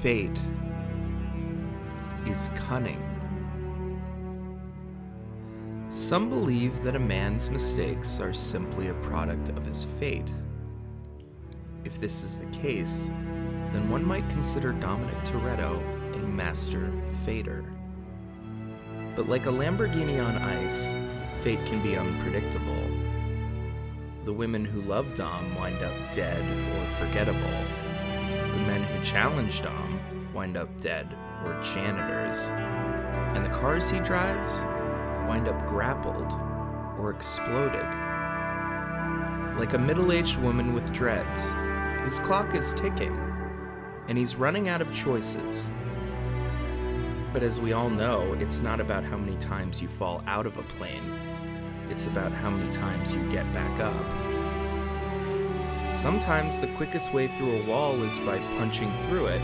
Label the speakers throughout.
Speaker 1: Fate is cunning. Some believe that a man's mistakes are simply a product of his fate. If this is the case, then one might consider Dominic Toretto a master fader. But like a Lamborghini on ice, fate can be unpredictable. The women who love Dom wind up dead or forgettable. The men who challenge Dom wind up dead or janitors. And the cars he drives wind up grappled or exploded. Like a middle aged woman with dreads, his clock is ticking, and he's running out of choices. But as we all know, it's not about how many times you fall out of a plane, it's about how many times you get back up. Sometimes the quickest way through a wall is by punching through it,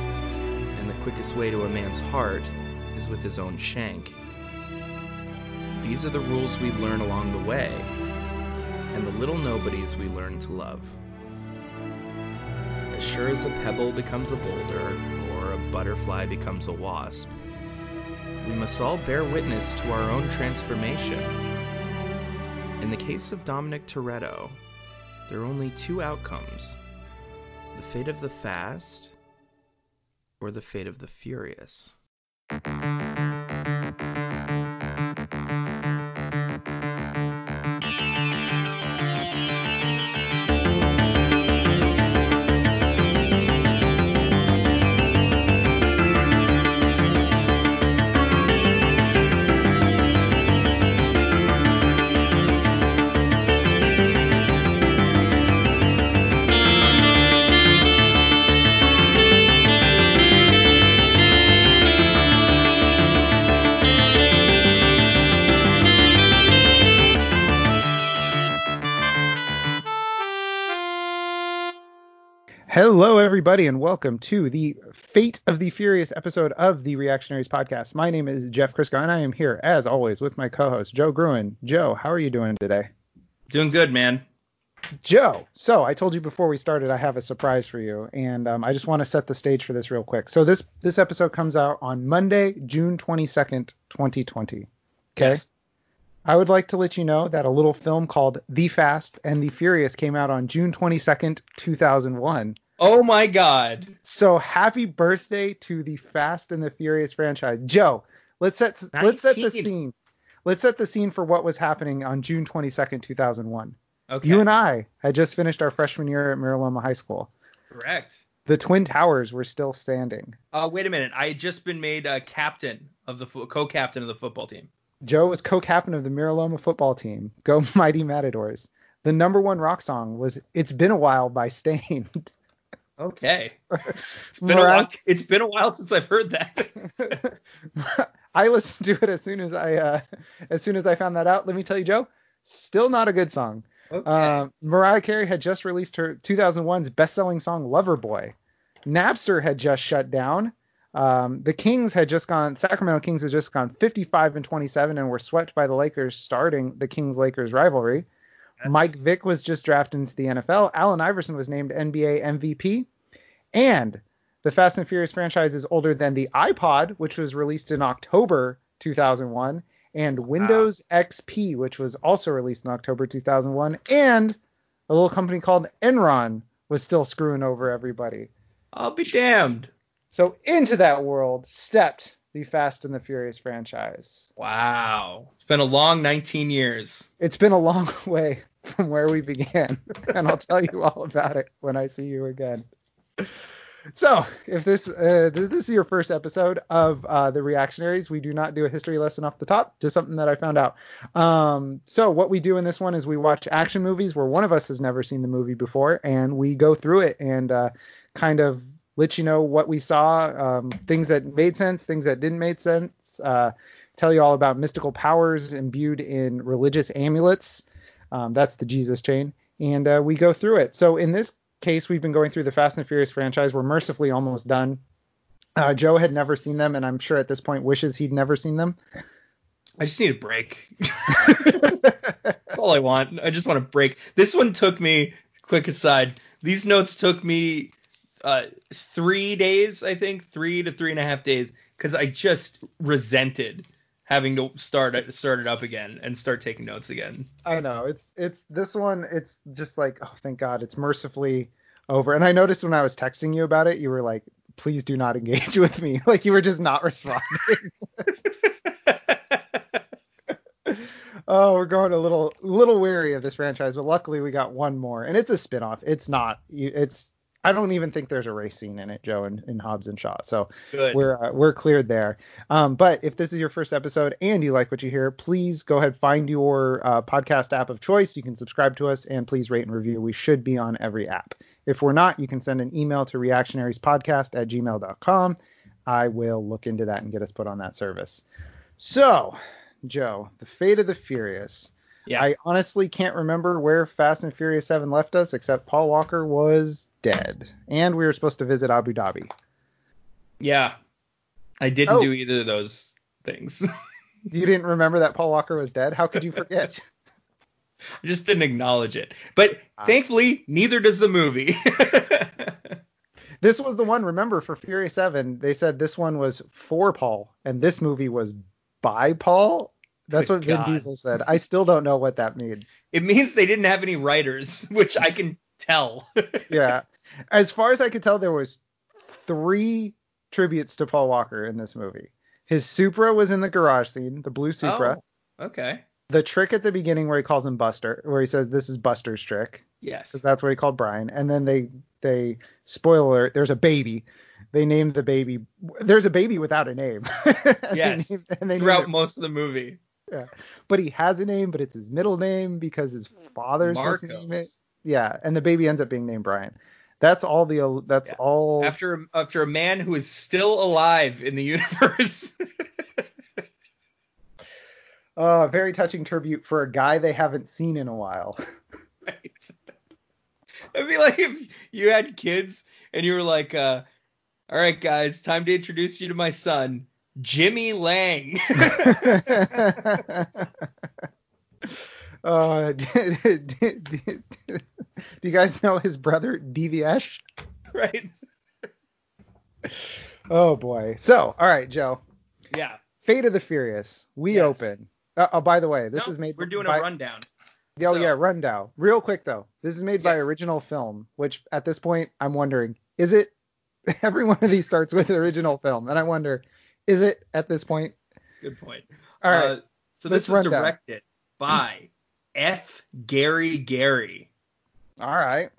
Speaker 1: quickest way to a man's heart is with his own shank. These are the rules we learn along the way, and the little nobodies we learn to love. As sure as a pebble becomes a boulder, or a butterfly becomes a wasp, we must all bear witness to our own transformation. In the case of Dominic Toretto, there are only two outcomes the fate of the fast or the fate of the furious.
Speaker 2: Hello, everybody, and welcome to the Fate of the Furious episode of the Reactionaries podcast. My name is Jeff Crisco, and I am here, as always, with my co host, Joe Gruen. Joe, how are you doing today?
Speaker 1: Doing good, man.
Speaker 2: Joe, so I told you before we started, I have a surprise for you, and um, I just want to set the stage for this real quick. So this this episode comes out on Monday, June twenty second, twenty twenty. Okay.
Speaker 1: Yes.
Speaker 2: I would like to let you know that a little film called The Fast and the Furious came out on June twenty second, two thousand one.
Speaker 1: Oh my god.
Speaker 2: So happy birthday to the Fast and the Furious franchise, Joe. Let's set let's set the scene. Let's set the scene for what was happening on June twenty second, two thousand one.
Speaker 1: Okay.
Speaker 2: You and I had just finished our freshman year at Mira Loma High School.
Speaker 1: Correct.
Speaker 2: The Twin Towers were still standing.
Speaker 3: Uh, wait a minute. I had just been made uh, captain of the fo- co-captain of the football team.
Speaker 2: Joe was co-captain of the Mira Loma football team. Go Mighty Matadors. The number one rock song was "It's Been a While" by Staind.
Speaker 3: Okay. It's been a while. It's been a while since I've heard that.
Speaker 2: I listened to it as soon as I uh, as soon as I found that out. Let me tell you, Joe, still not a good song.
Speaker 3: Okay.
Speaker 2: Uh, Mariah Carey had just released her 2001's best-selling song "Loverboy." Napster had just shut down. Um, the Kings had just gone. Sacramento Kings had just gone 55 and 27 and were swept by the Lakers, starting the Kings-Lakers rivalry.
Speaker 3: That's-
Speaker 2: Mike Vick was just drafted into the NFL. Allen Iverson was named NBA MVP. And the Fast and Furious franchise is older than the iPod, which was released in October 2001, and Windows XP, which was also released in October 2001, and a little company called Enron was still screwing over everybody.
Speaker 3: I'll be damned.
Speaker 2: So into that world stepped the Fast and the Furious franchise.
Speaker 3: Wow. It's been a long 19 years.
Speaker 2: It's been a long way from where we began, and I'll tell you all about it when I see you again. So, if this uh, this is your first episode of uh, the Reactionaries, we do not do a history lesson off the top, just something that I found out. Um, so, what we do in this one is we watch action movies where one of us has never seen the movie before, and we go through it and uh, kind of let you know what we saw, um, things that made sense, things that didn't make sense, uh, tell you all about mystical powers imbued in religious amulets. Um, that's the Jesus chain, and uh, we go through it. So, in this case, we've been going through the Fast and Furious franchise. We're mercifully almost done. Uh, Joe had never seen them, and I'm sure at this point wishes he'd never seen them.
Speaker 3: I just need a break. That's all I want. I just want a break. This one took me, quick aside, these notes took me
Speaker 1: uh, three days, I think, three to three and a half days, because I just resented having to start it, start it up again and start taking notes again.
Speaker 2: I know it's it's this one. It's just like oh, thank God, it's mercifully over. And I noticed when I was texting you about it, you were like, please do not engage with me. Like you were just not responding. oh, we're going a little little weary of this franchise, but luckily we got one more, and it's a spinoff. It's not. It's. I don't even think there's a race scene in it, Joe, in, in Hobbs and Shaw. So
Speaker 1: Good.
Speaker 2: we're uh, we're cleared there. Um, but if this is your first episode and you like what you hear, please go ahead find your uh, podcast app of choice. You can subscribe to us and please rate and review. We should be on every app. If we're not, you can send an email to reactionariespodcast at gmail.com. I will look into that and get us put on that service. So, Joe, the fate of the Furious.
Speaker 1: Yeah.
Speaker 2: I honestly can't remember where Fast and Furious 7 left us, except Paul Walker was dead. And we were supposed to visit Abu Dhabi.
Speaker 1: Yeah. I didn't
Speaker 2: Oh.
Speaker 1: do either of those things.
Speaker 2: You didn't remember that Paul Walker was dead? How could you forget?
Speaker 1: I just didn't acknowledge it. But
Speaker 2: Ah.
Speaker 1: thankfully, neither does the movie.
Speaker 2: this was the one, remember, for Fury 7, they said this one was for Paul, and this movie was by Paul. That's
Speaker 1: Good
Speaker 2: what Vin Diesel said. I still don't know what that means.
Speaker 1: it means they didn't have any writers, which I can tell.
Speaker 2: Yeah. As far as I could tell, there was three tributes to Paul Walker in this movie. His Supra was in the garage scene, the blue Supra.
Speaker 1: Oh, okay.
Speaker 2: The trick at the beginning where he calls him Buster, where he says this is Buster's trick,
Speaker 1: Yes.
Speaker 2: because that's what he called Brian. And then they they spoiler alert, there's a baby. They named the baby. There's a baby without a name. And they
Speaker 1: Yes.
Speaker 2: named- and they
Speaker 1: Throughout most of the movie. Yeah.
Speaker 2: but he has a name, but it's his middle name because his father's name it. Yeah, and the baby ends up being named Brian. That's all the. That's
Speaker 1: Yeah.
Speaker 2: all.
Speaker 1: After after a man who is still alive in the universe.
Speaker 2: Uh, very touching tribute for a guy they haven't seen in a while.
Speaker 1: right. It'd be like if you had kids and you were like, uh, all right, guys, time to introduce you to my son, Jimmy Lang.
Speaker 2: uh, do, you guys know his brother DVS?
Speaker 1: right?
Speaker 2: Oh boy. So, all right, Joe.
Speaker 1: Yeah.
Speaker 2: Fate of the Furious. We
Speaker 1: Yes.
Speaker 2: open. Uh, oh, by the way, this
Speaker 1: No,
Speaker 2: is made.
Speaker 1: We're doing
Speaker 2: by,
Speaker 1: a rundown.
Speaker 2: Oh
Speaker 1: So-
Speaker 2: yeah, rundown. Real quick though, this is made by original film, which at this point I'm wondering, is it? Every one of these starts with original film, and I wonder, is it at this point?
Speaker 1: Good point.
Speaker 2: All right.
Speaker 1: Uh, so this was
Speaker 2: run down.
Speaker 1: directed by F. Gary Gray.
Speaker 2: All right.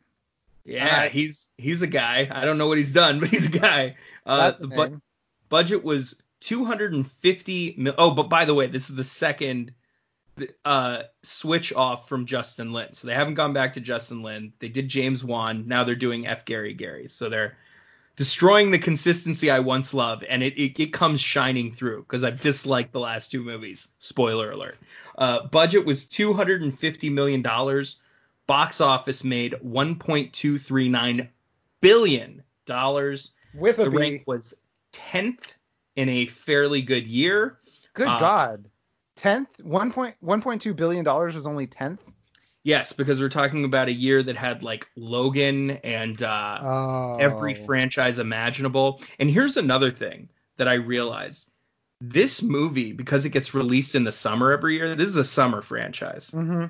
Speaker 1: Yeah, he's he's a guy. I don't know what he's done, but he's a guy. Uh,
Speaker 2: That's
Speaker 1: the
Speaker 2: the
Speaker 1: bu- budget was 250 mil- oh but by the way this is the second uh switch off from justin lin. So they haven't gone back to justin lin. They did james wan. Now they're doing f. Gary Gray. So they're destroying the consistency i once loved and it it, it comes shining through because i've disliked the last two movies. Spoiler alert. Uh budget was 250 million dollars box office made 1.239 billion dollars
Speaker 2: With a
Speaker 1: the
Speaker 2: B.
Speaker 1: rank was 10th in a fairly good year.
Speaker 2: Good
Speaker 1: uh,
Speaker 2: God. Tenth, one point one point two billion dollars was only tenth.
Speaker 1: Yes, because we're talking about a year that had like Logan and uh,
Speaker 2: Oh.
Speaker 1: every franchise imaginable. And here's another thing that I realized. This movie, because it gets released in the summer every year, this is a summer franchise.
Speaker 2: hmm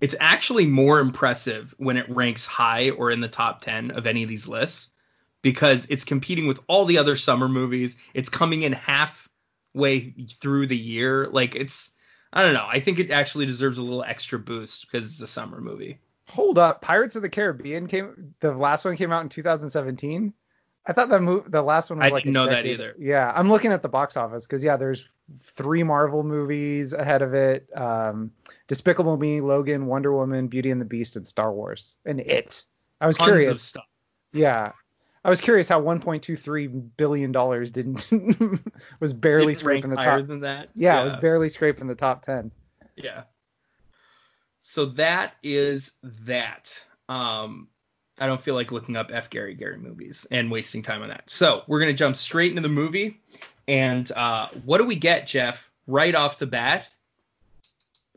Speaker 1: It's actually more impressive when it ranks high or in the top 10 of any of these lists because it's competing with all the other summer movies. It's coming in halfway through the year. Like it's I don't know. I think it actually deserves a little extra boost because it's a summer movie.
Speaker 2: Hold up, Pirates of the Caribbean came. The last one came out in 2017. I thought that move, the last one was
Speaker 1: I
Speaker 2: like
Speaker 1: didn't know that either.
Speaker 2: Yeah, I'm looking at the box office because yeah, there's three Marvel movies ahead of it: um, Despicable Me, Logan, Wonder Woman, Beauty and the Beast, and Star Wars. And it. I was
Speaker 1: Tons
Speaker 2: curious. Yeah, I was curious how 1.23 billion dollars didn't was barely
Speaker 1: Didn't
Speaker 2: scraping the top.
Speaker 1: than that.
Speaker 2: Yeah, it was barely scraping the top 10.
Speaker 1: Yeah. So that is that. Um, I don't feel like looking up F. Gary Gray movies and wasting time on that. So we're gonna jump straight into the movie. And uh, what do we get, Jeff? Right off the bat,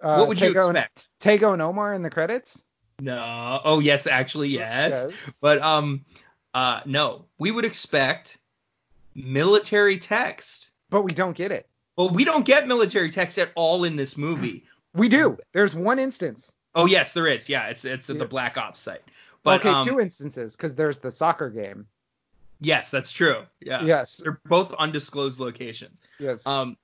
Speaker 2: Uh,
Speaker 1: what would you
Speaker 2: Tego and-
Speaker 1: expect?
Speaker 2: Tego and Omar in the credits?
Speaker 1: No. Oh yes, actually yes.
Speaker 2: Yes.
Speaker 1: But um, Uh, no, we would expect military text.
Speaker 2: But we don't get it.
Speaker 1: Well, we don't get military text at all in this movie.
Speaker 2: We do. There's one instance.
Speaker 1: Oh yes, there is. Yeah, it's it's at the Black Ops site. But
Speaker 2: okay,
Speaker 1: um,
Speaker 2: two instances because there's the soccer game.
Speaker 1: Yes, that's true. Yeah.
Speaker 2: Yes.
Speaker 1: They're both undisclosed locations.
Speaker 2: Yes.
Speaker 1: Um,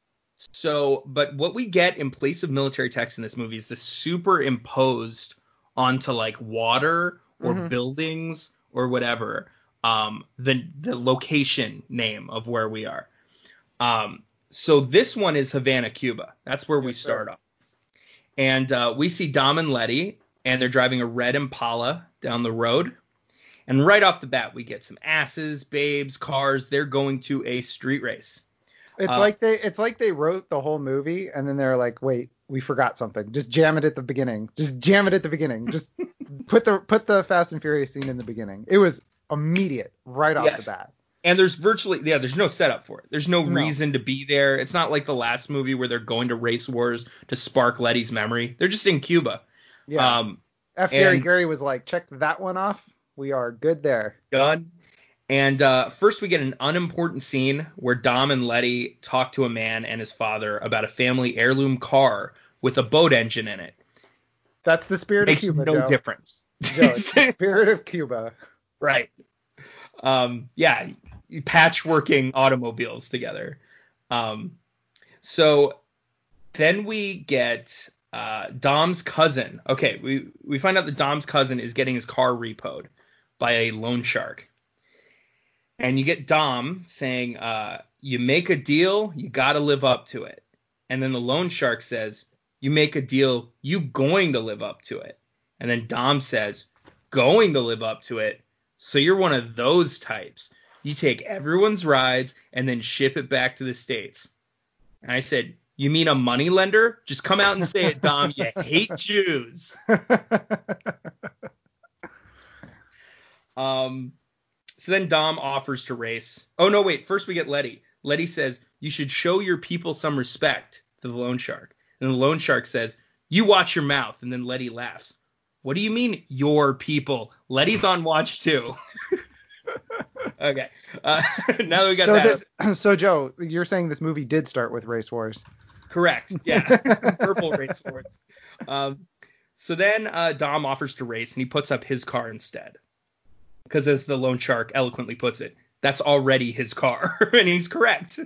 Speaker 1: so, but what we get in place of military text in this movie is the superimposed onto like water or
Speaker 2: Mhm.
Speaker 1: buildings or whatever. Um, the the location name of where we are. Um, so this one is Havana, Cuba. That's where we start off. And uh, we see Dom and Letty, and they're driving a red Impala down the road. And right off the bat, we get some asses, babes, cars. They're going to a street race.
Speaker 2: It's
Speaker 1: uh,
Speaker 2: like they it's like they wrote the whole movie and then they're like, wait, we forgot something. Just jam it at the beginning. Just jam it at the beginning. Just put the put the Fast and Furious scene in the beginning. It was immediate, right off
Speaker 1: Yes.
Speaker 2: the bat.
Speaker 1: And there's virtually yeah, there's no setup for it. There's no,
Speaker 2: No.
Speaker 1: reason to be there. It's not like the last movie where they're going to race wars to spark Letty's memory. They're just in Cuba.
Speaker 2: Yeah.
Speaker 1: Um,
Speaker 2: F. Gary Gray was like, check that one off. We are good there.
Speaker 1: done. And uh, first, we get an unimportant scene where Dom and Letty talk to a man and his father about a family heirloom car with a boat engine in it.
Speaker 2: That's the spirit
Speaker 1: Makes
Speaker 2: of Cuba.
Speaker 1: no
Speaker 2: Joe.
Speaker 1: difference.
Speaker 2: Joe, it's the spirit of Cuba.
Speaker 1: right. Um, yeah, patchworking automobiles together. Um, so then we get uh, Dom's cousin. Okay, we we find out that Dom's cousin is getting his car repoed by a loan shark. And you get Dom saying, uh, "You make a deal, you got to live up to it." And then the loan shark says, "You make a deal, you going to live up to it." And then Dom says, "Going to live up to it." So you're one of those types. You take everyone's rides and then ship it back to the states. And I said, "You mean a money lender? Just come out and say it, Dom. You hate Jews." Um, so then Dom offers to race. Oh no, wait. First we get Letty. Letty says you should show your people some respect to the loan shark. And the loan shark says, "You watch your mouth." And then Letty laughs. What do you mean your people? Letty's on watch too. okay. Uh, now that we got
Speaker 2: so
Speaker 1: that.
Speaker 2: this, so Joe, you're saying this movie did start with race wars?
Speaker 1: Correct. Yeah. Purple race wars. Um, so then uh, Dom offers to race and he puts up his car instead. Because as the loan shark eloquently puts it, that's already his car. and he's correct.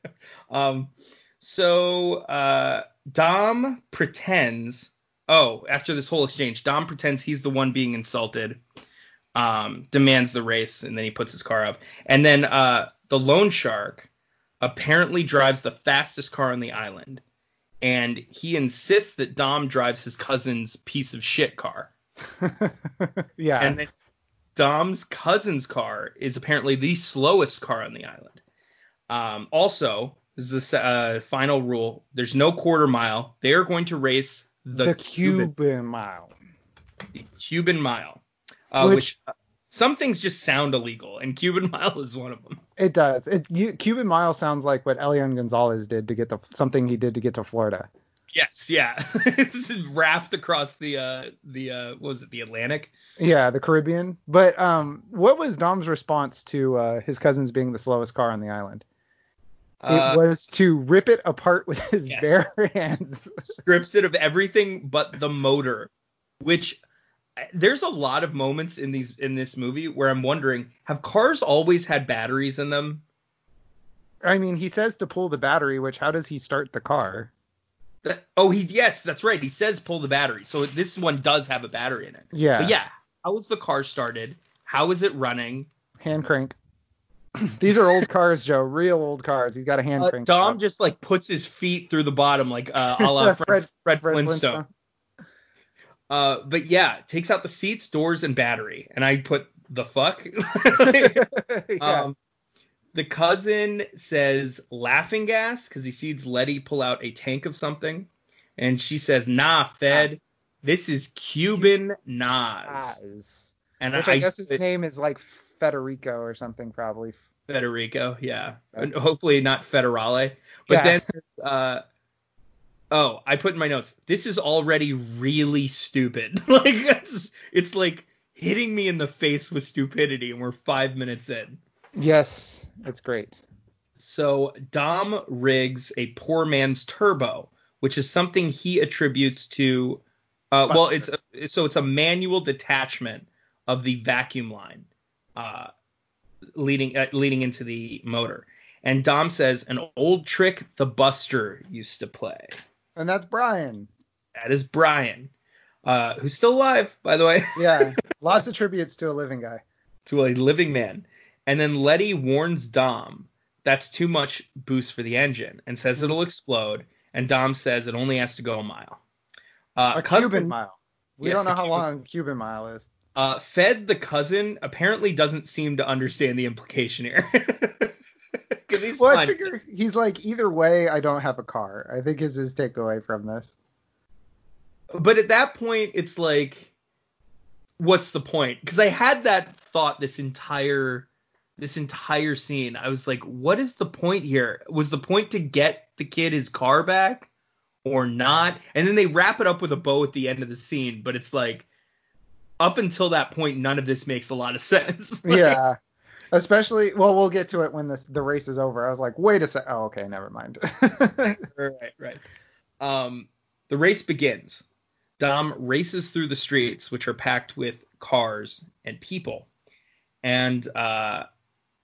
Speaker 1: um, so uh, Dom pretends. Oh, after this whole exchange, Dom pretends he's the one being insulted, um, demands the race, and then he puts his car up. And then uh, the loan shark apparently drives the fastest car on the island. And he insists that Dom drives his cousin's piece of shit car.
Speaker 2: yeah.
Speaker 1: And then Dom's cousin's car is apparently the slowest car on the island. Um, also, this is the uh, final rule: there's no quarter mile. They are going to race the,
Speaker 2: the,
Speaker 1: Cuban,
Speaker 2: Cuban mile.
Speaker 1: the Cuban mile, uh,
Speaker 2: Which-
Speaker 1: which, uh, some things just sound illegal, and Cuban mile is one of them.
Speaker 2: It does. It you, Cuban mile sounds like what Elian Gonzalez did to get to something he did to get to Florida.
Speaker 1: Yes, yeah, this is raft across the uh, the uh, what was it the Atlantic?
Speaker 2: Yeah, the Caribbean. But um, what was Dom's response to uh, his cousins being the slowest car on the island?
Speaker 1: Uh,
Speaker 2: it was to rip it apart with his
Speaker 1: Yes.
Speaker 2: bare hands.
Speaker 1: strips it of everything but the motor which there's a lot of moments in these in this movie where i'm wondering have cars always had batteries in them
Speaker 2: I mean, he says to pull the battery, which how does he start the car?
Speaker 1: That- oh he yes that's right he says pull the battery so this one does have a battery in it
Speaker 2: Yeah.
Speaker 1: but yeah how is the car started how is it running
Speaker 2: Hand crank. These are old cars, Joe. Real old cars. He's got a hand
Speaker 1: Uh,
Speaker 2: crank.
Speaker 1: dom just like puts his feet through the bottom like uh a la fred,
Speaker 2: Fred-
Speaker 1: fred,
Speaker 2: Fred
Speaker 1: flintstone uh but yeah takes out the seats doors and battery and i put the fuck
Speaker 2: yeah.
Speaker 1: Um, the cousin says laughing gas because he sees Letty pull out a tank of something, and she says, "Nah, Fed, this is Cuban NOS."
Speaker 2: Oz.
Speaker 1: And
Speaker 2: Which I, guess his name is like Federico or something, probably.
Speaker 1: Federico, yeah, and hopefully not Federale. But
Speaker 2: Yeah.
Speaker 1: then, uh, oh, I put in my notes. This is already really stupid. like it's, it's like hitting me in the face with stupidity, and we're five minutes in.
Speaker 2: Yes, it's great.
Speaker 1: So Dom rigs a poor man's turbo, which is something he attributes to. Uh, well, it's a, so it's a manual detachment of the vacuum line, uh, leading uh, leading into the motor. And Dom says an old trick the Buster used to play.
Speaker 2: And that's Brian.
Speaker 1: That is Brian, uh, who's still alive, by the way.
Speaker 2: Yeah, lots of tributes to a living guy.
Speaker 1: to a living man. And then Letty warns Dom that's too much boost for the engine and says it'll explode. And Dom says it only has to go a mile. Uh,
Speaker 2: A
Speaker 1: cousin-
Speaker 2: Cuban mile. We
Speaker 1: Yes,
Speaker 2: don't know how
Speaker 1: Cuban-
Speaker 2: long Cuban mile is.
Speaker 1: Uh, Fed the cousin apparently doesn't seem to understand the implication here. he's
Speaker 2: Well, I figure he's like, either way, I don't have a car. I think is his takeaway from this.
Speaker 1: But at that point, it's like, what's the point? Because I had that thought this entire this entire scene. I was like, what is the point here? Was the point to get the kid his car back or not? And then they wrap it up with a bow at the end of the scene, but it's like up until that point, none of this makes a lot of sense. Like,
Speaker 2: yeah. Especially, well, we'll get to it when this the race is over. I was like, wait a sec. Oh, okay, never mind.
Speaker 1: right, right. Um, the race begins. Dom races through the streets, which are packed with cars and people. And uh,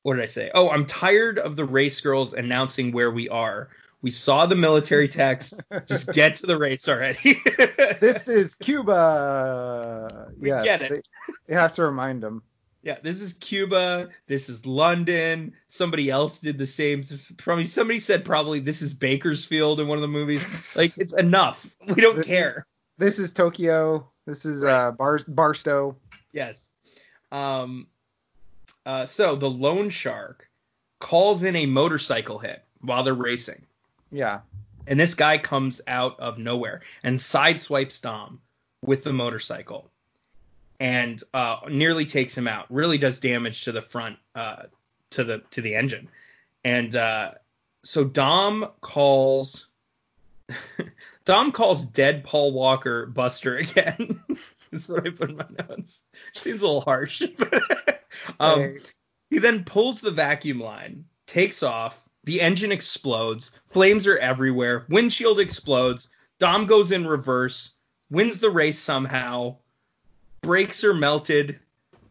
Speaker 1: what did I say? Oh, I'm tired of the race girls announcing where we are. We saw the military text. Just get to the race already.
Speaker 2: this is Cuba.
Speaker 1: We
Speaker 2: yes,
Speaker 1: get it.
Speaker 2: They, you have to remind them.
Speaker 1: yeah, this is Cuba. This is London. Somebody else did the same. Probably somebody said probably this is Bakersfield in one of the movies. Like it's enough. We don't
Speaker 2: This is-
Speaker 1: care.
Speaker 2: This is Tokyo. This is
Speaker 1: Right.
Speaker 2: uh, Bar- Barstow.
Speaker 1: Yes. Um, uh, so the loan shark calls in a motorcycle hit while they're racing.
Speaker 2: Yeah.
Speaker 1: And this guy comes out of nowhere and sideswipes Dom with the motorcycle and uh, nearly takes him out. Really does damage to the front, uh, to the to the engine. And uh, so Dom calls Dom calls dead Paul Walker Buster again. That's what I put in my notes. Seems a little harsh. um,
Speaker 2: Hey,
Speaker 1: he then pulls the vacuum line, takes off, the engine explodes, flames are everywhere, windshield explodes, Dom goes in reverse, wins the race somehow, brakes are melted,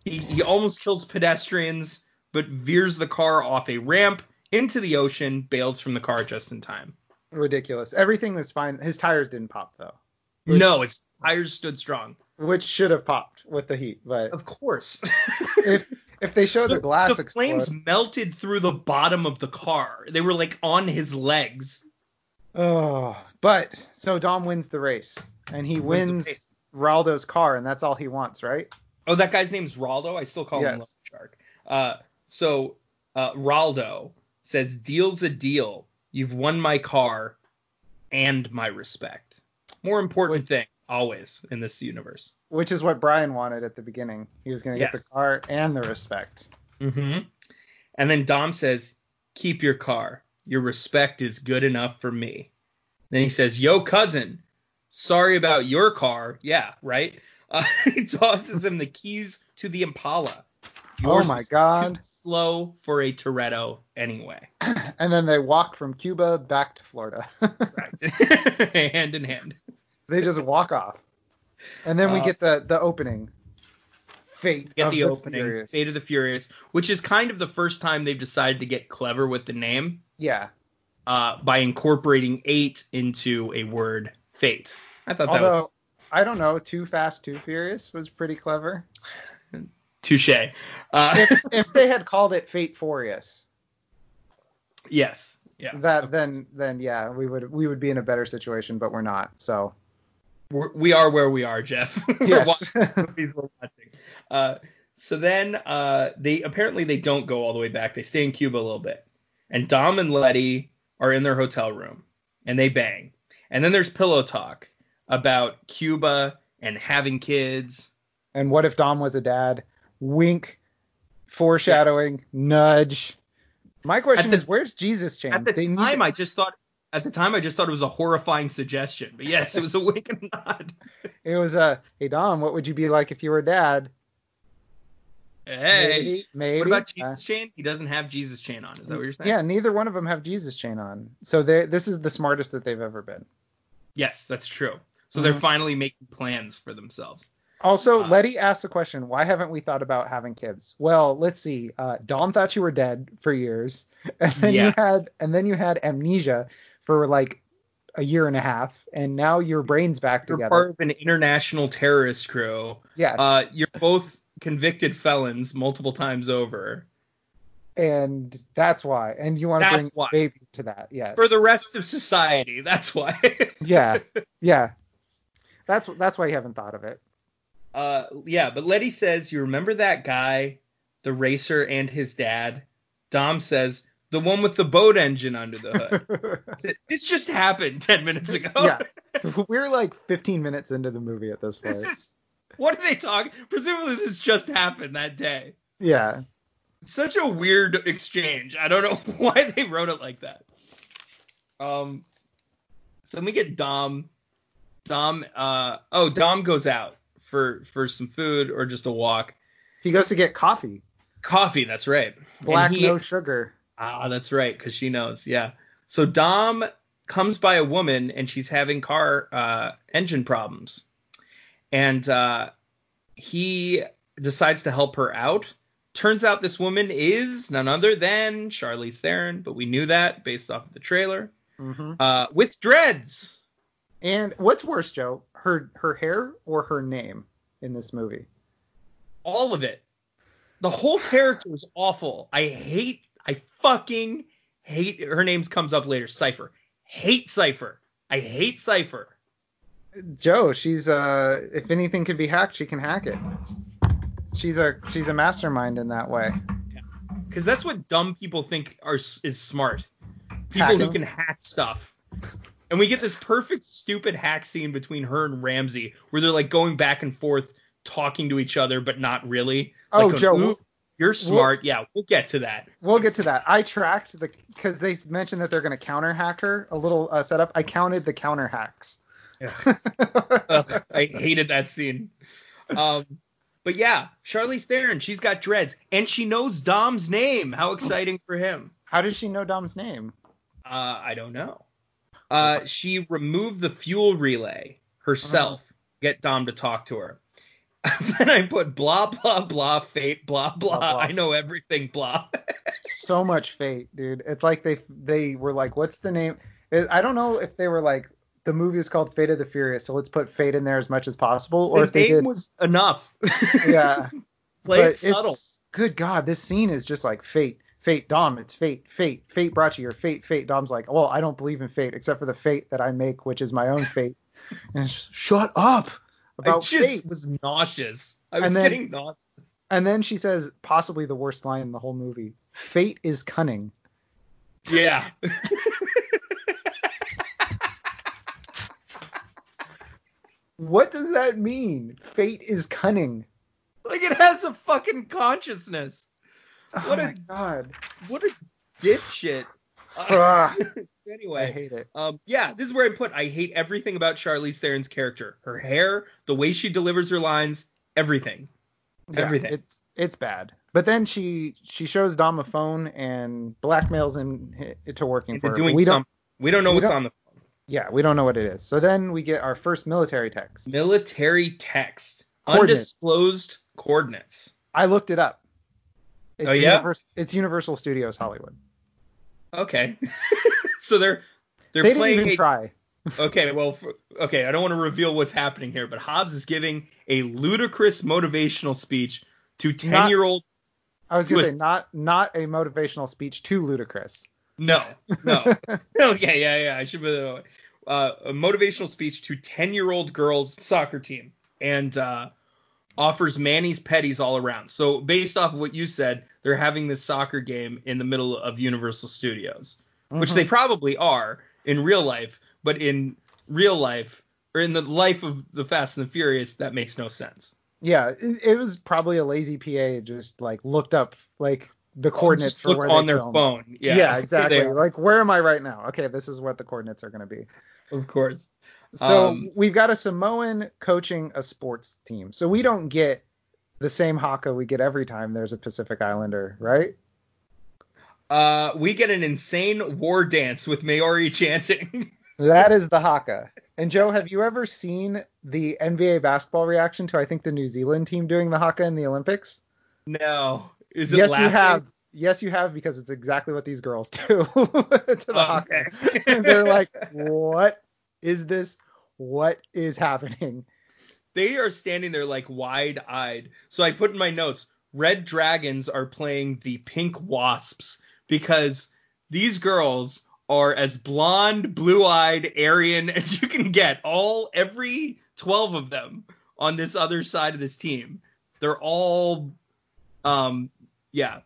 Speaker 1: he, he almost kills pedestrians, but veers the car off a ramp into the ocean, bails from the car just in time.
Speaker 2: ridiculous. Everything was fine. His tires didn't pop though, Which-
Speaker 1: no, his tires stood strong.
Speaker 2: Which should have popped with the heat. But
Speaker 1: Of course.
Speaker 2: if if they show the, glass
Speaker 1: the
Speaker 2: explode,
Speaker 1: flames melted through the bottom of the car. They were like on his legs.
Speaker 2: oh, but so Dom wins the race and he
Speaker 1: Wins
Speaker 2: wins. Raldo's car and that's all he wants, right?
Speaker 1: Oh, that guy's name's Raldo. I still call him
Speaker 2: Yes.
Speaker 1: Loan Shark. Uh, so uh, Raldo says, "Deal's a deal. You've won my car and my respect. More important thing always in this universe."
Speaker 2: Which is what Brian wanted at the beginning. He was going to get
Speaker 1: Yes.
Speaker 2: the car and the respect.
Speaker 1: Mm-hmm. And then Dom says, "Keep your car. Your respect is good enough for me." Then he says, "Yo, cousin, sorry about your car. Yeah, right." Uh, he tosses him the keys to the Impala.
Speaker 2: Oh my God.
Speaker 1: slow for a Toretto anyway.
Speaker 2: And then they walk from Cuba back to Florida.
Speaker 1: Right. hand in hand.
Speaker 2: They just walk off. And then we
Speaker 1: Uh,
Speaker 2: get the the opening. Fate
Speaker 1: Get
Speaker 2: of
Speaker 1: the,
Speaker 2: the
Speaker 1: opening,
Speaker 2: Furious.
Speaker 1: Fate of the Furious, which is kind of the first time they've decided to get clever with the name
Speaker 2: Yeah.
Speaker 1: uh, by incorporating eight into a word fate. I thought that was
Speaker 2: I don't know, Too Fast, Too Furious was pretty clever.
Speaker 1: touche. Uh,
Speaker 2: If, if they had called it Fate Furious,
Speaker 1: yes. Yeah.
Speaker 2: that then then yeah, we would we would be in a better situation, but we're not. So
Speaker 1: We're, we are where we are, Jeff.
Speaker 2: Yes.
Speaker 1: watching we're watching. Uh, so then uh, they apparently they don't go all the way back. They stay in Cuba a little bit, and Dom and Letty are in their hotel room, and they bang. And then there's pillow talk about Cuba and having kids.
Speaker 2: and what if Dom was a dad? Wink, foreshadowing, nudge. My question
Speaker 1: the-
Speaker 2: is, where's Jesus chain?
Speaker 1: At the
Speaker 2: They
Speaker 1: time,
Speaker 2: to-
Speaker 1: I just thought at the time I just thought it was a horrifying suggestion, but yes, it was a wink and nod.
Speaker 2: it was a hey Dom, what would you be like if you were dad?
Speaker 1: Hey.
Speaker 2: maybe, maybe.
Speaker 1: What about
Speaker 2: Uh,
Speaker 1: Jesus chain? He doesn't have Jesus chain on. Is that what you're saying?
Speaker 2: yeah, neither one of them have Jesus chain on. So they this is the smartest that they've ever been.
Speaker 1: Yes, that's true. So they're
Speaker 2: Mhm.
Speaker 1: finally making plans for themselves.
Speaker 2: Also,
Speaker 1: Uh,
Speaker 2: Letty asked the question, why haven't we thought about having kids? Well, let's see. Uh, Dom thought you were dead for years, and then you had and then you had amnesia for like a year and a half, and now your brain's back together.
Speaker 1: You're
Speaker 2: together.
Speaker 1: part of an international terrorist crew.
Speaker 2: yes,
Speaker 1: Uh, you're both convicted felons multiple times over.
Speaker 2: and that's why. And you want to
Speaker 1: That's
Speaker 2: bring
Speaker 1: why.
Speaker 2: baby to that? Yes.
Speaker 1: For the rest of society, that's why.
Speaker 2: yeah, yeah. That's that's why you haven't thought of it.
Speaker 1: uh, yeah, but Letty says, "You remember that guy, the racer, and his dad?" Dom says, "The one with the boat engine under the hood." this just happened ten minutes ago.
Speaker 2: yeah, we're like 15 minutes into the movie at this point.
Speaker 1: This is what are they talking? Presumably, this just happened that day.
Speaker 2: yeah,
Speaker 1: such a weird exchange. I don't know why they wrote it like that. Um, so then we get Dom. Dom. Uh, oh, Dom goes out for for some food or just a walk.
Speaker 2: he goes to get coffee,
Speaker 1: Coffee. That's right.
Speaker 2: Black
Speaker 1: he-
Speaker 2: no sugar.
Speaker 1: Ah, that's right, because she knows. Yeah. So Dom comes by a woman and she's having car uh, engine problems, and uh, he decides to help her out. Turns out this woman is none other than Charlize Theron, but we knew that based off of the trailer.
Speaker 2: hmm
Speaker 1: Uh, with dreads.
Speaker 2: And what's worse, Joe, her her hair or her name in this movie?
Speaker 1: all of it. The whole character is awful. I hate, fucking hate. Her name comes up later. Cipher. Hate Cipher. I hate Cipher.
Speaker 2: Joe, she's uh, if anything can be hacked, she can hack it. She's a she's a mastermind in that way.
Speaker 1: Because that's what dumb people think are is smart. People who can hack stuff. And we get this perfect stupid hack scene between her and Ramsey, where they're like going back and forth, talking to each other, but not really.
Speaker 2: Oh,
Speaker 1: Like,
Speaker 2: Joe,
Speaker 1: "Ooh, you're smart. yeah, we'll get to that.
Speaker 2: We'll get to that. I tracked the because they mentioned that they're going to counter hack her. A little uh, setup. I counted the counter hacks.
Speaker 1: Ugh, I hated that scene. Um, but yeah, Charlize Theron, she's got dreads, and she knows Dom's name. How exciting for him!
Speaker 2: How does she know Dom's name?
Speaker 1: Uh, I don't know. Uh, she removed the fuel relay herself to get Dom to talk to her. then I put blah blah blah fate blah blah.
Speaker 2: Blah, blah.
Speaker 1: I know everything blah.
Speaker 2: so much fate, dude. It's like they they were like, what's the name? I don't know if they were like the movie is called Fate of the Furious, so let's put fate in there as much as possible, or
Speaker 1: the
Speaker 2: if they
Speaker 1: name
Speaker 2: did,
Speaker 1: was enough.
Speaker 2: yeah.
Speaker 1: Play
Speaker 2: but
Speaker 1: it subtle.
Speaker 2: Good God, this scene is just like fate, fate, Dom. It's fate, fate, fate brought you here, fate, fate. Dom's like, well, I don't believe in fate except for the fate that I make, which is my own fate. and it's just, shut up about fate.
Speaker 1: was nauseous. I was
Speaker 2: And then-
Speaker 1: getting nauseous.
Speaker 2: And then she says, possibly the worst line in the whole movie: "Fate is cunning."
Speaker 1: Yeah.
Speaker 2: What does that mean? Fate is cunning.
Speaker 1: like it has a fucking consciousness.
Speaker 2: Oh
Speaker 1: What a-
Speaker 2: god.
Speaker 1: What a dipshit.
Speaker 2: Ah. I
Speaker 1: anyway,
Speaker 2: hate it.
Speaker 1: um, yeah, this is where I put. I hate everything about Charlize Theron's character. Her hair, the way she delivers her lines, everything.
Speaker 2: Yeah,
Speaker 1: everything.
Speaker 2: It's it's bad. But then she she shows Dom a phone and blackmails him to working
Speaker 1: Into
Speaker 2: for her.
Speaker 1: doing
Speaker 2: we don't.
Speaker 1: We don't know
Speaker 2: we
Speaker 1: what's
Speaker 2: don't-
Speaker 1: on the phone.
Speaker 2: yeah, we don't know what it is. So then we get our first military text.
Speaker 1: military text.
Speaker 2: Coordinates.
Speaker 1: Undisclosed coordinates.
Speaker 2: I looked it up. It's
Speaker 1: Oh, yeah?
Speaker 2: Univers- it's Universal Studios Hollywood.
Speaker 1: Okay. so they're they're
Speaker 2: they didn't
Speaker 1: playing
Speaker 2: even
Speaker 1: a
Speaker 2: try.
Speaker 1: Okay, well, for, okay, I don't want to reveal what's happening here, but Hobbs is giving a ludicrous motivational speech to ten-year-old.
Speaker 2: I was gonna say not not a motivational speech to ludicrous.
Speaker 1: No, no, no. Yeah, yeah, yeah. I should be uh, a motivational speech to ten-year-old girls soccer team, and uh, offers Manny's petties all around. So based off of what you said, they're having this soccer game in the middle of Universal Studios, which
Speaker 2: Mhm.
Speaker 1: they probably are in real life, but in real life or in the life of the Fast and the Furious, that makes no sense.
Speaker 2: Yeah, it, it was probably a lazy PA just like looked up like the coordinates for where
Speaker 1: on their phone. Yeah,
Speaker 2: Yeah, exactly. Like where am I right now? Okay, this is what the coordinates are going to be.
Speaker 1: of course.
Speaker 2: So
Speaker 1: Um,
Speaker 2: we've got a Samoan coaching a sports team. So we don't get the same haka we get every time there's a Pacific Islander, right?
Speaker 1: Uh, we get an insane war dance with Maori chanting.
Speaker 2: That is the haka. And Joe, have you ever seen the NBA basketball reaction to I think the New Zealand team doing the haka in the Olympics?
Speaker 1: no. Is it
Speaker 2: yes,
Speaker 1: laughing?
Speaker 2: you have. Yes, you have because it's exactly what these girls do to the
Speaker 1: Oh,
Speaker 2: haka.
Speaker 1: okay.
Speaker 2: They're like, "What is this? What is happening?"
Speaker 1: they are standing there like wide eyed. So I put in my notes, red dragons are playing the pink wasps because these girls are as blonde, blue eyed, Aryan as you can get. All every 12 of them on this other side of this team. They're all um yeah.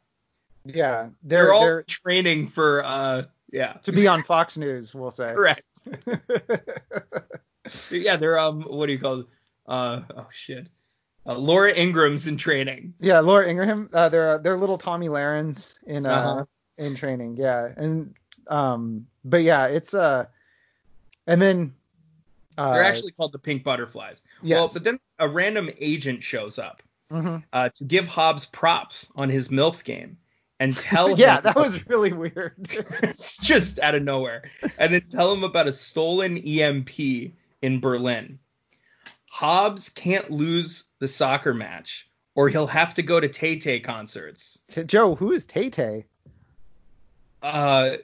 Speaker 2: Yeah,
Speaker 1: They're,
Speaker 2: they're,
Speaker 1: all
Speaker 2: they're
Speaker 1: training for uh yeah.
Speaker 2: to be on Fox News, we'll say.
Speaker 1: Correct. Yeah, they're um what do you call? Uh oh shit. Uh, Laura Ingraham's in training.
Speaker 2: yeah, Laura Ingraham. Uh, they're they're little Tomi Lahrens in uh,
Speaker 1: Uh-huh.
Speaker 2: in training. Yeah, and um, but yeah, it's uh, and then uh,
Speaker 1: They're actually called the pink butterflies.
Speaker 2: yes.
Speaker 1: Well, but then a random agent shows up
Speaker 2: Mhm.
Speaker 1: uh, to give Hobbs props on his MILF game and tell him yeah,
Speaker 2: that was really weird.
Speaker 1: it's just out of nowhere. And then tell him about a stolen EMP in Berlin. Hobbs can't lose the soccer match or he'll have to go to Tay Tay concerts.
Speaker 2: Joe, who is Tay Tay?
Speaker 1: Uh,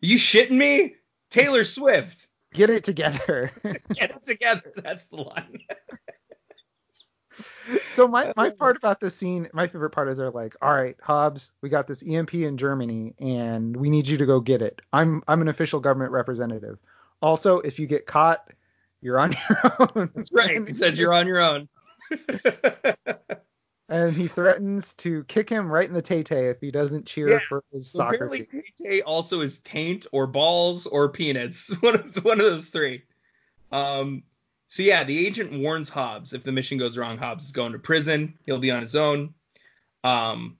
Speaker 1: you shitting me? Taylor Swift.
Speaker 2: Get it together.
Speaker 1: Get it together. That's the line.
Speaker 2: so my my part about this scene, my favorite part is they're like, all right, Hobbs, we got this EMP in Germany, and we need you to go get it. I'm I'm an official government representative. Also, if you get caught, you're on your own.
Speaker 1: That's right. He says you're on your own.
Speaker 2: and he threatens to kick him right in the tay tay if he doesn't cheer
Speaker 1: Yeah.
Speaker 2: for his
Speaker 1: So
Speaker 2: soccer
Speaker 1: apparently,
Speaker 2: team.
Speaker 1: Tay also is taint or balls or peanuts. One of one of those three. Um. So yeah, the agent warns Hobbs if the mission goes wrong, Hobbs is going to prison. He'll be on his own. Um,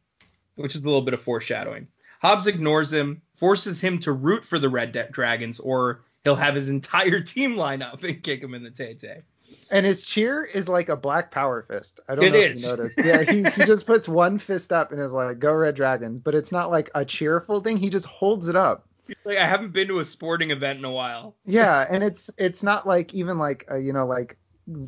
Speaker 1: which is a little bit of foreshadowing. Hobbs ignores him, forces him to root for the Red Dragons, or he'll have his entire team line up and kick him in the tay tay.
Speaker 2: And his cheer is like a black power fist. I don't
Speaker 1: It
Speaker 2: know
Speaker 1: is.
Speaker 2: if you noticed. Yeah, he, he just puts one fist up and is like, "Go Red Dragons," but it's not like a cheerful thing. He just holds it up.
Speaker 1: Like I haven't been to a sporting event in a while.
Speaker 2: Yeah, and it's it's not like even like uh, you know like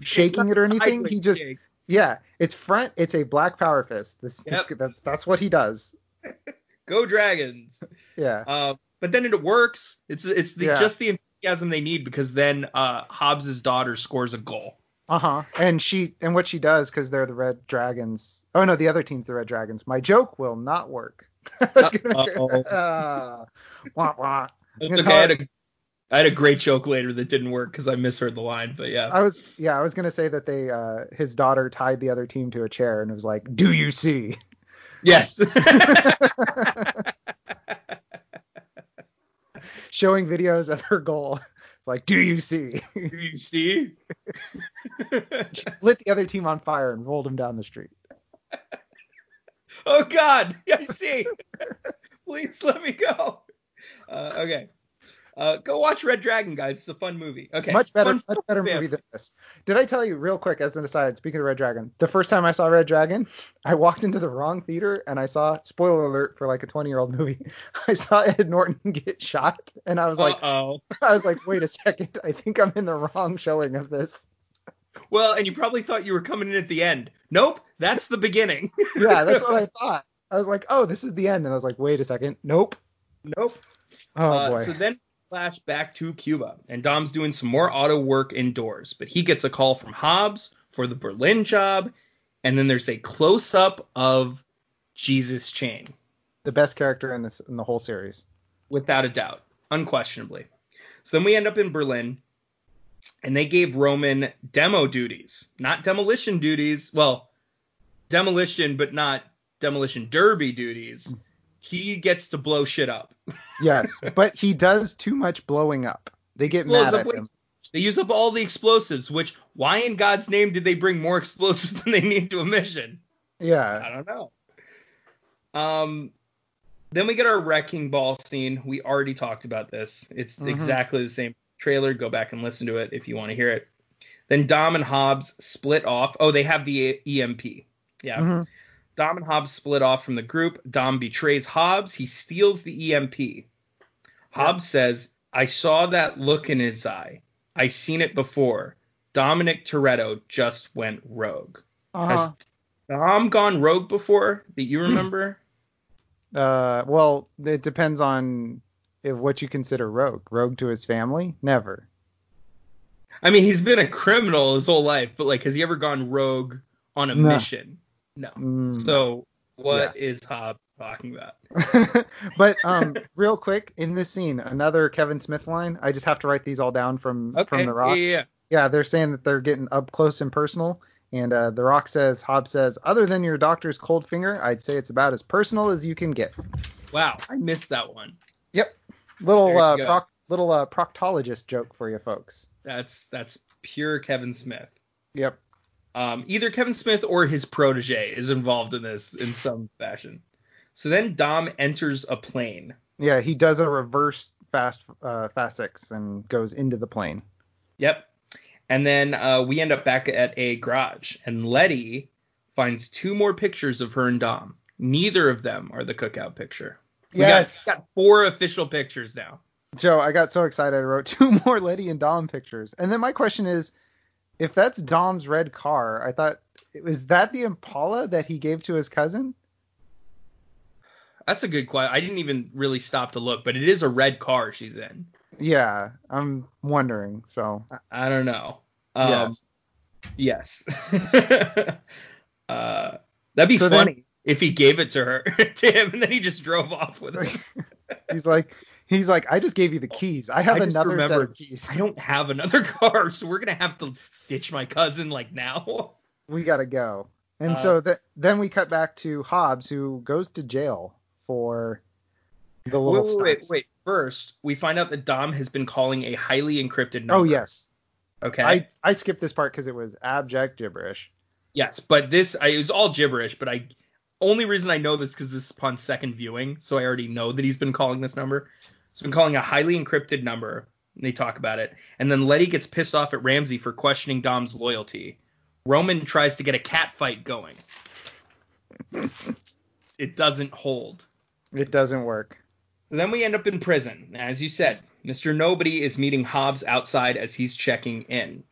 Speaker 2: shaking it or anything. He just
Speaker 1: kick.
Speaker 2: yeah, it's front. It's a black power fist. This, this that's that's what he does.
Speaker 1: go Dragons.
Speaker 2: Yeah.
Speaker 1: Uh, but then it works. It's it's the,
Speaker 2: Yeah.
Speaker 1: just the enthusiasm they need because then uh, Hobbs's daughter scores a goal.
Speaker 2: Uh huh. And she and what she does because they're the Red Dragons. Oh no, the other team's the Red Dragons. My joke will not work. Uh, wah, wah.
Speaker 1: It's
Speaker 2: It's
Speaker 1: okay. I had, a, I had a great joke later that didn't work because I misheard the line. But yeah,
Speaker 2: I was yeah, I was gonna say that they uh his daughter tied the other team to a chair and it was like, "Do you see?"
Speaker 1: yes.
Speaker 2: Showing videos of her goal. It's like, "Do you see?"
Speaker 1: Do you see?
Speaker 2: Lit the other team on fire and rolled him down the street.
Speaker 1: Oh God, I see. Please let me go. Uh, okay. Uh, go watch Red Dragon, guys. It's a fun movie. Okay.
Speaker 2: much better,
Speaker 1: Fun-
Speaker 2: much better movie than this. Did I tell you real quick as an aside? Speaking of Red Dragon, the first time I saw Red Dragon, I walked into the wrong theater and I saw spoiler alert for like a 20 year old movie. I saw Ed Norton get shot, and I was like,
Speaker 1: Uh-oh.
Speaker 2: I was like, wait a second, I think I'm in the wrong showing of this.
Speaker 1: Well, and you probably thought you were coming in at the end. Nope, that's the beginning.
Speaker 2: Yeah, that's what I thought. I was like, oh, this is the end, and I was like, wait a second, nope.
Speaker 1: nope.
Speaker 2: Oh
Speaker 1: Uh,
Speaker 2: boy.
Speaker 1: So then flash back to Cuba, and Dom's doing some more auto work indoors, but he gets a call from Hobbs for the Berlin job, and then there's a close up of Jesus Chain,
Speaker 2: the best character in this in the whole series.
Speaker 1: without a doubt, unquestionably. So then we end up in Berlin, and they gave Roman demo duties, not demolition duties. Well, demolition, but not demolition derby duties. He gets to blow shit up.
Speaker 2: Yes, but he does too much blowing up. They get mad at him.
Speaker 1: They use up all the explosives, which why in God's name did they bring more explosives than they need to a mission?
Speaker 2: Yeah.
Speaker 1: I don't know. Um then we get our wrecking ball scene. We already talked about this. It's
Speaker 2: Mhm.
Speaker 1: exactly the same trailer. Go back and listen to it if you want to hear it. Then Dom and Hobbs split off. Oh, they have the EMP. Yeah.
Speaker 2: Mhm.
Speaker 1: Dom and Hobbs split off from the group. Dom betrays Hobbs. He steals the EMP. Hobbs says, I saw that look in his eye. I seen it before. Dominic Toretto just went rogue.
Speaker 2: Uh-huh.
Speaker 1: Has Dom gone rogue before that you remember?
Speaker 2: Uh, well, it depends on if what you consider rogue. Rogue to his family? Never.
Speaker 1: I mean, he's been a criminal his whole life, but like, has he ever gone rogue on a
Speaker 2: No.
Speaker 1: mission? No.
Speaker 2: Mm.
Speaker 1: So, what is Hobbs talking about?
Speaker 2: but um, real quick, in this scene, another Kevin Smith line. I just have to write these all down from
Speaker 1: Okay.
Speaker 2: from The Rock.
Speaker 1: Yeah, yeah.
Speaker 2: Yeah, they're saying that they're getting up close and personal. And uh, The Rock says, Hobbs says, other than your doctor's cold finger, I'd say it's about as personal as you can get.
Speaker 1: Wow, I missed that one.
Speaker 2: Yep. Little uh, proc- little uh, proctologist joke for you folks.
Speaker 1: That's that's pure Kevin Smith.
Speaker 2: Yep.
Speaker 1: Um, either Kevin Smith or his protege is involved in this in some fashion. So then Dom enters a plane.
Speaker 2: Yeah, he does a reverse fast uh, fast six and goes into the plane.
Speaker 1: Yep. And then uh, we end up back at a garage, and Letty finds two more pictures of her and Dom. Neither of them are the cookout picture. We got-
Speaker 2: Yes.
Speaker 1: got, four official pictures now.
Speaker 2: Joe, I got so excited. I wrote two more Letty and Dom pictures. And then my question is, if that's Dom's red car, I thought was that the Impala that he gave to his cousin?
Speaker 1: That's a good question. I didn't even really stop to look, but it is a red car she's in.
Speaker 2: Yeah, I'm wondering. So
Speaker 1: I, I don't know. Um,
Speaker 2: yes.
Speaker 1: Yes. uh, that'd be
Speaker 2: So
Speaker 1: funny if he gave it to her to him and then he just drove off with it.
Speaker 2: he's like, he's like, I just gave you the keys. I have
Speaker 1: I
Speaker 2: another set
Speaker 1: remembered-
Speaker 2: of keys.
Speaker 1: I don't have another car, so we're gonna have to ditch my cousin like now.
Speaker 2: We gotta go. And
Speaker 1: Uh,
Speaker 2: so th- then we cut back to Hobbs, who goes to jail for the little
Speaker 1: Wait, wait, wait, wait. First, we find out that Dom has been calling a highly encrypted number.
Speaker 2: Oh yes,
Speaker 1: Okay.
Speaker 2: I I skipped this part because it was abject gibberish.
Speaker 1: Yes, but this I, it was all gibberish. But I only reason I know this because this is upon second viewing, so I already know that he's been calling this number. He's been calling a highly encrypted number. And they talk about it, and then Letty gets pissed off at Ramsey for questioning Dom's loyalty. Roman tries to get a cat fight going. it doesn't hold.
Speaker 2: It doesn't work.
Speaker 1: Then we end up in prison. As you said, Mr. Nobody is meeting Hobbs outside as he's checking in.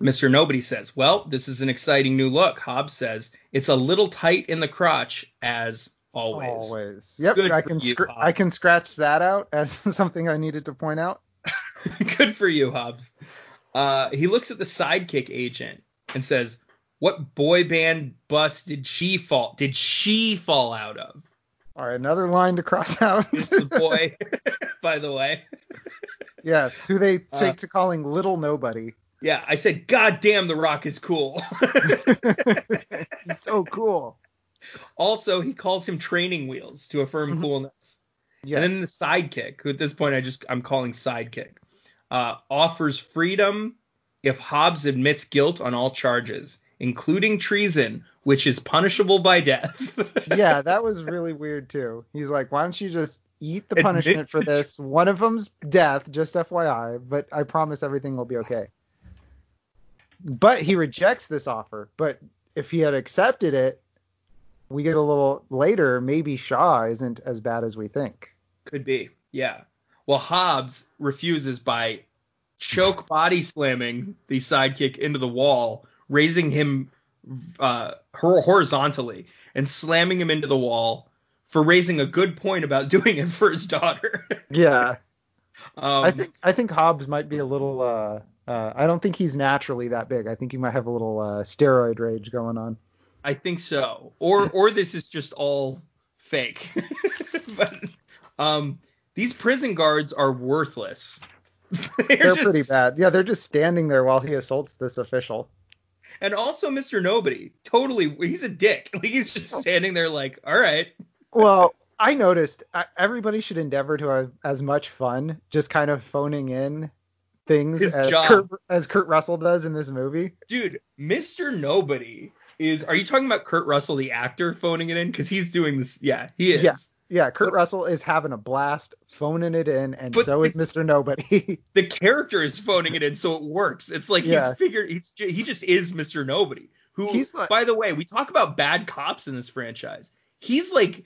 Speaker 1: Mr. Nobody says, Well, this is an exciting new look. Hobbs says, It's a little tight in the crotch, as always.
Speaker 2: Always. Yep.
Speaker 1: Good
Speaker 2: I can
Speaker 1: you,
Speaker 2: scr- I can scratch that out as something I needed to point out.
Speaker 1: Good for you, Hobbs. Uh, he looks at the sidekick agent and says, What boy band bus did she fall? Did she fall out of?
Speaker 2: All right, another line to cross out.
Speaker 1: It's the boy, by the way.
Speaker 2: yes, who they take
Speaker 1: Uh,
Speaker 2: to calling little nobody.
Speaker 1: Yeah, I said, God damn, The Rock is cool.
Speaker 2: He's so cool.
Speaker 1: Also, he calls him training wheels to affirm
Speaker 2: Mhm.
Speaker 1: coolness.
Speaker 2: Yes.
Speaker 1: And then the sidekick, who at this point I just I'm calling sidekick, uh, offers freedom if Hobbs admits guilt on all charges, including treason, which is punishable by death.
Speaker 2: yeah, that was really weird too. He's like, why don't you just eat the
Speaker 1: Admit
Speaker 2: punishment for this? One of them's death, just FYI, but I promise everything will be okay. But he rejects this offer. But if he had accepted it, we get a little later, maybe Shaw isn't as bad as we think.
Speaker 1: Could be, yeah. Well, Hobbs refuses by choke body slamming the sidekick into the wall, raising him uh, horizontally and slamming him into the wall for raising a good point about doing it for his daughter.
Speaker 2: Yeah.
Speaker 1: um,
Speaker 2: I think I think Hobbs might be a little uh uh I don't think he's naturally that big. I think he might have a little uh steroid rage going on.
Speaker 1: I think so. Or or this is just all fake. but um, these prison guards are worthless.
Speaker 2: They're
Speaker 1: just-
Speaker 2: pretty bad. Yeah, they're just standing there while he assaults this official.
Speaker 1: And also Mr. Nobody, totally, he's a dick. Like he's just standing there, like, all right.
Speaker 2: Well, I noticed I, everybody should endeavor to have as much fun just kind of phoning in things
Speaker 1: His
Speaker 2: as
Speaker 1: job.
Speaker 2: Kurt, as Kurt Russell does in this movie.
Speaker 1: Dude, Mr. Nobody is. Are you talking about Kurt Russell, the actor, phoning it in? Because he's doing this. Yeah, he is.
Speaker 2: Yeah. Yeah, Kurt Russell is having a blast phoning it in, and so is Mr. Nobody.
Speaker 1: The character is phoning it in, so it works. It's like
Speaker 2: Yeah.
Speaker 1: he's figured. He's he just is Mr. Nobody. who,
Speaker 2: He's like-
Speaker 1: by the way, we talk about bad cops in this franchise. He's like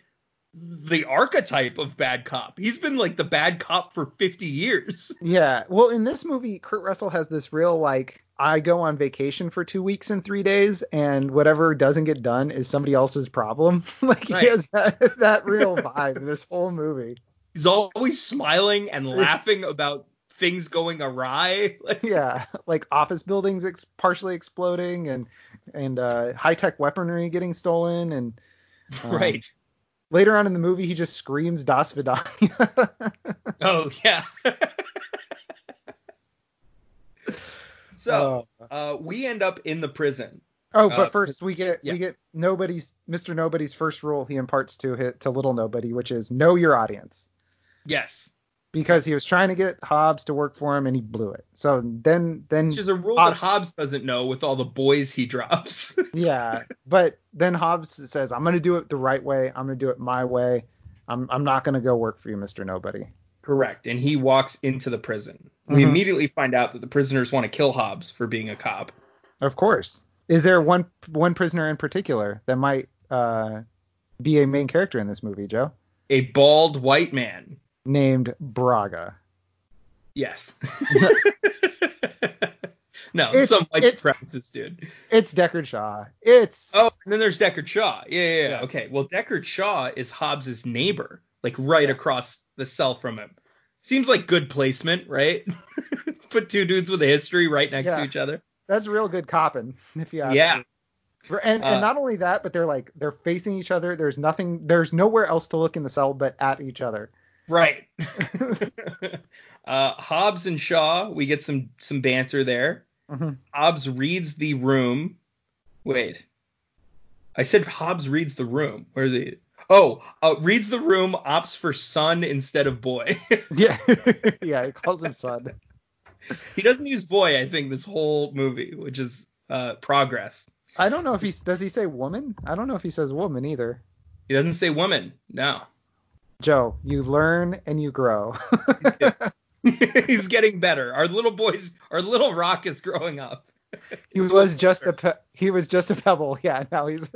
Speaker 1: the archetype of bad cop. He's been like the bad cop for 50 years.
Speaker 2: Yeah. Well, in this movie, Kurt Russell has this real like I go on vacation for two weeks and three days, and whatever doesn't get done is somebody else's problem. like
Speaker 1: Right.
Speaker 2: he has that, that real vibe this whole movie.
Speaker 1: He's always smiling and laughing about things going awry. Like,
Speaker 2: Yeah, like office buildings ex- partially exploding and and uh, high tech weaponry getting stolen, and um,
Speaker 1: right.
Speaker 2: Later on in the movie he just screams Das Vidania.
Speaker 1: Oh, yeah. so,
Speaker 2: Oh.
Speaker 1: uh, we end up in the prison.
Speaker 2: Oh, but
Speaker 1: Uh,
Speaker 2: first we get
Speaker 1: yeah.
Speaker 2: we get nobody's Mr. Nobody's first rule he imparts to hit to Little Nobody, which is know your audience.
Speaker 1: Yes.
Speaker 2: Because he was trying to get Hobbs to work for him and he blew it. So then then
Speaker 1: Which is a rule
Speaker 2: Hob-
Speaker 1: that Hobbs doesn't know with all the boys he drops.
Speaker 2: yeah, but then Hobbs says, "I'm gonna do it the right way. I'm gonna do it my way. I'm I'm not gonna go work for you, Mr. Nobody."
Speaker 1: Correct. And he walks into the prison. We
Speaker 2: Mhm.
Speaker 1: immediately find out that the prisoners want to kill Hobbs for being a cop.
Speaker 2: Of course. Is there one one prisoner in particular that might uh, be a main character in this movie, Joe?
Speaker 1: A bald white man.
Speaker 2: Named Braga.
Speaker 1: Yes. no,
Speaker 2: It's-
Speaker 1: some white supremacist dude.
Speaker 2: It's Deckard Shaw. It's
Speaker 1: Oh, and then there's Deckard Shaw. Yeah, yeah, yeah.
Speaker 2: Yes.
Speaker 1: Okay. Well, Deckard Shaw is Hobbs's neighbor, like right across the cell from him. Seems like good placement, right? Put two dudes with a history right next
Speaker 2: Yeah.
Speaker 1: to each other.
Speaker 2: that's real good copping, if you ask
Speaker 1: Yeah.
Speaker 2: me. For- And,
Speaker 1: Uh,
Speaker 2: and not only that, but they're like they're facing each other. There's nothing. There's nowhere else to look in the cell but at each other.
Speaker 1: Right. uh, Hobbs and Shaw, we get some some banter there.
Speaker 2: Mhm.
Speaker 1: Hobbs reads the room. Wait. I said Hobbs reads the room. Where's the Oh, uh, reads the room, opts for son instead of boy.
Speaker 2: Yeah, yeah. He calls him son.
Speaker 1: he doesn't use boy, I think, this whole movie, which is uh, progress.
Speaker 2: I don't know if he does. He say woman? I don't know if he says woman either.
Speaker 1: He doesn't say woman. No.
Speaker 2: Joe, you learn and you grow.
Speaker 1: He's getting better. Our little boys, our little rock is growing up.
Speaker 2: he was just a pe- he was just a pebble. Yeah. Now he's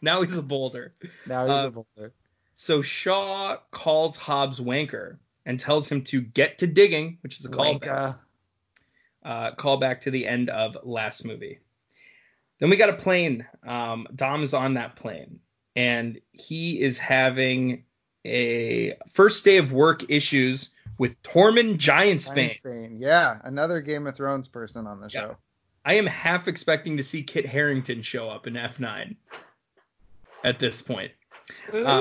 Speaker 1: Now he's a boulder.
Speaker 2: now he's
Speaker 1: Uh,
Speaker 2: a boulder.
Speaker 1: So Shaw calls Hobbs wanker and tells him to get to digging, which is a callback. Uh, callback to the end of last movie. Then we got a plane. Um, Dom is on that plane, and he is having a first day of work issues with Tormund Giantsbane.
Speaker 2: Spain. Yeah, another Game of Thrones person on the
Speaker 1: Yeah.
Speaker 2: show.
Speaker 1: I am half expecting to see Kit Harington show up in F9 at this point. Uh,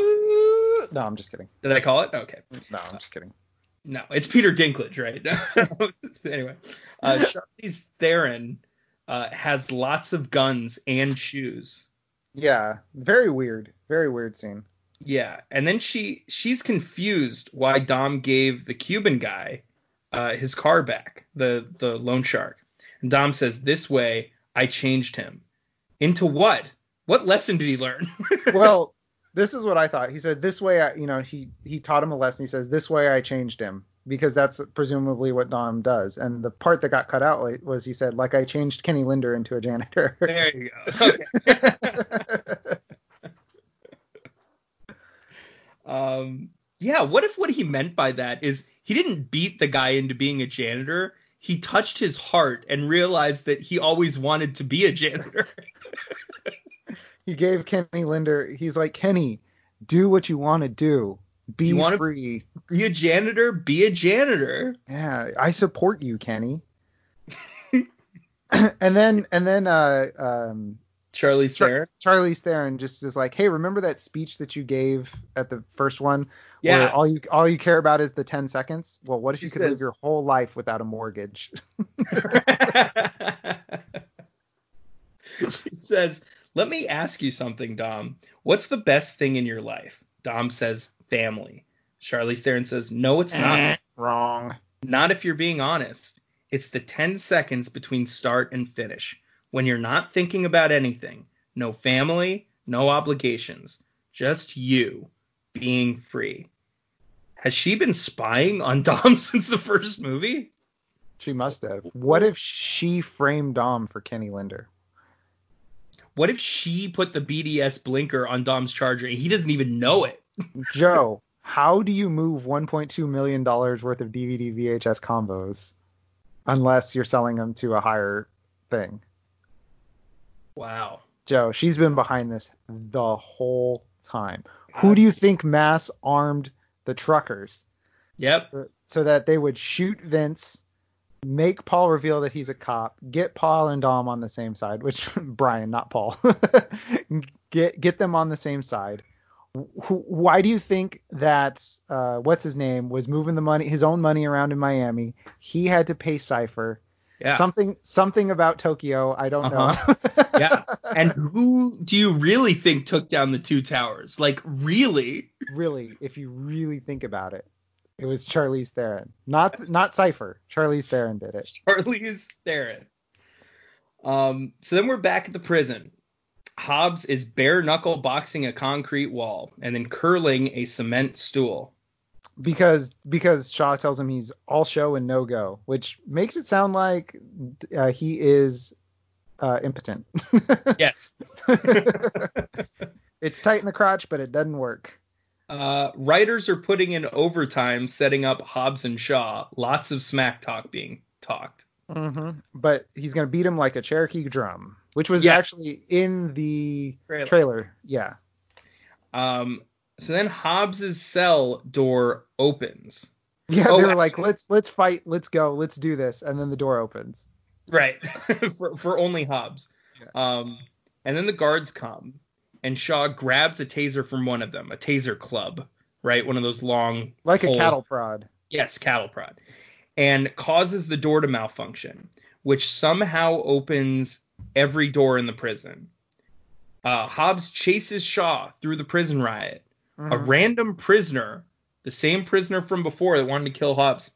Speaker 2: no, I'm just kidding.
Speaker 1: Did I call it? Okay.
Speaker 2: No, I'm just kidding.
Speaker 1: No, it's Peter Dinklage, right? anyway, uh, Charlize Theron uh, has lots of guns and shoes.
Speaker 2: Yeah, very weird. Very weird scene.
Speaker 1: Yeah, and then she she's confused why Dom gave the Cuban guy uh, his car back, the the loan shark. And Dom says, "This way, I changed him into what? What lesson did he learn?"
Speaker 2: well, this is what I thought. He said this way, I, you know, he he taught him a lesson. He says this way I changed him because that's presumably what Dom does. And the part that got cut out was he said like I changed Kenny Linder into a janitor.
Speaker 1: there you go. Okay. Um, yeah, what if what he meant by that is he didn't beat the guy into being a janitor? He touched his heart and realized that he always wanted to be a janitor.
Speaker 2: he gave Kenny Linder. He's like Kenny, do what you want to do. Be
Speaker 1: You wanna-
Speaker 2: free.
Speaker 1: be a janitor, be a janitor.
Speaker 2: Yeah, I support you, Kenny. and then and then uh um
Speaker 1: Charlie
Speaker 2: Char-
Speaker 1: Theron.
Speaker 2: Charlize Theron just is like, hey, remember that speech that you gave at the first one?
Speaker 1: Yeah.
Speaker 2: Where all you all you care about is the ten seconds. Well, what if
Speaker 1: She
Speaker 2: you could live your whole life without a mortgage?
Speaker 1: he says, Let me ask you something, Dom. What's the best thing in your life? Dom says, Family. Charlize Theron says, No, it's eh, not.
Speaker 2: Wrong.
Speaker 1: Not if you're being honest. It's the 10 seconds between start and finish when you're not thinking about anything. No family, no obligations. Just you being free. Has she been spying on Dom since the first movie?
Speaker 2: She must have. What if she framed Dom for Kenny Linder?
Speaker 1: What if she put the BDS blinker on Dom's charger and he doesn't even know it?
Speaker 2: Joe, how do you move 1.2 million dollars worth of DVD VHS combos unless you're selling them to a higher thing?
Speaker 1: Wow.
Speaker 2: Joe, she's been behind this the whole time. Who do you think mass armed the truckers
Speaker 1: Yep.
Speaker 2: so that they would shoot Vince, make Paul reveal that he's a cop, get Paul and Dom on the same side, which Brian, not Paul, get get them on the same side. Why do you think that uh, what's his name was moving the money, his own money around in Miami? He had to pay Cipher.
Speaker 1: Yeah.
Speaker 2: Something something about Tokyo, I don't
Speaker 1: Uh-huh.
Speaker 2: know.
Speaker 1: yeah. And who do you really think took down the two towers? Like really?
Speaker 2: really, if you really think about it, it was Charlize Theron, not not Cipher. Charlize Theron did it.
Speaker 1: Charlie's Theron. Um, so then we're back at the prison. Hobbs is bare knuckle boxing a concrete wall and then curling a cement stool.
Speaker 2: Because because Shaw tells him he's all show and no go, which makes it sound like uh, he is uh, impotent.
Speaker 1: Yes.
Speaker 2: it's tight in the crotch, but it doesn't work.
Speaker 1: Uh, writers are putting in overtime setting up Hobbs and Shaw. Lots of smack talk being talked.
Speaker 2: Mm-hmm. But he's gonna beat him like a Cherokee drum, which was
Speaker 1: Yes.
Speaker 2: actually in the
Speaker 1: Trailer.
Speaker 2: trailer. Yeah.
Speaker 1: Um, so then Hobbs's cell door opens.
Speaker 2: Yeah,
Speaker 1: Oh,
Speaker 2: they were like, let's let's fight, let's go, let's do this, and then the door opens.
Speaker 1: Right. for, for only Hobbs.
Speaker 2: Yeah.
Speaker 1: Um, and then the guards come, and Shaw grabs a taser from one of them, a taser club, right? One of those long,
Speaker 2: Like a cattle prod.
Speaker 1: yes, cattle prod, and causes the door to malfunction, which somehow opens every door in the prison. Uh, Hobbs chases Shaw through the prison riot. A
Speaker 2: Mhm.
Speaker 1: random prisoner, the same prisoner from before that wanted to kill Hobbs,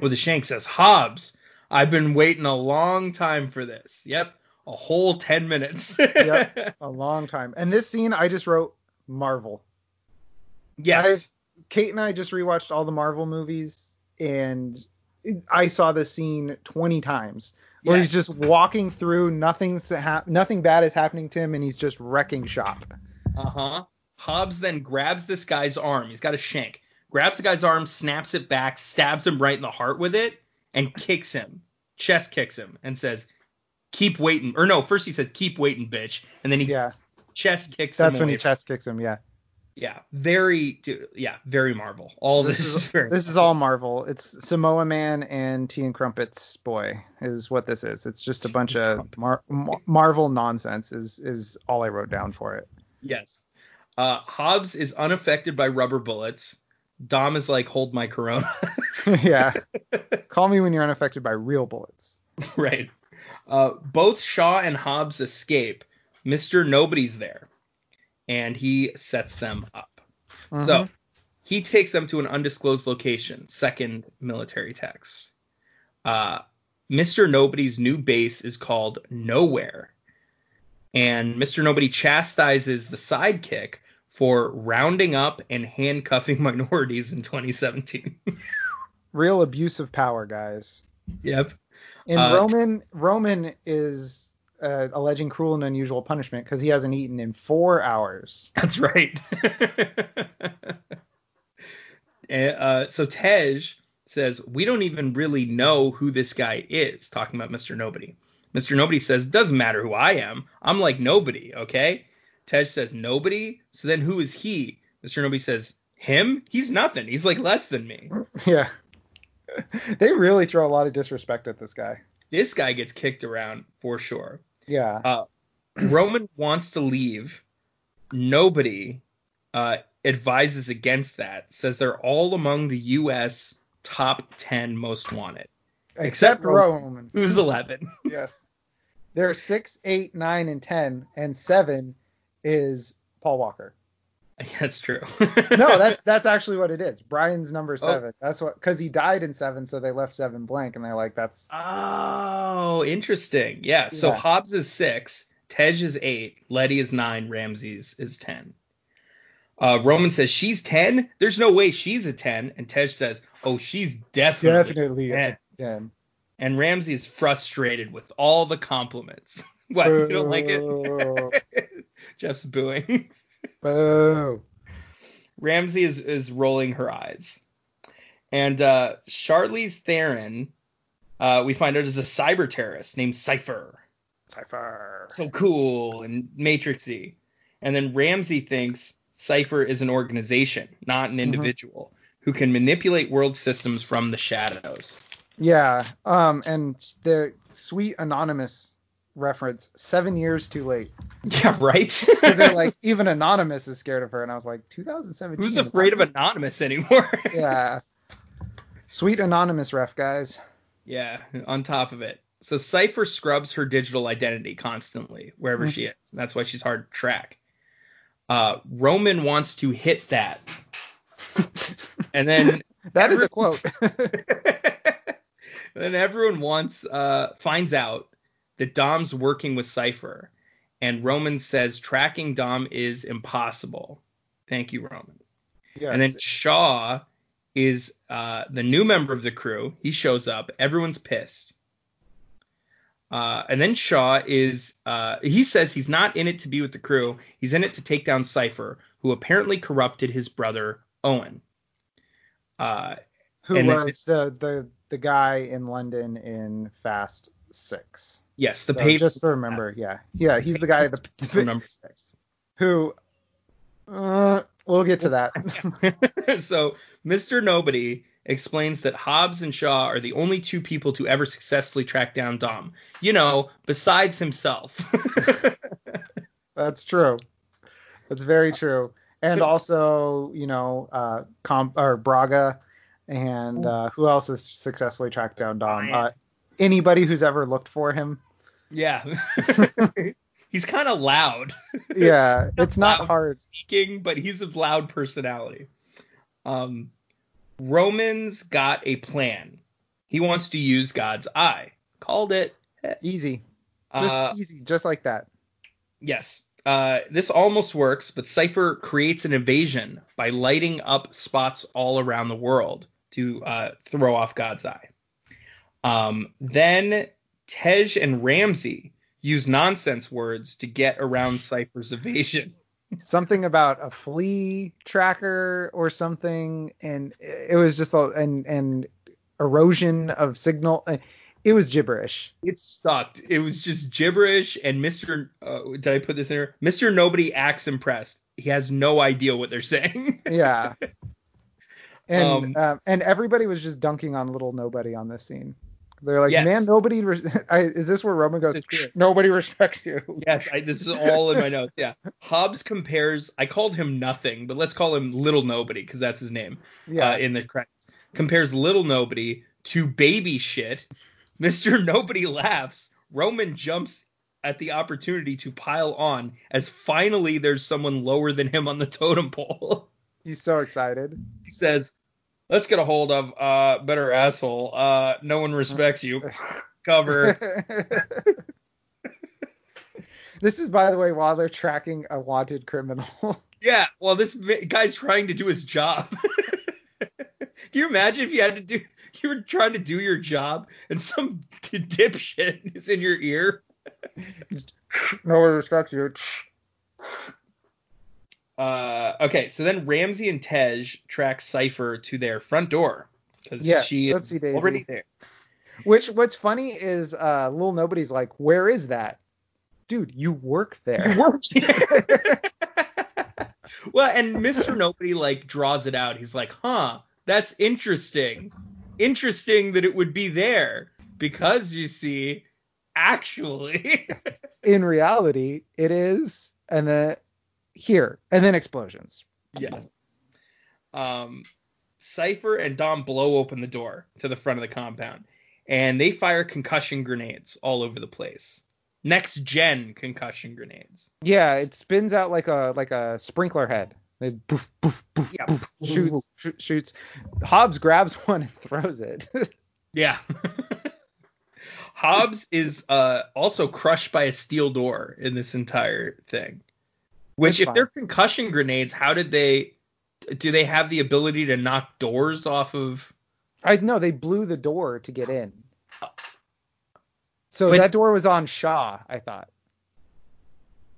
Speaker 1: with a shank says, Hobbs, I've been waiting a long time for this. Yep, a whole 10 minutes.
Speaker 2: Yep. A long time. And this scene, I just wrote Marvel.
Speaker 1: yes.
Speaker 2: Kate and I just rewatched all the Marvel movies, and I saw this scene 20 times where
Speaker 1: Yes.
Speaker 2: he's just walking through, nothing's hap- nothing bad is happening to him, and he's just wrecking shop.
Speaker 1: Uh huh. Hobbs then grabs this guy's arm. He's got a shank. Grabs the guy's arm, snaps it back, stabs him right in the heart with it, and kicks him. Chest kicks him and says, "Keep waiting." Or no, first he says, "Keep waiting, bitch," and then he
Speaker 2: Yeah,
Speaker 1: chest kicks him.
Speaker 2: that's when he chest kicks him. Yeah,
Speaker 1: Yeah, very, dude, yeah, very Marvel. All this,
Speaker 2: this
Speaker 1: is, very.
Speaker 2: this is all Marvel. It's Samoa Man and Tea and Crumpets boy is what this is. It's just a bunch of Mar- Marvel nonsense. Is is all I wrote down for it.
Speaker 1: yes. Uh, Hobbs is unaffected by rubber bullets. Dom is like, hold my corona.
Speaker 2: yeah, call me when you're unaffected by real bullets.
Speaker 1: right. Uh, both Shaw and Hobbs escape. Mister Nobody's there, and he sets them up. So
Speaker 2: Mhm.
Speaker 1: he takes them to an undisclosed location. Second military text. Uh, Mr. Nobody's new base is called Nowhere. And Mr. Nobody chastises the sidekick for rounding up and handcuffing minorities in 2017.
Speaker 2: real abuse of power, guys.
Speaker 1: yep.
Speaker 2: And
Speaker 1: Uh,
Speaker 2: Roman Roman is uh, alleging cruel and unusual punishment because he hasn't eaten in four hours.
Speaker 1: That's right. And, uh, so Tej says, We don't even really know who this guy is, talking about Mr. Nobody. Mr. Nobody says, Doesn't matter who I am. I'm like nobody, okay? Tej says, Nobody? So then who is he? Mr. Nobody says, Him? He's nothing. He's like less than me.
Speaker 2: yeah. they really throw a lot of disrespect at this guy.
Speaker 1: This guy gets kicked around for sure.
Speaker 2: Yeah.
Speaker 1: Uh, Roman wants to leave. Nobody uh, advises against that. Says they're all among the U.S. top 10 most wanted.
Speaker 2: Except,
Speaker 1: except
Speaker 2: Roman.
Speaker 1: Who's 11?
Speaker 2: yes. They're six, eight, nine, and ten, and seven is Paul Walker.
Speaker 1: That's true.
Speaker 2: No, that's that's actually what it is. Brian's number
Speaker 1: Oh.
Speaker 2: seven. That's what because he died in seven, so they left seven blank, and they're like, that's
Speaker 1: oh, interesting. Yeah. So
Speaker 2: Yeah.
Speaker 1: Hobbs is six, Tej is eight, Letty is nine, Ramsey is ten. Uh, Roman says she's ten. There's no way she's a ten, and Tej says, oh, she's definitely,
Speaker 2: definitely
Speaker 1: ten.
Speaker 2: ten.
Speaker 1: And Ramsey is frustrated with all the compliments. what? You don't like it? Jeff's booing.
Speaker 2: Boo.
Speaker 1: Ramsey is is rolling her eyes. And uh, Charlize Theron, uh, we find out is a cyber terrorist named Cipher.
Speaker 2: Cipher.
Speaker 1: So cool and matrixy. And then Ramsey thinks Cipher is an organization, not an individual, who can manipulate world systems from the shadows.
Speaker 2: Yeah. Um, and the sweet anonymous reference, seven years too late.
Speaker 1: Yeah, right.
Speaker 2: Because they're like, even anonymous is scared of her, and I was like, 2017.
Speaker 1: Who's afraid of anonymous anymore?
Speaker 2: Yeah. Sweet anonymous ref, guys.
Speaker 1: Yeah, on top of it. So Cipher scrubs her digital identity constantly wherever
Speaker 2: Mhm.
Speaker 1: she is. And that's why she's hard to track. Uh, Roman wants to hit that. and then
Speaker 2: That is a quote.
Speaker 1: then everyone wants uh, finds out that Dom's working with Cipher. And Roman says tracking Dom is impossible. Thank you, Roman.
Speaker 2: yes.
Speaker 1: And then Shaw is uh, the new member of the crew. He shows up. Everyone's pissed. Uh, and then Shaw is uh, he says he's not in it to be with the crew. He's in it to take down Cipher, who apparently corrupted his brother Owen. Uh,
Speaker 2: who was the, the the guy in London in Fast Six.
Speaker 1: Yes, the
Speaker 2: So
Speaker 1: page
Speaker 2: just to remember, yeah, yeah, he's the guy that
Speaker 1: remember six.
Speaker 2: who. Uh, we'll get to that.
Speaker 1: so Mr. Nobody explains that Hobbs and Shaw are the only two people to ever successfully track down Dom. You know, besides himself.
Speaker 2: That's true. That's very true. And also, you know, uh, comp or Braga, and uh, who else has successfully tracked down Dom? Uh, anybody who's ever looked for him.
Speaker 1: Yeah. he's kind of loud
Speaker 2: Yeah, it's not hard.
Speaker 1: speaking, but he's a loud personality. Um, Roman's got a plan. He wants to use God's eye. Called it.
Speaker 2: Easy, just
Speaker 1: Uh,
Speaker 2: easy, just like that.
Speaker 1: Yes. Uh, this almost works, but Cipher creates an invasion by lighting up spots all around the world to uh, throw off God's eye. Um, then Tej and Ramsey use nonsense words to get around Cipher's evasion.
Speaker 2: Something about a flea tracker or something, and it was just a and and erosion of signal. It was gibberish.
Speaker 1: It sucked. It was just gibberish, and Mr. Uh, did I put this in here? Mr. Nobody acts impressed. He has no idea what they're saying.
Speaker 2: Yeah. And
Speaker 1: Um,
Speaker 2: um, and everybody was just dunking on little nobody on this scene. They're like,
Speaker 1: Yes.
Speaker 2: man, nobody. Res- I, is this where Roman goes? Nobody respects you.
Speaker 1: Yes, I, this is all in my notes. Yeah, Hobbs compares. I called him nothing, but let's call him Little Nobody because that's his name
Speaker 2: Yeah.
Speaker 1: uh, in the credits. Compares Little Nobody to Baby Shit. Mister Nobody laughs. Roman jumps at the opportunity to pile on as finally there's someone lower than him on the totem pole.
Speaker 2: He's so excited.
Speaker 1: he says, "Let's get a hold of uh better asshole. Uh, no one respects you. Cover."
Speaker 2: this is, by the way, while they're tracking a wanted criminal.
Speaker 1: Yeah, well, this guy's trying to do his job. Can you imagine if you had to do, you were trying to do your job and some dipshit is in your ear?
Speaker 2: Nobody respects you.
Speaker 1: Uh, okay, so then Ramsey and Tej track Cipher to their front door because
Speaker 2: Yeah,
Speaker 1: she is already there.
Speaker 2: Which what's funny is uh little nobody's like, where is that? Dude, you work there.
Speaker 1: well, and Mr. Nobody like draws it out. He's like, "Huh, that's interesting. Interesting that it would be there because you see, actually."
Speaker 2: In reality, it is, and then here, and then explosions.
Speaker 1: Yes. Um, Cipher and Dom blow open the door to the front of the compound, and they fire concussion grenades all over the place. Next gen concussion grenades.
Speaker 2: Yeah, it spins out like a like a sprinkler head. It poof, poof, poof,
Speaker 1: Yeah.
Speaker 2: poof, shoots sh- shoots. Hobbs grabs one and throws it.
Speaker 1: Yeah. Hobbs is uh, also crushed by a steel door in this entire thing. Which, if
Speaker 2: fine.
Speaker 1: they're concussion grenades, how did they? Do they have the ability to knock doors off of?
Speaker 2: I know they blew the door to get in. So
Speaker 1: But-
Speaker 2: that door was on Shaw, I thought.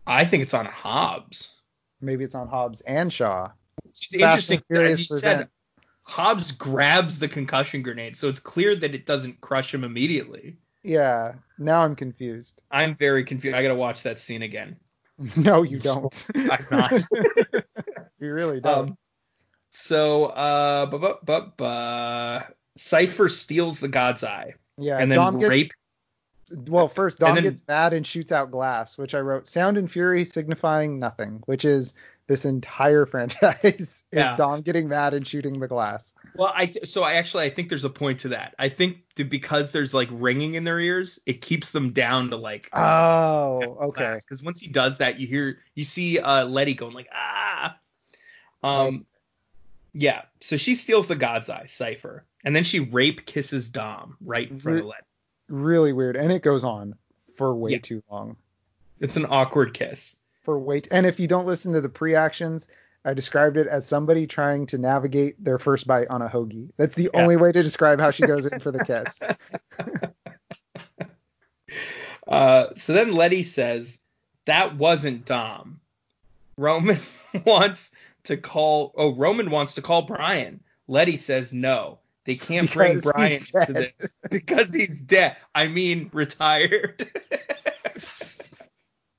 Speaker 1: I think it's on Hobbs.
Speaker 2: Maybe it's on Hobbs and Shaw.
Speaker 1: It's interesting as you
Speaker 2: present.
Speaker 1: said, Hobbs grabs the concussion grenade, so it's clear that it doesn't crush him immediately.
Speaker 2: Yeah. Now I'm confused.
Speaker 1: I'm very confused. I gotta watch that scene again.
Speaker 2: No, you don't.
Speaker 1: I'm not.
Speaker 2: you really don't.
Speaker 1: Um, so, uh, bu- bu- bu- bu- Cipher steals the God's Eye
Speaker 2: yeah.
Speaker 1: and then
Speaker 2: Dom gets,
Speaker 1: rape.
Speaker 2: Well, first Dom
Speaker 1: then-
Speaker 2: gets mad and shoots out glass, which I wrote sound and fury signifying nothing, which is this entire franchise is
Speaker 1: Yeah.
Speaker 2: Dom getting mad and shooting the glass.
Speaker 1: Well, I th- so I actually I think there's a point to that. I think that because there's like ringing in their ears, it keeps them down to like
Speaker 2: Oh, okay.
Speaker 1: Because once he does that, you hear you see uh, Letty going like ah. Um, yeah. So she steals the God's Eye, Cipher, and then she rape kisses Dom right in front of
Speaker 2: Re-
Speaker 1: Letty.
Speaker 2: Really weird, and it goes on for way
Speaker 1: Yeah.
Speaker 2: too long.
Speaker 1: It's an awkward kiss.
Speaker 2: For wait, and if you don't listen to the pre-actions, I described it as somebody trying to navigate their first bite on a hoagie. That's the
Speaker 1: Yeah.
Speaker 2: only way to describe how she goes in for the kiss.
Speaker 1: Uh, so then Letty says that wasn't Dom. Roman wants to call. Oh, Roman wants to call Brian. Letty says no. They can't bring Brian to this because he's dead. I mean, retired.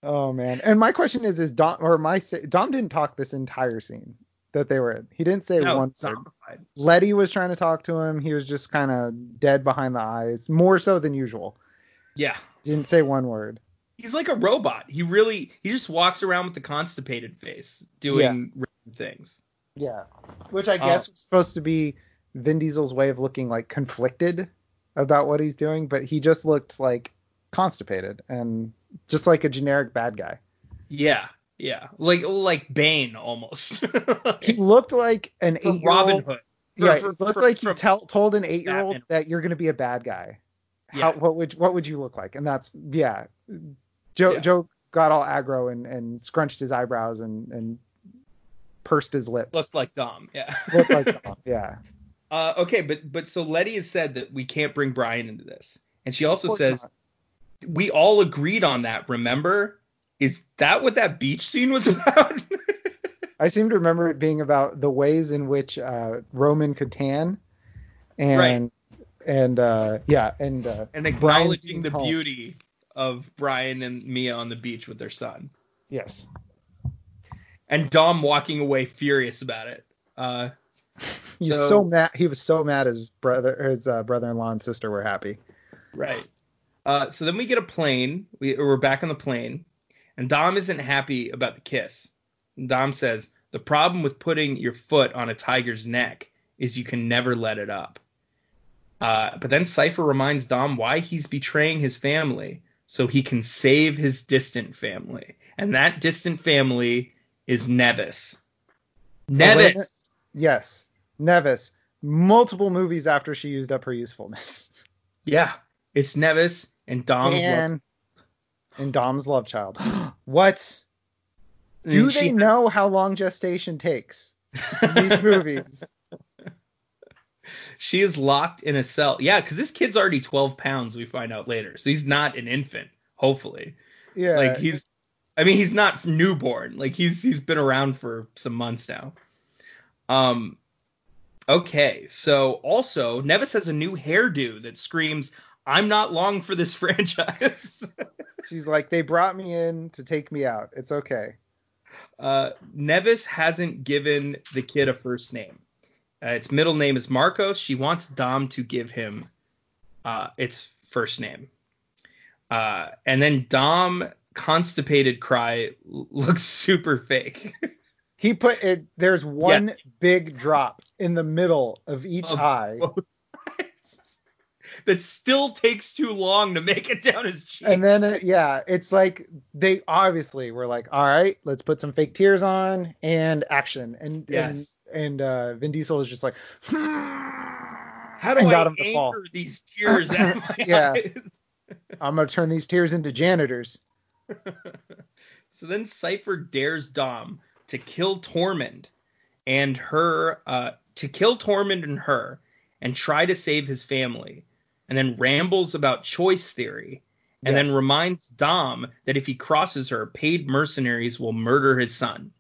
Speaker 2: Oh man. And my question is, is Dom or my Dom didn't talk this entire scene that they were in. He didn't say
Speaker 1: no,
Speaker 2: one word. Letty was trying to talk to him. He was just kind of dead behind the eyes, more so than usual.
Speaker 1: Yeah.
Speaker 2: Didn't say one word.
Speaker 1: He's like a robot. He really he just walks around with the constipated face doing random things.
Speaker 2: Yeah. Which I uh, guess was supposed to be Vin Diesel's way of looking like conflicted about what he's doing, but he just looked like constipated and just like a generic bad guy.
Speaker 1: Yeah. Yeah. Like like Bane almost.
Speaker 2: He looked like an eight
Speaker 1: Robin Hood. For-
Speaker 2: Yeah,
Speaker 1: for-
Speaker 2: looked
Speaker 1: for-
Speaker 2: like you tell, told an eight-year-old that you're going to be a bad guy.
Speaker 1: Yeah.
Speaker 2: How what would what would you look like? And that's yeah. Joe
Speaker 1: Yeah.
Speaker 2: Joe got all aggro and, and scrunched his eyebrows and and pursed his lips.
Speaker 1: looked like Dom. Yeah.
Speaker 2: Looked like Dom, yeah.
Speaker 1: Uh, okay, but but so Letty has said that we can't bring Brian into this, and she also says
Speaker 2: not.
Speaker 1: We all agreed on that. Remember? Is that what that beach scene was about?
Speaker 2: I seem to remember it being about the ways in which uh, Roman could tan, and
Speaker 1: Right.
Speaker 2: and uh, yeah, and uh,
Speaker 1: and acknowledging the beauty of Brian and Mia on the beach with their son,
Speaker 2: Yes,
Speaker 1: and Dom walking away furious about it. Uh,
Speaker 2: he's
Speaker 1: So-
Speaker 2: so, mad. He was so mad. His brother, his uh, brother-in-law and sister were happy.
Speaker 1: Right. Uh, so then we get a plane. We, we're back on the plane, and Dom isn't happy about the kiss. Dom says the problem with putting your foot on a tiger's neck is you can never let it up. Uh, but then Cipher reminds Dom why he's betraying his family so he can save his distant family, and that distant family is
Speaker 2: Neves.
Speaker 1: Neves.
Speaker 2: Yes, Neves. Multiple movies after she used up her usefulness.
Speaker 1: Yeah, it's Neves and Dom's love.
Speaker 2: and and Dom's love child. what? Do
Speaker 1: she-
Speaker 2: they know how long gestation takes in these movies?
Speaker 1: She is locked in a cell. Yeah, because this kid's already 12 pounds. We find out later, so he's not an infant. Hopefully,
Speaker 2: Yeah.
Speaker 1: like he's. I mean, he's not newborn. Like he's he's been around for some months now. Um. Okay, so also Neves has a new hairdo that screams, "I'm not long for this franchise."
Speaker 2: She's like, they brought me in to take me out. It's okay.
Speaker 1: uh, Neves hasn't given the kid a first name. Uh, its middle name is Marcos. She wants Dom to give him uh, its first name. Uh, and then Dom constipated cry looks super fake.
Speaker 2: He put it. There's one big drop in the middle of each
Speaker 1: Of
Speaker 2: eye,
Speaker 1: that still takes too long to make it down his cheeks.
Speaker 2: and then it, yeah, it's like they obviously were like, all right, let's put some fake tears on and action. And
Speaker 1: Yes.
Speaker 2: and, and uh, Vin Diesel is just like,
Speaker 1: how do I
Speaker 2: got him to fall.
Speaker 1: these tears out my
Speaker 2: Yeah.
Speaker 1: eyes?
Speaker 2: I'm gonna turn these tears into janitors.
Speaker 1: So then Cipher dares Dom to kill Tormund and her, uh, to kill Tormund and her, and try to save his family, and then rambles about choice theory and then reminds Dom that if he crosses her, paid mercenaries will murder his son.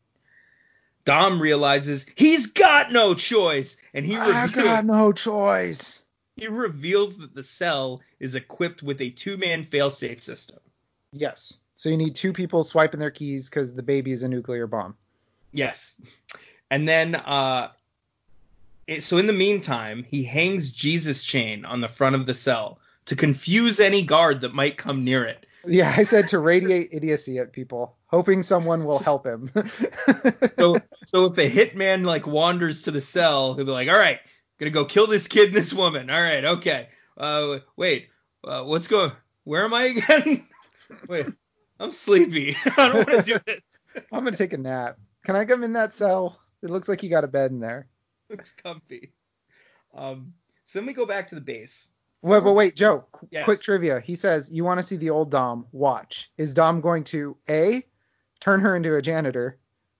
Speaker 1: Dom realizes he's got no choice, and he
Speaker 2: I
Speaker 1: reveals,
Speaker 2: got no choice.
Speaker 1: he reveals that the cell is equipped with a two-man failsafe system.
Speaker 2: Yes. So you need two people swiping their keys because the baby is a nuclear bomb.
Speaker 1: Yes. And then, uh, so in the meantime, he hangs Jesus chain on the front of the cell to confuse any guard that might come near it.
Speaker 2: Yeah, I said to radiate idiocy at people, hoping someone will help him.
Speaker 1: So, so if a hitman like wanders to the cell, he'll be like, "All right, gonna go kill this kid and this woman. All right, okay. Uh, wait, uh, what's going? Where am I again? wait, I'm sleepy. I don't want to do this.
Speaker 2: I'm gonna take a nap. Can I come in that cell? It looks like you got a bed in there.
Speaker 1: Looks comfy." Um, so then we go back to the base.
Speaker 2: Wait, but wait, Joe. qu-
Speaker 1: Yes.
Speaker 2: Quick trivia. He says you want to see the old Dom. Watch. Is Dom going to a turn her into a janitor,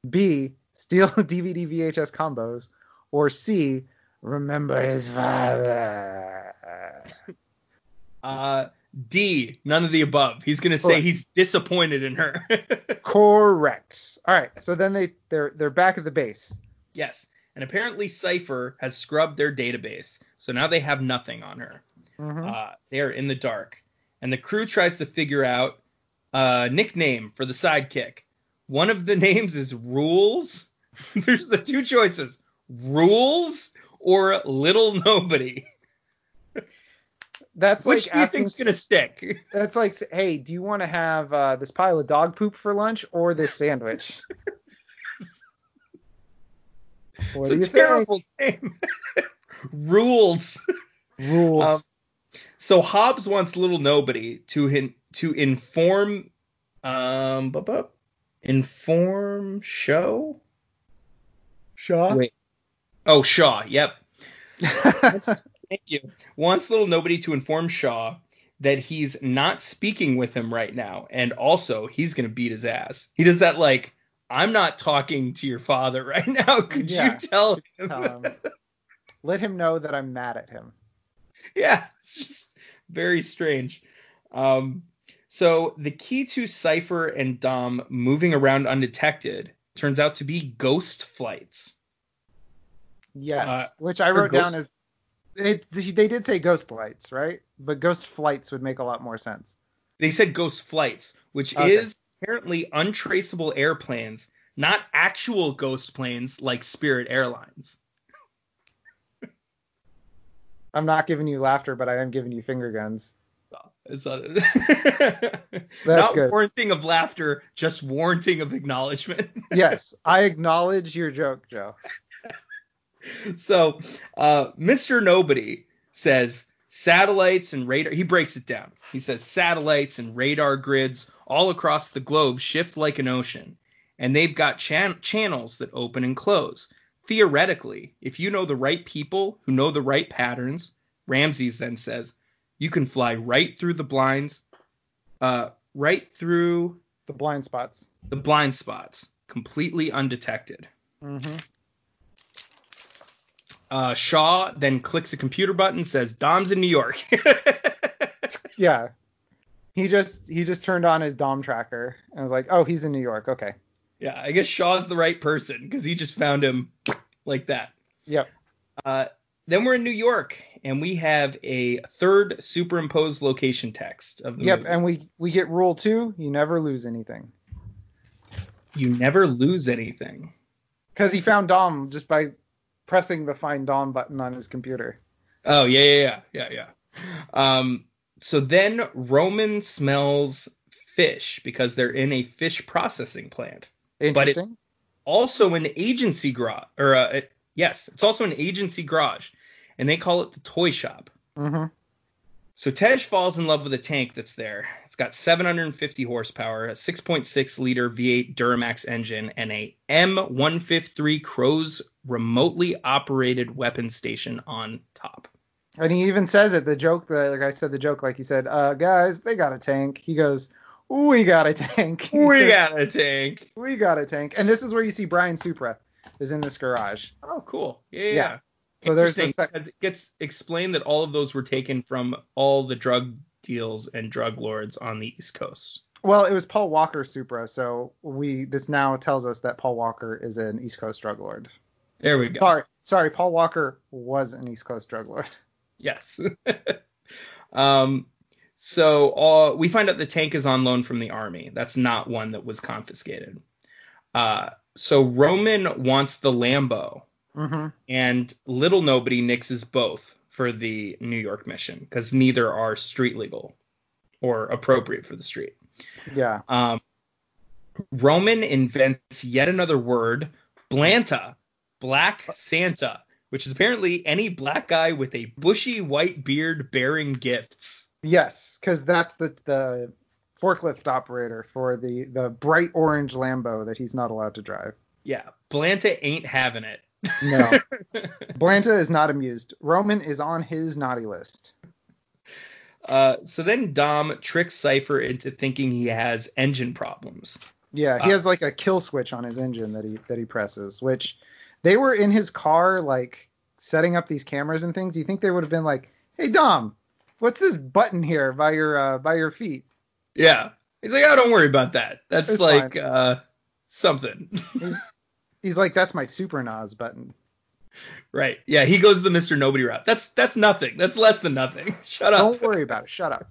Speaker 2: b steal DVD VHS combos, or c remember his father?
Speaker 1: Uh, D, none of the above. He's gonna say
Speaker 2: Correct.
Speaker 1: he's disappointed in her.
Speaker 2: Correct. All right. So then they they're they're back at the base.
Speaker 1: yes, and apparently Cipher has scrubbed their database, so now they have nothing on her.
Speaker 2: Mhm.
Speaker 1: Uh, they are in the dark, and the crew tries to figure out a nickname for the sidekick. One of the names is Rules. There's the two choices: Rules or Little Nobody.
Speaker 2: That's
Speaker 1: Which
Speaker 2: like
Speaker 1: do you
Speaker 2: asking
Speaker 1: think's gonna stick?
Speaker 2: That's like, hey, do you want to have uh, this pile of dog poop for lunch or this sandwich? What
Speaker 1: it's a
Speaker 2: think?
Speaker 1: terrible name. Rules.
Speaker 2: Rules.
Speaker 1: Um, so Hobbs wants little nobody to hin- to inform um bu- bu- inform show.
Speaker 2: Shaw.
Speaker 1: Wait. Oh Shaw. Yep. Thank you. Wants little nobody to inform Shaw that he's not speaking with him right now, and also he's gonna beat his ass. He does that like. I'm not talking to your father right now. Could
Speaker 2: Yeah.
Speaker 1: you tell him?
Speaker 2: Tell him. Let him know that I'm mad at him.
Speaker 1: yeah, it's just very strange. Um, so the key to Cipher and Dom moving around undetected turns out to be ghost flights.
Speaker 2: Yes.
Speaker 1: Uh,
Speaker 2: Which I wrote down as it, they did say ghost lights, right? But ghost flights would make a lot more sense.
Speaker 1: They said ghost flights, which
Speaker 2: Okay.
Speaker 1: is apparently untraceable airplanes, not actual ghost planes like Spirit Airlines.
Speaker 2: I'm not giving you laughter, but I am giving you finger guns.
Speaker 1: Not,
Speaker 2: That's
Speaker 1: not
Speaker 2: good.
Speaker 1: warranting of laughter, just warranting of acknowledgement.
Speaker 2: Yes, I acknowledge your joke, Joe.
Speaker 1: so uh, Mr. Nobody says satellites and radar. He breaks it down. He says satellites and radar grids all across the globe shift like an ocean, and they've got chan- channels that open and close. Theoretically, if you know the right people who know the right patterns, Ramsey then says, you can fly right through the blinds, uh, right through
Speaker 2: The blind spots.
Speaker 1: the blind spots, completely undetected.
Speaker 2: Mm-hmm.
Speaker 1: Uh, Shaw then clicks a computer button, says Dom's in New York.
Speaker 2: Yeah. He just he just turned on his Dom tracker and was like, "Oh, he's in New York. Okay."
Speaker 1: yeah, I guess Shaw's the right person because he just found him like that.
Speaker 2: Yep.
Speaker 1: Uh, then we're in New York and we have a third superimposed location text of the
Speaker 2: Yep,
Speaker 1: movie.
Speaker 2: and we we get rule 2, you never lose anything.
Speaker 1: you never lose anything.
Speaker 2: Cuz he found Dom just by pressing the find Dom button on his computer.
Speaker 1: Oh yeah, yeah, yeah, yeah, yeah. Um, so then Roman smells fish because they're in a fish processing plant. Interesting. But it-
Speaker 2: Interesting.
Speaker 1: also an agency garage, or uh, it- yes, it's also an agency garage, and they call it the toy shop.
Speaker 2: mhm.
Speaker 1: So Tej falls in love with a tank that's there. It's got 750 horsepower, a 6.6 liter V8 Duramax engine, and a M153 CROWS remotely operated weapon station on top.
Speaker 2: And he even says it. The joke, the, like I said, the joke, like he said, uh, guys, they got a tank. He goes, we got a tank. He
Speaker 1: We
Speaker 2: said,
Speaker 1: got a tank.
Speaker 2: we got a tank. And this is where you see Brian Supra is in this garage.
Speaker 1: Oh, cool. Yeah, yeah.
Speaker 2: Yeah. So there's the sec-
Speaker 1: it gets explained that all of those were taken from all the drug deals and drug lords on the East Coast.
Speaker 2: Well, it was Paul Walker Supra, so we this now tells us that Paul Walker is an East Coast drug lord.
Speaker 1: There we go.
Speaker 2: Sorry, sorry, Paul Walker was an East Coast drug lord.
Speaker 1: Yes. um, so uh, we find out the tank is on loan from the army. That's not one that was confiscated. Uh, so Roman wants the Lambo,
Speaker 2: Mm-hmm.
Speaker 1: and little nobody nixes both for the New York mission because neither are street legal or appropriate for the street.
Speaker 2: Yeah.
Speaker 1: Um, Roman invents yet another word, blanta, black Santa, which is apparently any black guy with a bushy white beard bearing gifts.
Speaker 2: Yes, because that's the the forklift operator for the the bright orange Lambo that he's not allowed to drive.
Speaker 1: Yeah, Blanta ain't having it.
Speaker 2: No, Blanta is not amused. Roman is on his naughty list.
Speaker 1: Uh, so then Dom tricks Cipher into thinking he has engine problems.
Speaker 2: Yeah, he
Speaker 1: Uh,
Speaker 2: has like a kill switch on his engine that he that he presses, which they were in his car like setting up these cameras and things. do You think they would have been like, "Hey Dom, what's this button here by your uh, by your feet?"
Speaker 1: Yeah. He's like, oh, don't worry about that. That's
Speaker 2: It's
Speaker 1: like
Speaker 2: fine.
Speaker 1: uh, something.
Speaker 2: He's like, "That's my Super NOS button."
Speaker 1: right. Yeah. He goes the Mr. Nobody route. That's that's nothing. That's less than nothing. Shut up.
Speaker 2: Don't worry about it. Shut up.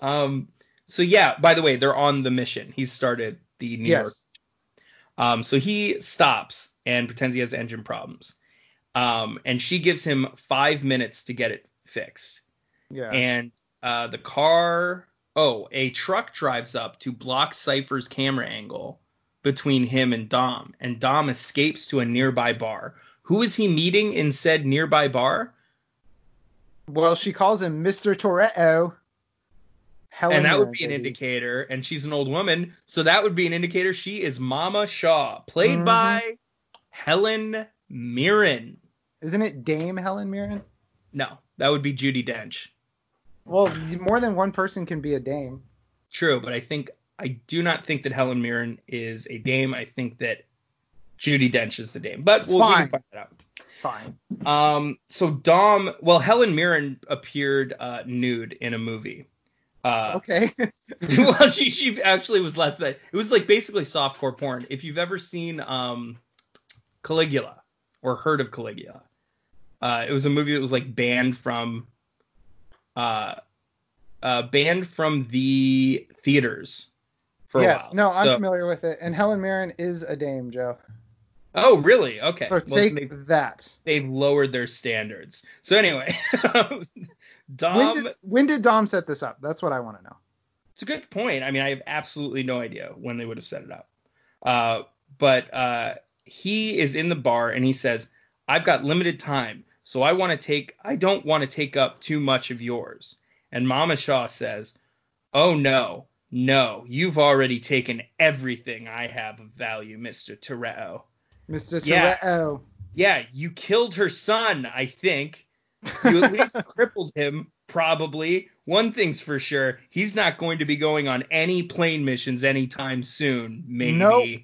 Speaker 1: Um. So yeah. By the way, they're on the mission. He started the New York.
Speaker 2: yes.
Speaker 1: Um. So he stops and pretends he has engine problems. Um. And she gives him five minutes to get it fixed.
Speaker 2: Yeah.
Speaker 1: and uh, the car oh a truck drives up to block cipher's camera angle between him and dom and dom escapes to a nearby bar who is he meeting in said nearby bar
Speaker 2: well, she calls him Mr. Toretto. Helen
Speaker 1: and that would be an indicator and she's an old woman so that would be an indicator she is mama shaw played
Speaker 2: Mhm.
Speaker 1: by helen mirren
Speaker 2: Isn't it Dame Helen Mirren?
Speaker 1: no that would be judi dench
Speaker 2: Well, more than one person can be a dame.
Speaker 1: True, but I think I do not think that Helen Mirren is a dame. I think that Judi Dench is the dame. But we'll, we
Speaker 2: Fine.
Speaker 1: can find that out.
Speaker 2: Fine.
Speaker 1: Um, so Dom, well, Helen Mirren appeared uh, nude in a movie. Uh,
Speaker 2: Okay.
Speaker 1: well, she she actually was less than it was like basically softcore porn. If you've ever seen um, Caligula or heard of Caligula, uh, it was a movie that was like banned from uh, uh, banned from the theaters for a
Speaker 2: yes. No, I'm
Speaker 1: So-
Speaker 2: familiar with it. And Helen Mirren is a dame, Joe.
Speaker 1: Oh, really? Okay.
Speaker 2: So
Speaker 1: Well,
Speaker 2: take
Speaker 1: they,
Speaker 2: that.
Speaker 1: they've lowered their standards. So anyway, Dom.
Speaker 2: when, did, when did Dom set this up? That's what I want to know.
Speaker 1: It's a good point. I mean, I have absolutely no idea when they would have set it up. Uh, but uh, he is in the bar and he says, "I've got limited time, so I want to take. I don't want to take up too much of yours." And Mama Shaw says, "Oh no, no, you've already taken everything I have of value, Mister Toretto.
Speaker 2: Mr.
Speaker 1: Yeah.
Speaker 2: Toretto.
Speaker 1: Yeah, you killed her son, I think. You at least crippled him, probably. One thing's for sure, he's not going to be going on any plane missions anytime soon, maybe.
Speaker 2: Nope.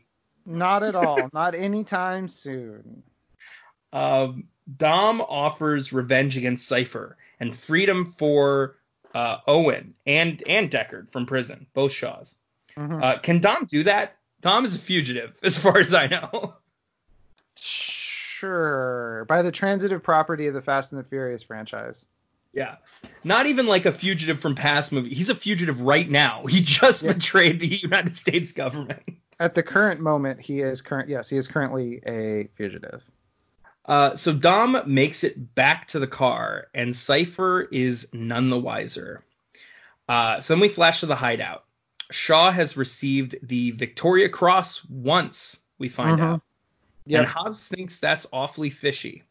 Speaker 2: Not at all. Not anytime soon.
Speaker 1: Um, Dom offers revenge against Cipher and freedom for uh, Owen and and Deckard from prison, both Shaws.
Speaker 2: Mhm.
Speaker 1: Uh, can Dom do that? Dom is a fugitive, as far as I know.
Speaker 2: Sure. By the transitive property of the Fast and the Furious franchise.
Speaker 1: Yeah. Not even like a fugitive from past movie. He's a fugitive right now. He just
Speaker 2: Yes.
Speaker 1: betrayed the United States government.
Speaker 2: At the current moment, he is current. Yes, he is currently a fugitive.
Speaker 1: Uh, so Dom makes it back to the car, and Cipher is none the wiser. Uh, so then we flash to the hideout. Shaw has received the Victoria Cross once, we find
Speaker 2: Mhm.
Speaker 1: out.
Speaker 2: Yep.
Speaker 1: And Hobbs thinks that's awfully fishy.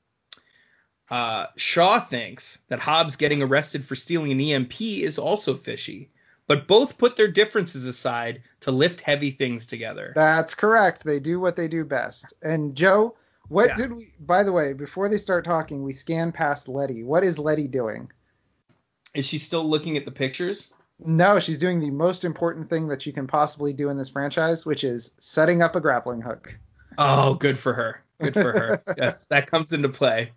Speaker 1: Uh, Shaw thinks that Hobbs getting arrested for stealing an EMP is also fishy, but both put their differences aside to lift heavy things together.
Speaker 2: That's correct. They do what they do best. And Joe, what
Speaker 1: Yeah.
Speaker 2: did we? By the way, before they start talking, we scan past Letty. What is Letty doing?
Speaker 1: Is she still looking at the pictures?
Speaker 2: No, she's doing the most important thing that you can possibly do in this franchise, which is setting up a grappling hook.
Speaker 1: Oh, good for her. Good for her. yes, that comes into play.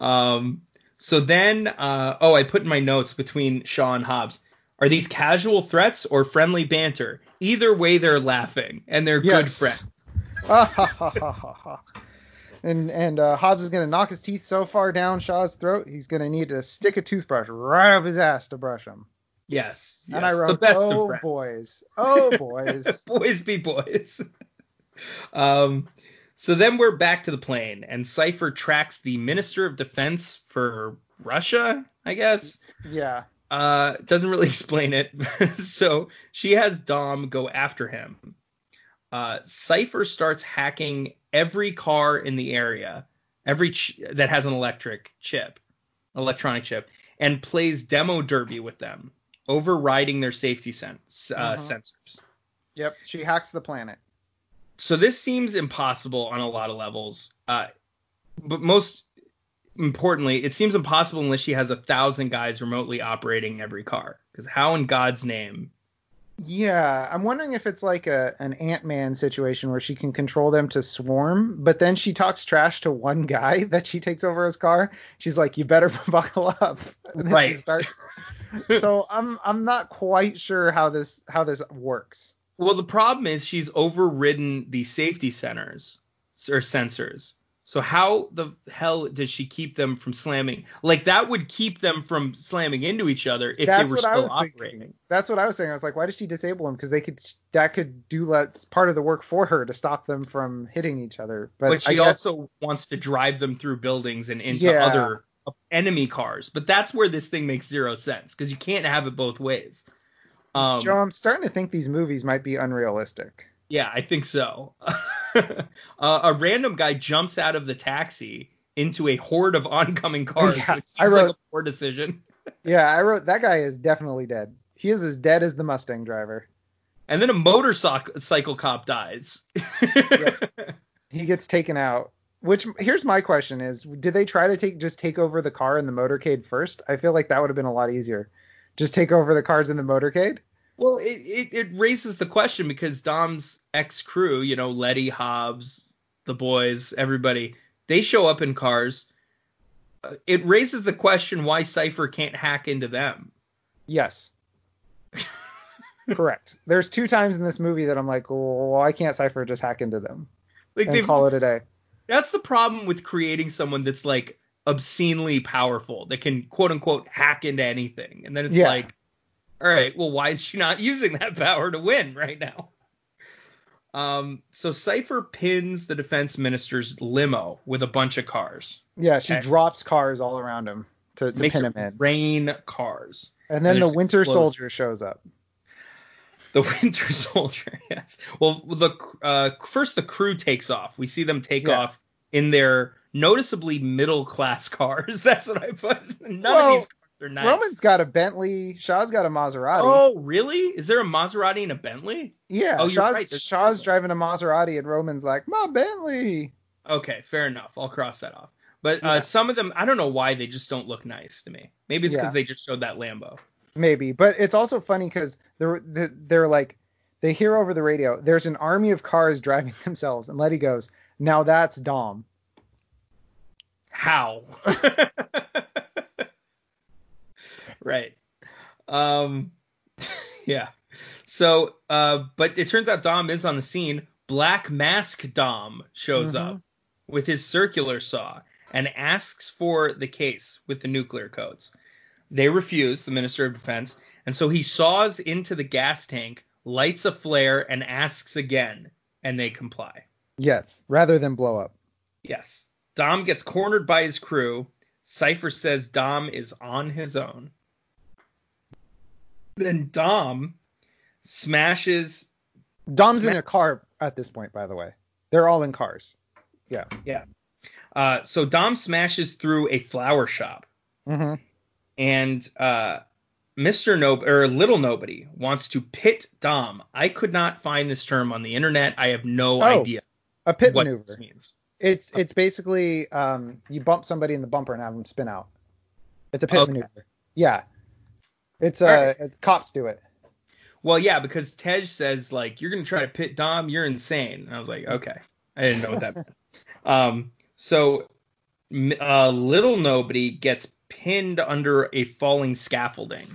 Speaker 1: Um, So then, uh, oh, I put in my notes between Shaw and Hobbs. Are these casual threats or friendly banter? Either way, they're laughing and they're good
Speaker 2: Yes.
Speaker 1: friends.
Speaker 2: Ha, ha. And and uh, Hobbs is gonna knock his teeth so far down Shaw's throat, he's gonna need to stick a toothbrush right up his ass to brush them.
Speaker 1: Yes, yes.
Speaker 2: and I wrote,
Speaker 1: the best
Speaker 2: oh
Speaker 1: of friends.
Speaker 2: boys, oh boys.
Speaker 1: boys be boys. um, so then we're back to the plane, and Cipher tracks the Minister of Defense for Russia, I guess.
Speaker 2: yeah,
Speaker 1: Uh, doesn't really explain it. so she has Dom go after him. Uh, Cipher starts hacking every car in the area, every ch- that has an electric chip, electronic chip, and plays demo derby with them, overriding their safety sense, uh,
Speaker 2: Mhm.
Speaker 1: sensors.
Speaker 2: yep. She hacks the planet.
Speaker 1: so this seems impossible on a lot of levels. Uh, but most importantly, it seems impossible unless she has a thousand guys remotely operating every car. Because how in God's name?
Speaker 2: Yeah, I'm wondering if it's like a an Ant Man situation where she can control them to swarm, but then she talks trash to one guy that she takes over his car. She's like, "You better buckle up." And then she
Speaker 1: Right.
Speaker 2: starts- so I'm I'm not quite sure how this how this works.
Speaker 1: Well, the problem is she's overridden the safety centers or sensors. So how the hell did she keep them from slamming? Like that would keep them from slamming into each other if
Speaker 2: That's
Speaker 1: they were
Speaker 2: what I
Speaker 1: still
Speaker 2: was
Speaker 1: operating.
Speaker 2: thinking. That's what I was saying. I was like, why did she disable them? Because they could that could do that's part of the work for her to stop them from hitting each other. But,
Speaker 1: But she
Speaker 2: guess-
Speaker 1: also wants to drive them through buildings and into
Speaker 2: Yeah.
Speaker 1: other enemy cars. But that's where this thing makes zero sense because you can't have it both ways. Um,
Speaker 2: Joe, I'm starting to think these movies might be unrealistic.
Speaker 1: yeah, I think so. uh, a random guy jumps out of the taxi into a horde of oncoming cars,
Speaker 2: Yeah,
Speaker 1: which
Speaker 2: I
Speaker 1: seems like
Speaker 2: wrote-
Speaker 1: a poor decision.
Speaker 2: Yeah, I wrote that guy is definitely dead. He is as dead as the Mustang driver.
Speaker 1: And then a motorcycle cop dies.
Speaker 2: He gets taken out. Which here's my question is, did they try to take just take over the car in the motorcade first? I feel like that would have been a lot easier. Just take over the cars in the motorcade?
Speaker 1: Well, it, it, it raises the question because Dom's ex crew, you know, Letty, Hobbs, the boys, everybody, they show up in cars. Uh, It raises the question why Cipher can't hack into them.
Speaker 2: Yes. Correct. There's two times in this movie that I'm like, well, why can't Cipher just hack into them
Speaker 1: Like
Speaker 2: and
Speaker 1: they've,
Speaker 2: call it a day?
Speaker 1: that's the problem with creating someone that's like obscenely powerful that can quote unquote hack into anything. And then it's
Speaker 2: Yeah.
Speaker 1: like, all right, well, why is she not using that power to win right now? Um, so Cipher pins the defense minister's limo with a bunch of cars.
Speaker 2: Yeah, she
Speaker 1: Okay.
Speaker 2: drops cars all around him to, to
Speaker 1: makes
Speaker 2: pin him in.
Speaker 1: rain cars.
Speaker 2: And then
Speaker 1: and
Speaker 2: the Winter
Speaker 1: explosions.
Speaker 2: Soldier shows up.
Speaker 1: The Winter Soldier, yes. Well, the uh, first the crew takes off. We see them take
Speaker 2: Yeah.
Speaker 1: off in their noticeably middle class cars. That's what I put. None
Speaker 2: Well,
Speaker 1: of these are nice.
Speaker 2: Roman's got a Bentley. Shaw's got a Maserati.
Speaker 1: Oh, really? Is there a Maserati and a Bentley?
Speaker 2: yeah.
Speaker 1: oh, you're
Speaker 2: Shaw's,
Speaker 1: right,
Speaker 2: Shaw's driving a Maserati, and Roman's like, my Bentley.
Speaker 1: Okay, fair enough. I'll cross that off. But
Speaker 2: Yeah.
Speaker 1: uh, some of them, I don't know why they just don't look nice to me. Maybe it's because
Speaker 2: Yeah.
Speaker 1: they just showed that Lambo.
Speaker 2: Maybe, but it's also funny because they're they're like they hear over the radio. There's an army of cars driving themselves, and Letty goes, "Now that's Dom."
Speaker 1: How? right. Um yeah. So uh but it turns out Dom is on the scene. Black Mask Dom shows
Speaker 2: Mhm.
Speaker 1: up with his circular saw and asks for the case with the nuclear codes. They refuse, the Minister of Defense, and so he saws into the gas tank, lights a flare, and asks again, and they comply.
Speaker 2: Yes, rather than blow up.
Speaker 1: Yes. Dom gets cornered by his crew. Cipher says Dom is on his own. Then Dom smashes.
Speaker 2: Dom's in a car at this point, by the way. They're all in cars. Yeah. Yeah.
Speaker 1: Uh, so Dom smashes through a flower shop,
Speaker 2: hmm
Speaker 1: and uh, Mr. No or Little Nobody wants to pit Dom. I could not find this term on the internet. I have no
Speaker 2: Oh,
Speaker 1: idea
Speaker 2: A pit
Speaker 1: what
Speaker 2: maneuver.
Speaker 1: this means.
Speaker 2: It's it's basically um, you bump somebody in the bumper and have them spin out. It's a pit
Speaker 1: Okay.
Speaker 2: maneuver. Yeah. It's uh,
Speaker 1: Alright.
Speaker 2: it's- cops do it.
Speaker 1: Well, yeah, because Tej says like you're gonna try to pit Dom, you're insane. And I was like, okay, I didn't know what that meant. Um, so uh, little nobody gets pinned under a falling scaffolding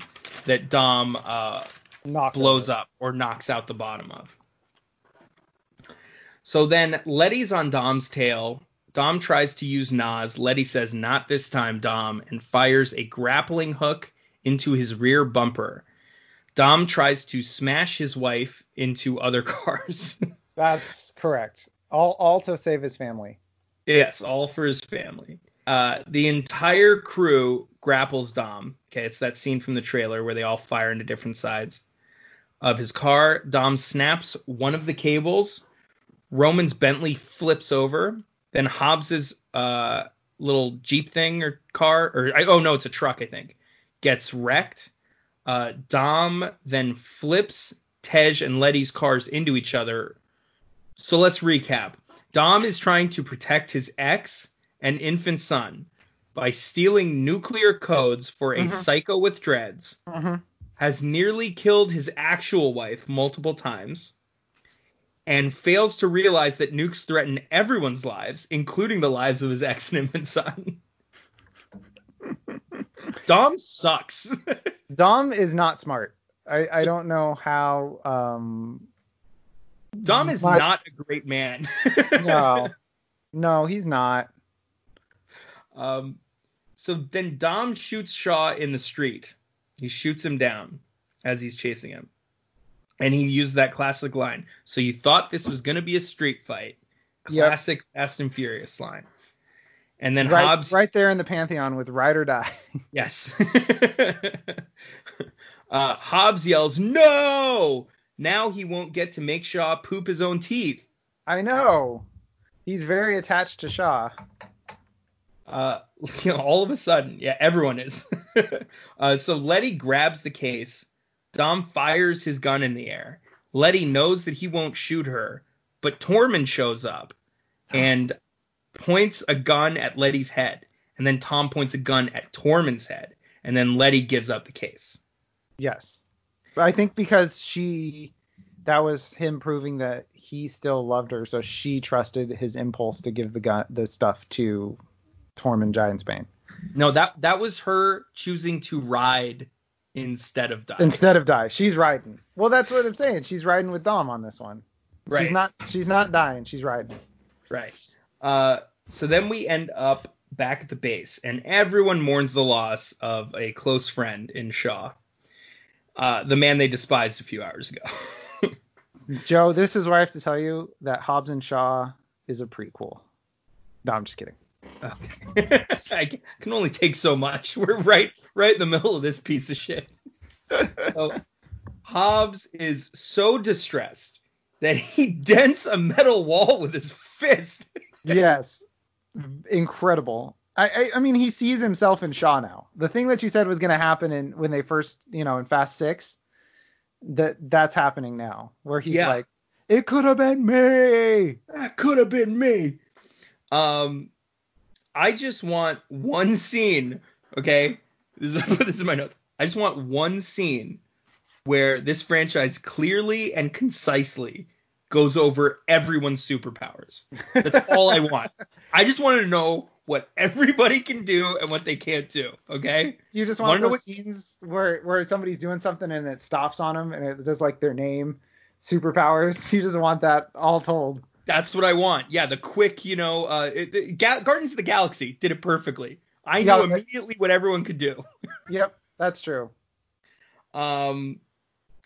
Speaker 1: that Dom uh,
Speaker 2: Knocked
Speaker 1: blows
Speaker 2: over.
Speaker 1: up or knocks out the bottom of. So then Letty's on Dom's tail. Dom tries to use NOS. Letty says, Not this time, Dom, and fires a grappling hook into his rear bumper. Dom tries to smash his wife into other cars.
Speaker 2: That's correct. All all to save his family.
Speaker 1: yes, all for his family. Uh, the entire crew grapples Dom. Okay, it's that scene from the trailer where they all fire into different sides of his car. Dom snaps one of the cables. Roman's Bentley flips over. Then Hobbs's uh, little Jeep thing or car, or oh no, it's a truck, I think, gets wrecked. Uh, Dom then flips Tej and Letty's cars into each other. So let's recap. Dom is trying to protect his ex and infant son by stealing nuclear codes for a
Speaker 2: Mhm.
Speaker 1: psycho with dreads
Speaker 2: Mm-hmm.
Speaker 1: has nearly killed his actual wife multiple times, and fails to realize that nukes threaten everyone's lives, including the lives of his ex and infant son. Dom sucks.
Speaker 2: Dom is not smart. I, I don't know how. Um,
Speaker 1: Dom is
Speaker 2: much-
Speaker 1: not a great man.
Speaker 2: No, no, he's not.
Speaker 1: Um, so then Dom shoots Shaw in the street. He shoots him down as he's chasing him. And he used that classic line. So you thought this was going to be a street fight.
Speaker 2: Yep.
Speaker 1: Classic Fast and Furious line. And then
Speaker 2: right,
Speaker 1: Hobbs.
Speaker 2: right there in the pantheon with ride or die.
Speaker 1: Yes. uh, Hobbs yells, No! Now he won't get to make Shaw poop his own teeth.
Speaker 2: I know. He's very attached to Shaw.
Speaker 1: Uh, you know, all of a sudden, yeah, everyone is. uh, so Letty grabs the case. Dom fires his gun in the air. Letty knows that he won't shoot her, but Tormund shows up and points a gun at Letty's head. And then Tom points a gun at Tormund's head. And then Letty gives up the case.
Speaker 2: Yes. But I think because she that was him proving that he still loved her, so she trusted his impulse to give the gun the stuff to Tormund Giantsbane.
Speaker 1: No, that that was her choosing to ride instead of die.
Speaker 2: Instead of die. She's riding. Well that's what I'm saying. She's riding with Dom on this one.
Speaker 1: Right.
Speaker 2: She's not she's not dying, she's riding.
Speaker 1: Right. Uh, so then we end up back at the base, and everyone mourns the loss of a close friend in Shaw, uh, the man they despised a few hours ago.
Speaker 2: Joe, this is where I have to tell you that Hobbs and Shaw is a prequel. No, I'm just kidding.
Speaker 1: okay. I can- only take so much. We're right, right in the middle of this piece of shit. So, Hobbs is so distressed that he dents a metal wall with his fist.
Speaker 2: yes, incredible. I, I I mean he sees himself in Shaw now. The thing that you said was going to happen in when they first you know in Fast Six, that that's happening now where he's
Speaker 1: Yeah.
Speaker 2: like, it could have been me.
Speaker 1: that could have been me. Um, I just want one scene. Okay, this is, this is my notes. I just want one scene where this franchise clearly and concisely goes over everyone's superpowers. That's all I want. I just want to know what everybody can do and what they can't do. Okay.
Speaker 2: You just
Speaker 1: know
Speaker 2: those
Speaker 1: what-
Speaker 2: scenes where where somebody's doing something and it stops on them and it does like their name, superpowers. You just want that all told.
Speaker 1: That's what I want. Yeah, the quick, you know, uh, it, it- Ga- Guardians of the Galaxy did it perfectly. I
Speaker 2: Yeah,
Speaker 1: knew immediately what everyone could do.
Speaker 2: Yep, that's true.
Speaker 1: Um,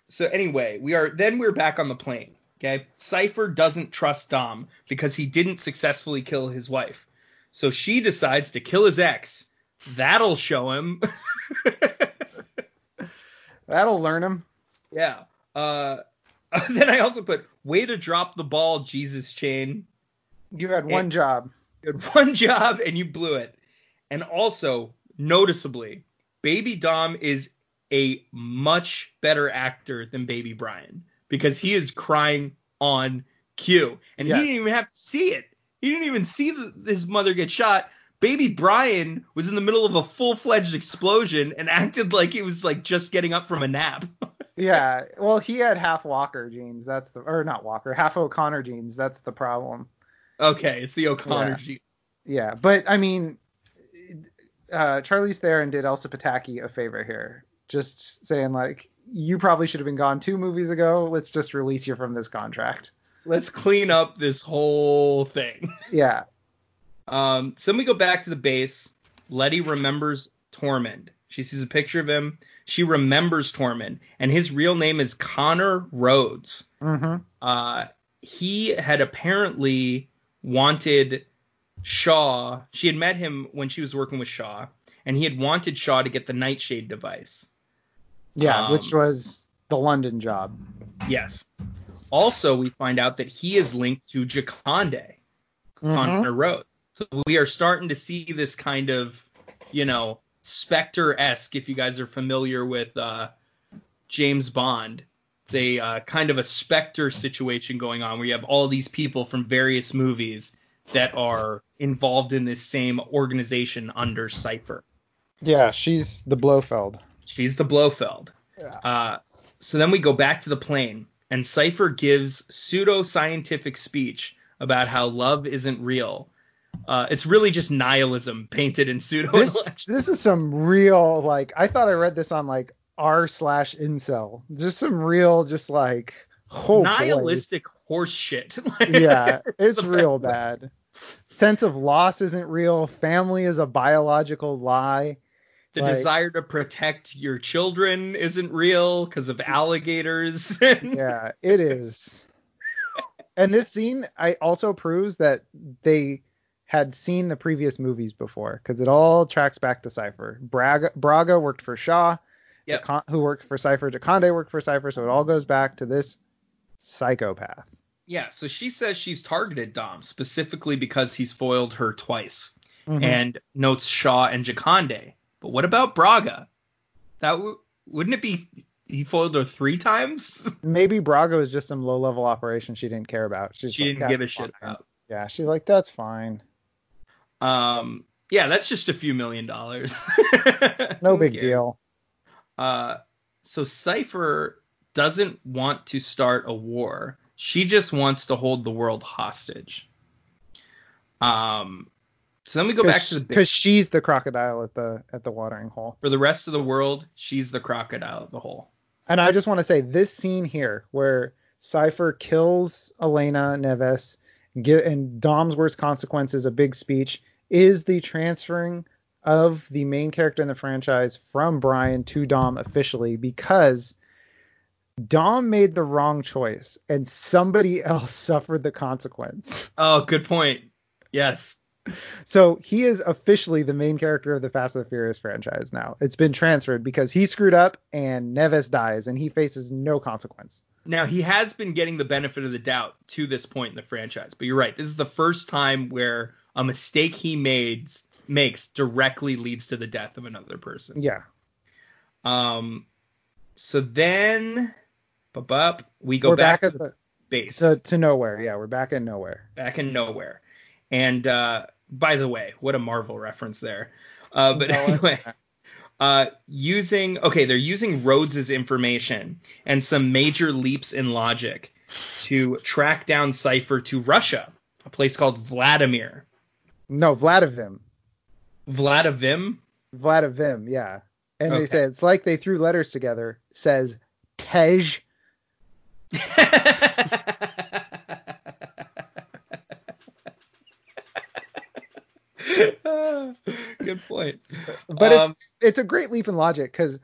Speaker 1: so anyway, we are then we're back on the plane. Okay, Cipher doesn't trust Dom because he didn't successfully kill his wife, so she decides to kill his ex. That'll show him.
Speaker 2: That'll learn him.
Speaker 1: yeah. Uh, then I also put way to drop the ball, Jesus chain.
Speaker 2: You had one job.
Speaker 1: You had one job and you blew it. And also, noticeably, Baby Dom is a much better actor than Baby Brian because he is crying on cue. And
Speaker 2: Yes.
Speaker 1: he didn't even have to see it. He didn't even see the, his mother get shot. Baby Brian was in the middle of a full-fledged explosion and acted like he was like just getting up from a nap.
Speaker 2: Yeah, well, he had half Walker genes. That's the or not Walker, half O'Connor genes. That's the problem.
Speaker 1: okay, it's the O'Connor
Speaker 2: Yeah.
Speaker 1: gene.
Speaker 2: Yeah, but I mean, uh, Charlize Theron did Elsa Pataky a favor here, just saying like you probably should have been gone two movies ago. Let's just release you from this contract.
Speaker 1: Let's clean up this whole thing.
Speaker 2: Yeah.
Speaker 1: Um, so then we go back to the base. Letty remembers Tormund. She sees a picture of him. She remembers Tormund, and his real name is Connor Rhodes.
Speaker 2: Mm-hmm.
Speaker 1: Uh, he had apparently wanted Shaw. She had met him when she was working with Shaw, and he had wanted Shaw to get the Nightshade device.
Speaker 2: Yeah,
Speaker 1: Um,
Speaker 2: which was the London job.
Speaker 1: Yes. Also, we find out that he is linked to Jakande,
Speaker 2: Mhm.
Speaker 1: Connor Rhodes. So we are starting to see this kind of, you know, Spectre-esque. If you guys are familiar with uh, James Bond, it's a uh, kind of a Spectre situation going on where you have all these people from various movies that are involved in this same organization under Cipher.
Speaker 2: Yeah, she's the Blofeld.
Speaker 1: She's the Blofeld.
Speaker 2: Yeah.
Speaker 1: Uh, so then we go back to the plane, and Cipher gives pseudo scientific speech about how love isn't real. Uh, it's really just nihilism painted in pseudo
Speaker 2: This, this is some real like I thought I read this on like r slash incel. Just some real just like oh boy.
Speaker 1: nihilistic horse shit.
Speaker 2: Yeah, it's real bad. Sense of loss isn't real. Family is a biological lie.
Speaker 1: The
Speaker 2: Like-
Speaker 1: desire to protect your children isn't real because of alligators.
Speaker 2: Yeah, it is. And this scene I also proves that they had seen the previous movies before because it all tracks back to Cipher. Braga, Braga worked for Shaw,
Speaker 1: Yep.
Speaker 2: Jacon- who worked for Cipher. Jakande worked for Cipher, so it all goes back to this psychopath.
Speaker 1: yeah, so she says she's targeted Dom specifically because he's foiled her twice.
Speaker 2: Mhm.
Speaker 1: and notes Shaw and Jakande. But what about Braga? That w- wouldn't it be he foiled her three times?
Speaker 2: Maybe Braga was just some low level operation she didn't care about. She's
Speaker 1: she
Speaker 2: like,
Speaker 1: didn't give a
Speaker 2: "That's
Speaker 1: shit about.
Speaker 2: Yeah, she's like, that's fine.
Speaker 1: Um, yeah, that's just a few million dollars.
Speaker 2: No big deal.
Speaker 1: Uh, so Cipher doesn't want to start a war. She just wants to hold the world hostage. Um, so then we go back to the
Speaker 2: because she's the crocodile at the at the watering hole.
Speaker 1: For the rest of the world, she's the crocodile at the hole.
Speaker 2: And I just want to say this scene here where Cipher kills Elena Neves get, and Dom's worst consequences, a big speech, is the transferring of the main character in the franchise from Brian to Dom officially because Dom made the wrong choice and somebody else suffered the consequence.
Speaker 1: Oh, good point. Yes.
Speaker 2: So he is officially the main character of the Fast and the Furious franchise now. It's been transferred because he screwed up and Neves dies and he faces no consequence.
Speaker 1: Now he has been getting the benefit of the doubt to this point in the franchise, but you're right. This is the first time where a mistake he made makes directly leads to the death of another person.
Speaker 2: Yeah.
Speaker 1: Um, so then, bup, bup, we go
Speaker 2: We're
Speaker 1: back,
Speaker 2: back,
Speaker 1: to the base,
Speaker 2: to, to nowhere. Yeah, we're back in nowhere.
Speaker 1: back in nowhere. And uh, by the way, what a Marvel reference there. Uh, but anyway, uh, using okay, they're using Rhodes's information and some major leaps in logic to track down Cipher to Russia, a place called Vladimir.
Speaker 2: No, Vladivim.
Speaker 1: Vladivim.
Speaker 2: Vladivim, yeah. And they
Speaker 1: Okay.
Speaker 2: say it's like they threw letters together. Says Tej.
Speaker 1: Good point.
Speaker 2: But
Speaker 1: Um,
Speaker 2: it's it's a great leap in logic because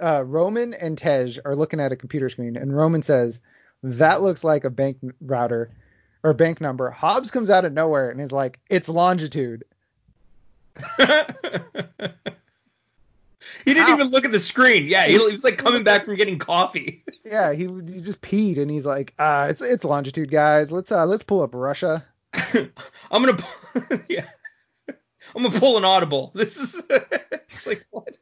Speaker 2: uh, Roman and Tej are looking at a computer screen, and Roman says that looks like a bank router or bank number. Hobbs comes out of nowhere and is like, "It's longitude."
Speaker 1: he didn't
Speaker 2: How?
Speaker 1: even look at the screen. Yeah, he, he was like coming back from getting coffee.
Speaker 2: Yeah, he, he just peed and he's like, "Uh, it's it's longitude, guys. Let's uh let's pull up Russia."
Speaker 1: I'm gonna, yeah, I'm gonna pull an audible. This is it's like what?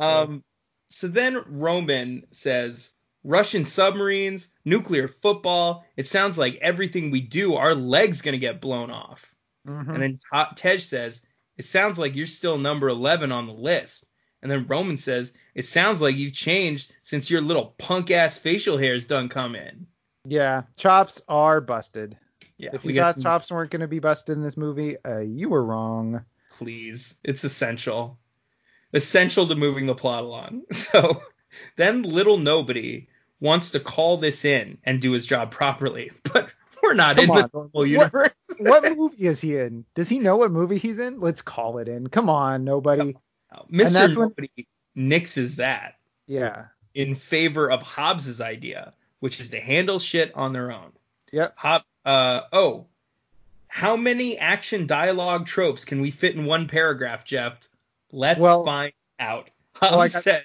Speaker 1: Um, so then Roman says Russian submarines, nuclear football. It sounds like everything we do, our legs gonna get blown off.
Speaker 2: Mhm.
Speaker 1: And then Ta- Tej says, it sounds like you're still number 11 on the list. And then Roman says, it sounds like you've changed since your little punk ass facial hairs done come in.
Speaker 2: yeah, chops are busted.
Speaker 1: Yeah,
Speaker 2: if
Speaker 1: we
Speaker 2: you thought
Speaker 1: some-
Speaker 2: chops weren't going to be busted in this movie, uh, you were wrong.
Speaker 1: please. It's essential. Essential to moving the plot along. So then little nobody wants to call this in and do his job properly, but we're not
Speaker 2: Come
Speaker 1: in
Speaker 2: on,
Speaker 1: the normal universe.
Speaker 2: what movie is he in? Does he know what movie he's in? Let's call it in. Come on, nobody.
Speaker 1: Mr.
Speaker 2: that's when-
Speaker 1: nixes that
Speaker 2: Yeah.
Speaker 1: in favor of Hobbs's idea, which is to handle shit on their own.
Speaker 2: Yep.
Speaker 1: Hob, uh, oh, how many action dialogue tropes can we fit in one paragraph, Jeff? Let's
Speaker 2: Well-
Speaker 1: find out. Hobbs
Speaker 2: Well, I got-
Speaker 1: says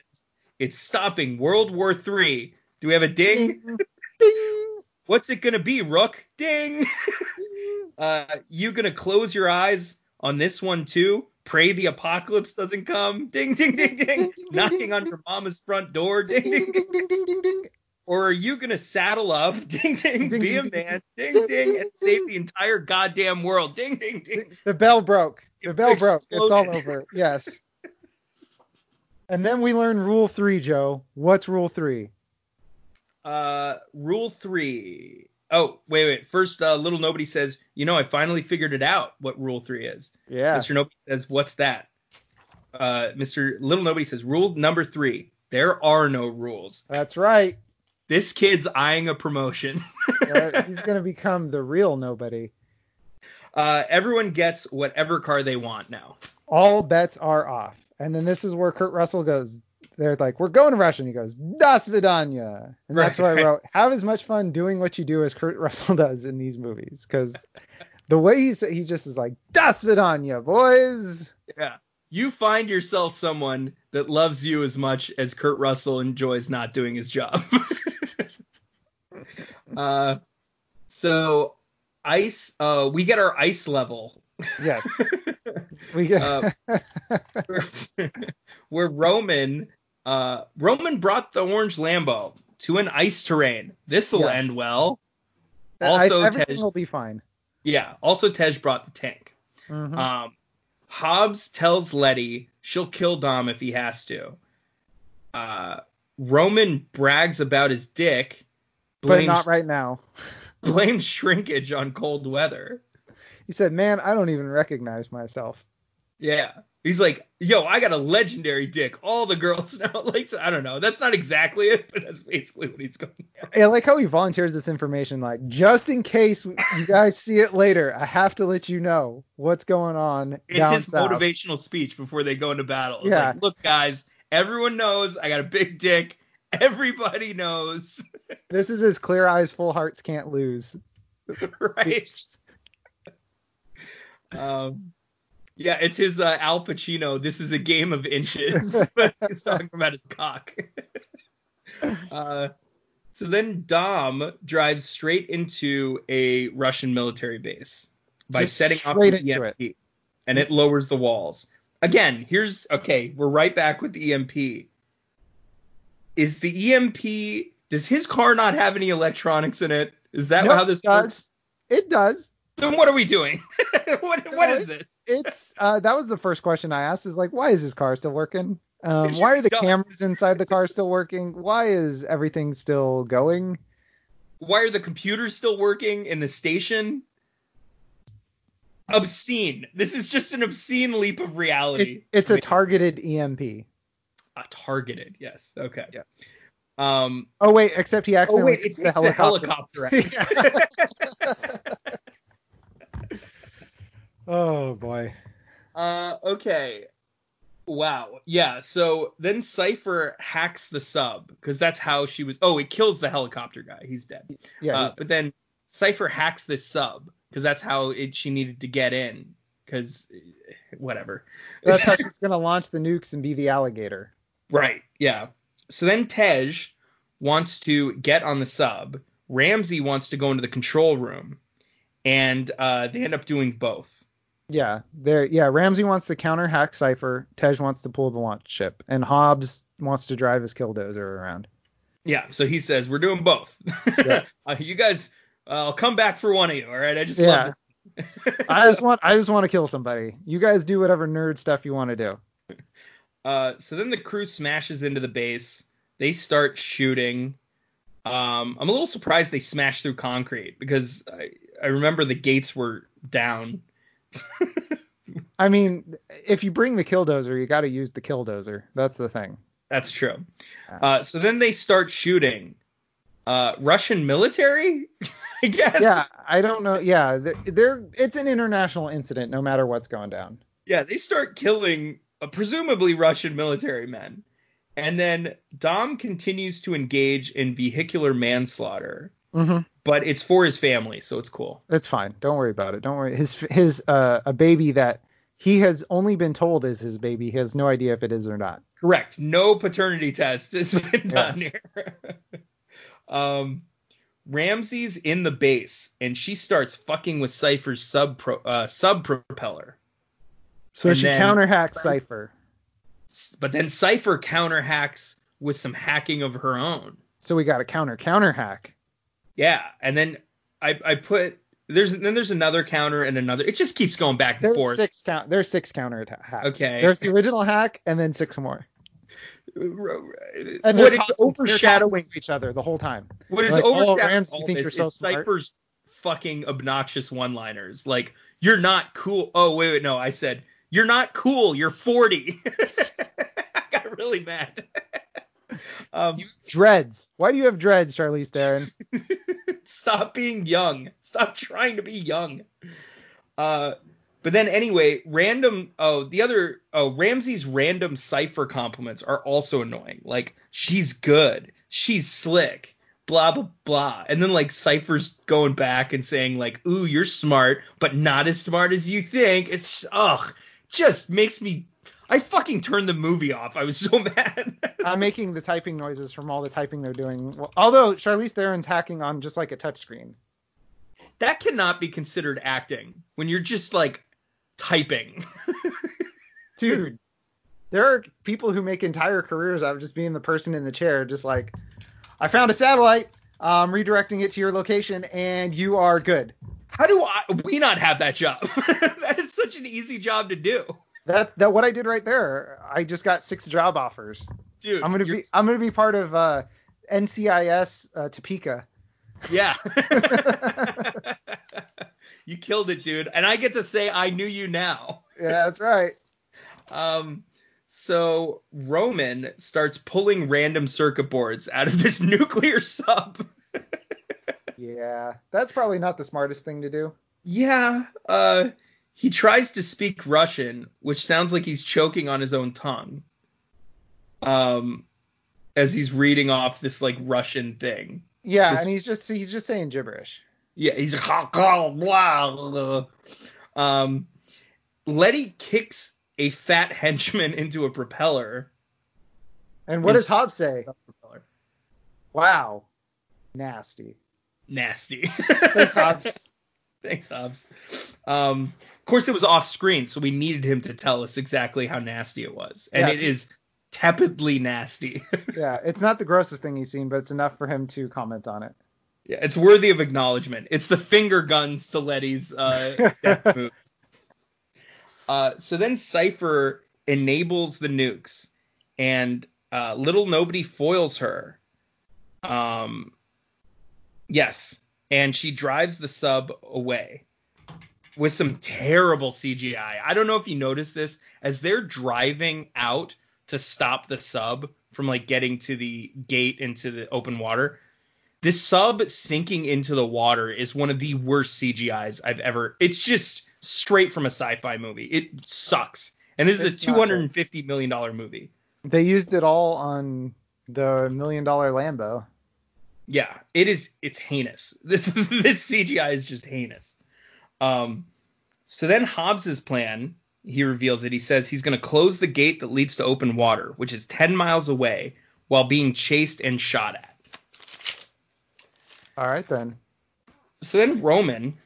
Speaker 1: it's stopping World War Three. Do we have a ding?
Speaker 2: Ding.
Speaker 1: What's it gonna be, Rook? Ding. uh, you gonna close your eyes on this one too? Pray the apocalypse doesn't come. Ding, ding, ding, ding. Knocking
Speaker 2: ding.
Speaker 1: on your mama's front door. Ding,
Speaker 2: ding,
Speaker 1: ding.
Speaker 2: ding,
Speaker 1: ding,
Speaker 2: ding, ding.
Speaker 1: Or are you gonna saddle up? Ding, ding,
Speaker 2: Ding,
Speaker 1: be a
Speaker 2: ding, ding,
Speaker 1: man. Ding,
Speaker 2: ding,
Speaker 1: ding, and save the entire goddamn world. Ding, ding, ding.
Speaker 2: The bell broke. The bell broke. It's all over. Yes. And then we learn rule three, Joe. What's rule three?
Speaker 1: Uh, rule three. Oh, wait, wait. First, uh, little nobody says, you know, I finally figured it out. What rule three is?
Speaker 2: Yeah.
Speaker 1: Mr. Nobody says, "What's that?" Uh, Mr. Little Nobody says, "Rule number three: There are no rules."
Speaker 2: That's right.
Speaker 1: This kid's eyeing a promotion.
Speaker 2: Uh, he's gonna become the real nobody.
Speaker 1: Uh, everyone gets whatever car they want now.
Speaker 2: All bets are off. And then this is where Kurt Russell goes. They're like, "We're going to Russia," and he goes, "Das vidanya," and that's
Speaker 1: Right,
Speaker 2: I wrote, "Have as much fun doing what you do as Kurt Russell does in these movies," because the way he's he just is like, "Das vidanya, boys."
Speaker 1: Yeah. You find yourself someone that loves you as much as Kurt Russell enjoys not doing his job. uh, so ice. Uh, we get our ice level.
Speaker 2: Yes. We get.
Speaker 1: Uh, where Roman uh Roman brought the orange Lambo to an ice terrain. This will
Speaker 2: Yeah.
Speaker 1: end well.
Speaker 2: I-
Speaker 1: Also,
Speaker 2: everything
Speaker 1: Tej,
Speaker 2: will be fine.
Speaker 1: yeah. Also, Tej brought the tank.
Speaker 2: Mhm.
Speaker 1: Um, Hobbs tells Letty she'll kill Dom if he has to. Uh, Roman brags about his dick,
Speaker 2: but not right now.
Speaker 1: blames shrinkage on cold weather.
Speaker 2: He said, "Man, I don't even recognize myself."
Speaker 1: Yeah. He's like, yo, I got a legendary dick. All the girls know. Like, I don't know. That's not exactly it, but that's basically what he's going.
Speaker 2: I like how he volunteers this information, like just in case you guys see it later, I have to let you know what's going on.
Speaker 1: It's his
Speaker 2: south.
Speaker 1: motivational speech before they go into battle. It's
Speaker 2: Yeah.
Speaker 1: like, look, guys, everyone knows I got a big dick. Everybody knows,
Speaker 2: This is his clear eyes, full hearts can't lose.
Speaker 1: right? um, yeah, it's his uh, Al Pacino. This is a game of inches. but he's talking about his cock. uh, so then Dom drives straight into a Russian military base by
Speaker 2: Just
Speaker 1: setting off the EMP,
Speaker 2: it.
Speaker 1: and it lowers the walls. Again, here's okay. We're right back with the EMP. Is the EMP? Does his car not have any electronics in it? Is that
Speaker 2: Nope,
Speaker 1: how this
Speaker 2: it does.
Speaker 1: works?
Speaker 2: It does.
Speaker 1: Then what are we doing? what what is this?
Speaker 2: It's uh that was the first question I asked is like why is his car still working? Um, why are the
Speaker 1: dumb.
Speaker 2: cameras inside the car still working? Why is everything still going?
Speaker 1: Why are the computers still working in the station? Obscene. This is just an obscene leap of reality.
Speaker 2: It, it's
Speaker 1: I
Speaker 2: a
Speaker 1: mean,
Speaker 2: targeted EMP.
Speaker 1: Uh, targeted. Yes. Okay.
Speaker 2: Yeah.
Speaker 1: Um.
Speaker 2: Oh wait, except he
Speaker 1: Oh
Speaker 2: accidentally
Speaker 1: wait, it's, it's
Speaker 2: the
Speaker 1: a
Speaker 2: helicopter.
Speaker 1: helicopter.
Speaker 2: oh boy.
Speaker 1: uh. Okay. Wow. Yeah. So then Cipher hacks the sub because that's how she was. Oh, it kills the helicopter guy. He's dead.
Speaker 2: Yeah.
Speaker 1: Uh,
Speaker 2: he's-
Speaker 1: but then Cipher hacks this sub because that's how it, she needed to get in. Because whatever.
Speaker 2: that's how she's gonna launch the nukes and be the alligator.
Speaker 1: Right. Yeah. So then Tej wants to get on the sub. Ramsey wants to go into the control room, and uh, they end up doing both.
Speaker 2: Yeah, there. Yeah, Ramsey wants to counter hack Cipher. Tej wants to pull the launch ship, and Hobbs wants to drive his killdozer around.
Speaker 1: Yeah. So he says we're doing both.
Speaker 2: Yeah.
Speaker 1: uh, you guys, uh, I'll come back for one of you. All right. I just
Speaker 2: Yeah. I just want, I just want to kill somebody. You guys do whatever nerd stuff you want to do.
Speaker 1: Uh, so then the crew smashes into the base. They start shooting. Um, I'm a little surprised they smashed through concrete because I, I remember the gates were down.
Speaker 2: I mean, if you bring the killdozer, you got to use the killdozer. That's the thing.
Speaker 1: That's true. Uh, so then they start shooting. Uh, Russian military, I guess.
Speaker 2: Yeah, I don't know. Yeah, they're, they're it's an international incident, no matter what's going down.
Speaker 1: Yeah, they start killing presumably Russian military men. And then Dom continues to engage in vehicular manslaughter,
Speaker 2: Mm-hmm.
Speaker 1: but it's for his family, so it's cool.
Speaker 2: It's fine. Don't worry about it. Don't worry. His his uh a baby that he has only been told is his baby. He has no idea if it is or not.
Speaker 1: Correct. No paternity test has been
Speaker 2: Yeah.
Speaker 1: done here. um, Ramsey's in the base, and she starts fucking with Cipher's sub pro, uh, sub propeller.
Speaker 2: So
Speaker 1: And
Speaker 2: she counterhacks Cipher.
Speaker 1: But then Cipher counter hacks with some hacking of her own.
Speaker 2: So we got a counter counter hack.
Speaker 1: Yeah, and then I, I put there's then there's another counter and another. It just keeps going back and
Speaker 2: There's
Speaker 1: forth.
Speaker 2: six count. There's six counter hacks.
Speaker 1: Okay.
Speaker 2: There's the original hack and then six more.
Speaker 1: And
Speaker 2: they're
Speaker 1: is
Speaker 2: talking- they're
Speaker 1: overshadowing
Speaker 2: each other the whole time.
Speaker 1: What is
Speaker 2: Like, oh,
Speaker 1: overshadowing
Speaker 2: Rams, you think you're so smart?
Speaker 1: Cipher's fucking obnoxious one-liners. Like, you're not cool. Oh, wait, wait, no. I said, you're not cool. You're 40. I got really mad. um,
Speaker 2: Dreads. Why do you have dreads, Charlize Theron?
Speaker 1: stop being young. Stop trying to be young. Uh, but then anyway, random. Oh, the other. Oh, Ramsey's random cipher compliments are also annoying. Like she's good, she's slick, blah blah blah, and then like Cipher's going back and saying like, "Ooh, you're smart, but not as smart as you think." It's ugh, just makes me. I fucking turned the movie off. I was so mad.
Speaker 2: I'm making the typing noises from all the typing they're doing. Well, although Charlize Theron's hacking on just like a touchscreen.
Speaker 1: that cannot be considered acting when you're just like typing.
Speaker 2: Dude, there are people who make entire careers out of just being the person in the chair, just like, I found a satellite, I'm redirecting it to your location, and you are good.
Speaker 1: How do I, we not have that job? that is such an easy job to do,
Speaker 2: That that what I did right there. I just got six job offers.
Speaker 1: dude.
Speaker 2: I'm gonna
Speaker 1: you're-
Speaker 2: be I'm gonna be part of uh, NCIS uh, Topeka.
Speaker 1: yeah. you killed it, dude, and I get to say I knew you now.
Speaker 2: Yeah, that's right.
Speaker 1: Um, so Roman starts pulling random circuit boards out of this nuclear sub.
Speaker 2: Yeah, that's probably not the smartest thing to do.
Speaker 1: Yeah, uh, he tries to speak Russian, which sounds like he's choking on his own tongue. Um, as he's reading off this like Russian thing.
Speaker 2: Yeah,
Speaker 1: This-
Speaker 2: and he's just he's just saying gibberish.
Speaker 1: Yeah, he's blah. Um, Letty kicks a fat henchman into a propeller.
Speaker 2: And what does Hobbs say? Wow, nasty.
Speaker 1: Nasty.
Speaker 2: Thanks, Hobbs.
Speaker 1: Thanks, Hobbs. Um, of course, it was off screen, so we needed him to tell us exactly how nasty it was, and
Speaker 2: Yeah.
Speaker 1: it is tepidly nasty.
Speaker 2: Yeah, it's not the grossest thing he's seen, but it's enough for him to comment on it.
Speaker 1: yeah, it's worthy of acknowledgement. It's the finger guns to Letty's uh, death move. Uh, so then Cipher enables the nukes, and uh, little nobody foils her. Um, yes, and she drives the sub away with some terrible CGI. I don't know if you noticed this as they're driving out to stop the sub from like getting to the gate into the open water. This sub sinking into the water is one of the worst CGIs I've ever. It's just straight from a sci-fi movie. It sucks. And this
Speaker 2: It's
Speaker 1: is a two hundred and fifty million dollar movie.
Speaker 2: They used it all on the million dollar Lambo.
Speaker 1: Yeah, it is. It's heinous. This, CGI is just heinous. Um, so then Hobbs's plan, he reveals it. He says he's going to close the gate that leads to open water, which is ten miles away, while being chased and shot at.
Speaker 2: All right then.
Speaker 1: So then Roman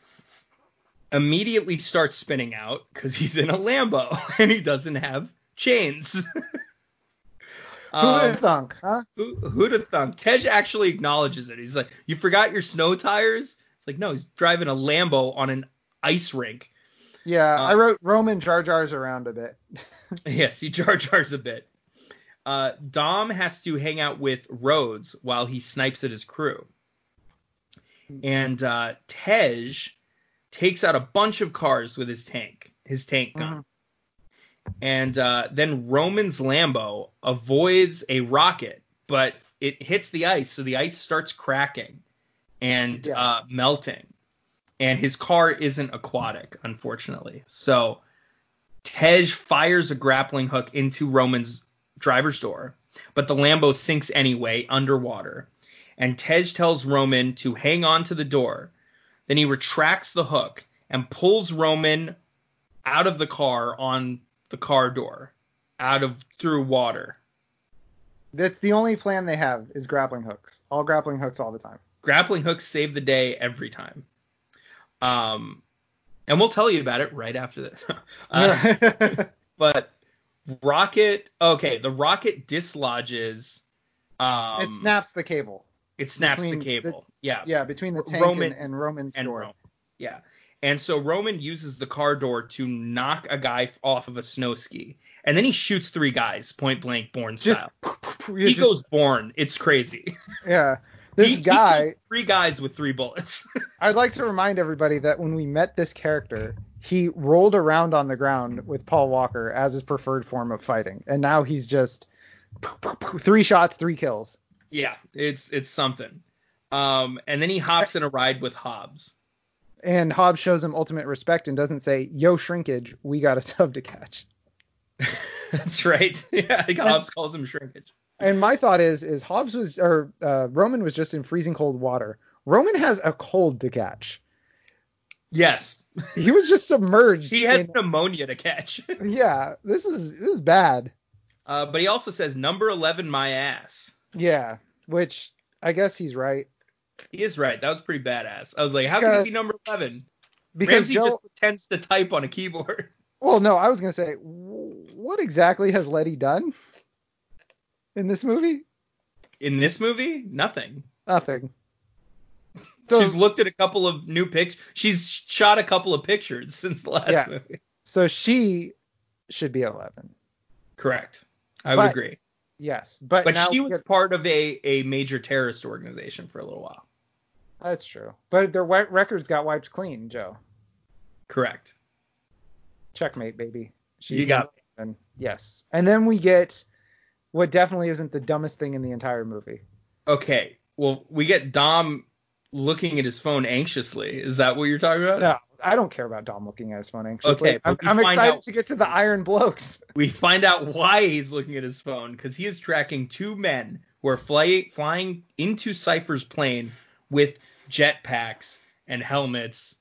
Speaker 1: immediately starts spinning out because he's in a Lambo and he doesn't have chains. Um,
Speaker 2: have thunk, huh?
Speaker 1: who, who'd have thunk? Tej actually acknowledges it. He's like, "You forgot your snow tires." It's like, no, he's driving a Lambo on an ice rink.
Speaker 2: Yeah,
Speaker 1: uh,
Speaker 2: I wrote Roman Jar Jars around a bit.
Speaker 1: yes, he Jar Jars a bit. Uh, Dom has to hang out with Rhodes while he snipes at his crew. And uh, Tej takes out a bunch of cars with his tank, his tank gun. And uh, then Roman's Lambo avoids a rocket, but it hits the ice, so the ice starts cracking and
Speaker 2: Yeah.
Speaker 1: uh, melting. And his car isn't aquatic, unfortunately. So Tej fires a grappling hook into Roman's driver's door, but the Lambo sinks anyway underwater. And Tej tells Roman to hang on to the door. Then he retracts the hook and pulls Roman out of the car on the car door, out of through water.
Speaker 2: That's the only plan they have is grappling hooks. All grappling hooks all the time.
Speaker 1: Grappling hooks save the day every time. Um, and we'll tell you about it right after this. Uh, but rocket, okay, the rocket dislodges. Um,
Speaker 2: it snaps the cable.
Speaker 1: It snaps the
Speaker 2: between the-
Speaker 1: cable. yeah.
Speaker 2: Yeah, between the tank
Speaker 1: Roman-
Speaker 2: and, and Roman's
Speaker 1: and
Speaker 2: door.
Speaker 1: Roman. Yeah. And so Roman uses the car door to knock a guy off of a snow ski, and then he shoots three guys point blank,
Speaker 2: Bourne
Speaker 1: style.
Speaker 2: you
Speaker 1: He
Speaker 2: just-
Speaker 1: goes Bourne. It's crazy.
Speaker 2: yeah. This
Speaker 1: He- he
Speaker 2: guy,
Speaker 1: kills three guys with three bullets.
Speaker 2: I'd like to remind everybody that when we met this character, he rolled around on the ground with Paul Walker as his preferred form of fighting, and now he's just three shots, three kills.
Speaker 1: yeah, it's it's something. Um, and then he hops in a ride with Hobbs.
Speaker 2: And Hobbs shows him ultimate respect and doesn't say, "Yo, shrinkage, we got a sub to catch."
Speaker 1: That's right. Yeah, Hobbs calls him shrinkage.
Speaker 2: And my thought is, is Hobbs was or uh, Roman was just in freezing cold water. Roman has a cold to catch.
Speaker 1: Yes,
Speaker 2: He was just submerged.
Speaker 1: he has
Speaker 2: in-
Speaker 1: pneumonia to catch.
Speaker 2: yeah, this is this is bad.
Speaker 1: Uh, but he also says number eleven, my ass.
Speaker 2: Yeah, which I guess he's right
Speaker 1: He is right. That was pretty badass. I was like, how can he be number eleven?
Speaker 2: because
Speaker 1: Ramsey
Speaker 2: Joe.
Speaker 1: just pretends to type on a keyboard.
Speaker 2: Well, no, I was gonna say, what exactly has Letty done in this movie?
Speaker 1: In this movie, nothing.
Speaker 2: Nothing. So,
Speaker 1: She's looked at a couple of new pics. She's shot a couple of pictures since the last
Speaker 2: Yeah.
Speaker 1: movie.
Speaker 2: so she should be 11.
Speaker 1: Correct. I would agree.
Speaker 2: Yes, but,
Speaker 1: But
Speaker 2: now
Speaker 1: she was
Speaker 2: get-
Speaker 1: part of a, a major terrorist organization for a little while.
Speaker 2: That's true. But their records got wiped clean, Joe.
Speaker 1: Correct.
Speaker 2: Checkmate, baby.
Speaker 1: You got
Speaker 2: And yes, and then we get what definitely isn't the dumbest thing in the entire movie.
Speaker 1: Okay. Well, we get Dom looking at his phone anxiously. Is that what you're talking about?
Speaker 2: No, I don't care about Dom looking at his phone anxiously.
Speaker 1: Okay,
Speaker 2: I'm, I'm excited
Speaker 1: out-
Speaker 2: to get to the Iron Blokes.
Speaker 1: We find out why he's looking at his phone because he is tracking two men who are fly, flying into Cipher's plane with jetpacks and helmets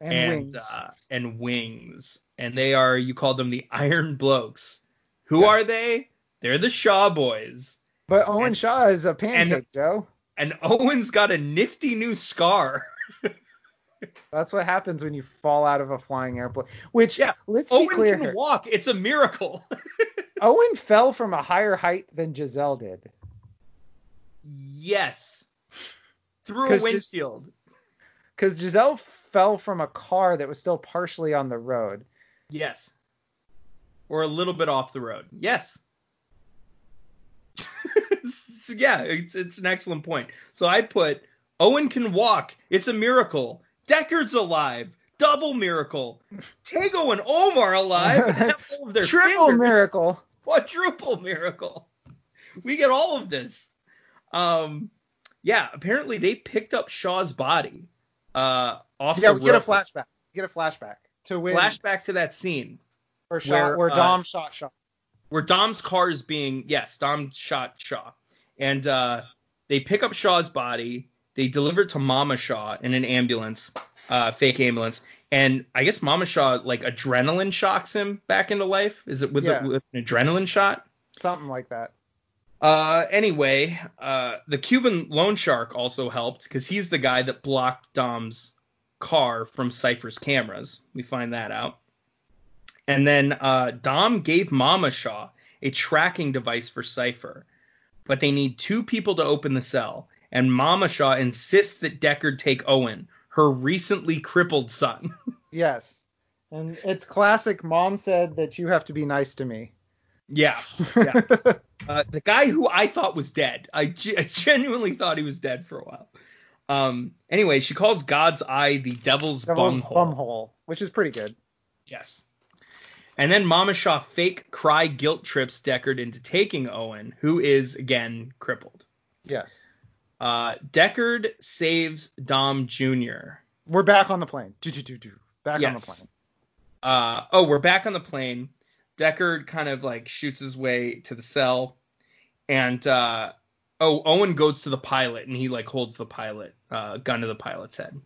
Speaker 2: And,
Speaker 1: and
Speaker 2: wings.
Speaker 1: Uh, and wings. And they are you called them the Iron Blokes. Who
Speaker 2: Yeah.
Speaker 1: are they? They're the Shaw boys.
Speaker 2: but Owen
Speaker 1: and-
Speaker 2: Shaw is a pancake, Joe.
Speaker 1: And Owen's got a nifty new scar.
Speaker 2: That's what happens when you fall out of a flying airplane. Which,
Speaker 1: Yeah,
Speaker 2: let's be
Speaker 1: Owen
Speaker 2: clear
Speaker 1: can
Speaker 2: here.
Speaker 1: walk. It's a miracle.
Speaker 2: Owen fell from a higher height than Giselle did.
Speaker 1: yes. Through a windshield.
Speaker 2: Because Giselle fell from a car that was still partially on the road.
Speaker 1: Yes. Or a little bit off the road. Yes. so yeah, it's it's an excellent point. So I put Owen can walk. It's a miracle. Deckard's alive. Double miracle. Tego and Omar alive. all of their
Speaker 2: Triple
Speaker 1: fingers.
Speaker 2: miracle.
Speaker 1: Quadruple miracle. We get all of this. Um, yeah. Apparently they picked up Shaw's body. Uh, off
Speaker 2: Yeah,
Speaker 1: the
Speaker 2: we get a
Speaker 1: road.
Speaker 2: flashback. We get a flashback to when
Speaker 1: Flashback to that scene.
Speaker 2: where, shot,
Speaker 1: where,
Speaker 2: where
Speaker 1: uh,
Speaker 2: Dom shot Shaw.
Speaker 1: where Dom's car is being yes, Dom shot Shaw, and uh, they pick up Shaw's body. They deliver it to Mama Shaw in an ambulance, uh, fake ambulance, and I guess Mama Shaw like adrenaline shocks him back into life. Is it with,
Speaker 2: Yeah.
Speaker 1: the, with an adrenaline shot?
Speaker 2: Something like that.
Speaker 1: Uh, anyway, uh, the Cuban loan shark also helped because he's the guy that blocked Dom's car from Cipher's cameras. We find that out. And then uh, Dom gave Mama Shaw a tracking device for Cypher, but they need two people to open the cell. And Mama Shaw insists that Deckard take Owen, her recently crippled son.
Speaker 2: Yes. And it's classic. Mom said that you have to be nice to me.
Speaker 1: Yeah, yeah. Uh, the guy who I thought was dead. I, ge- I genuinely thought he was dead for a while. Um. Anyway, she calls God's Eye the Devil's,
Speaker 2: Devil's
Speaker 1: Bunghole.
Speaker 2: bumhole, which is pretty good.
Speaker 1: Yes. And then Mama Shaw fake cry guilt trips Deckard into taking Owen, who is again crippled.
Speaker 2: Yes.
Speaker 1: Uh, Deckard saves Dom Jr.
Speaker 2: We're back on the plane. Do, do, do, do. Back on the plane.
Speaker 1: Uh, oh, we're back on the plane. Deckard kind of like shoots his way to the cell, and uh, oh, Owen goes to the pilot and he like holds the pilot uh, gun to the pilot's head,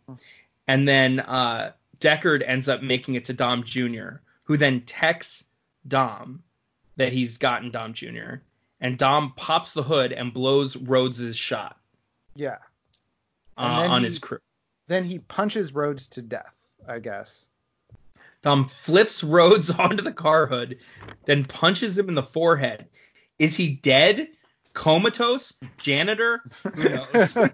Speaker 1: and then uh, Deckard ends up making it to Dom Jr., who then texts Dom that he's gotten Dom Jr. And Dom pops the hood and blows Rhodes's shot
Speaker 2: Yeah.
Speaker 1: uh, on
Speaker 2: he-
Speaker 1: his crew.
Speaker 2: Then he punches Rhodes to death, I guess.
Speaker 1: Dom flips Rhodes onto the car hood, then punches him in the forehead. Is he dead? Comatose? Janitor? Who knows?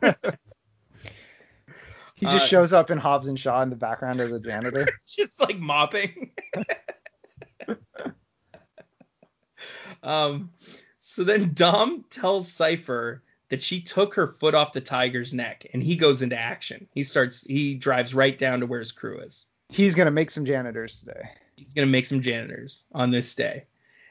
Speaker 2: He just
Speaker 1: Uh,
Speaker 2: shows up in Hobbs and Shaw in the background as a janitor.
Speaker 1: Just like mopping. um, so then Dom tells Cipher that she took her foot off the tiger's neck, and he goes into action. He starts. He drives right down to where his crew is.
Speaker 2: He's gonna make some janitors today.
Speaker 1: he's gonna make some janitors on this day.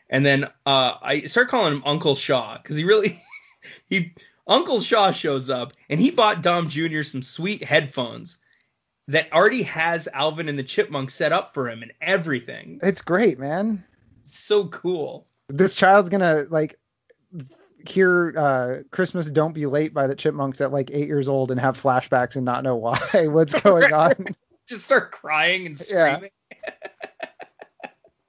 Speaker 1: And then uh, I start calling him Uncle Shaw because he really he Uncle Shaw shows up and he bought Dom Jr. some sweet headphones that already has Alvin and the Chipmunk set up for him and everything.
Speaker 2: It's great, man.
Speaker 1: So cool.
Speaker 2: This child's gonna like hear uh, "Christmas Don't Be Late" by the Chipmunks at like eight years old and have flashbacks and not know why. What's going on?
Speaker 1: Just start crying and screaming.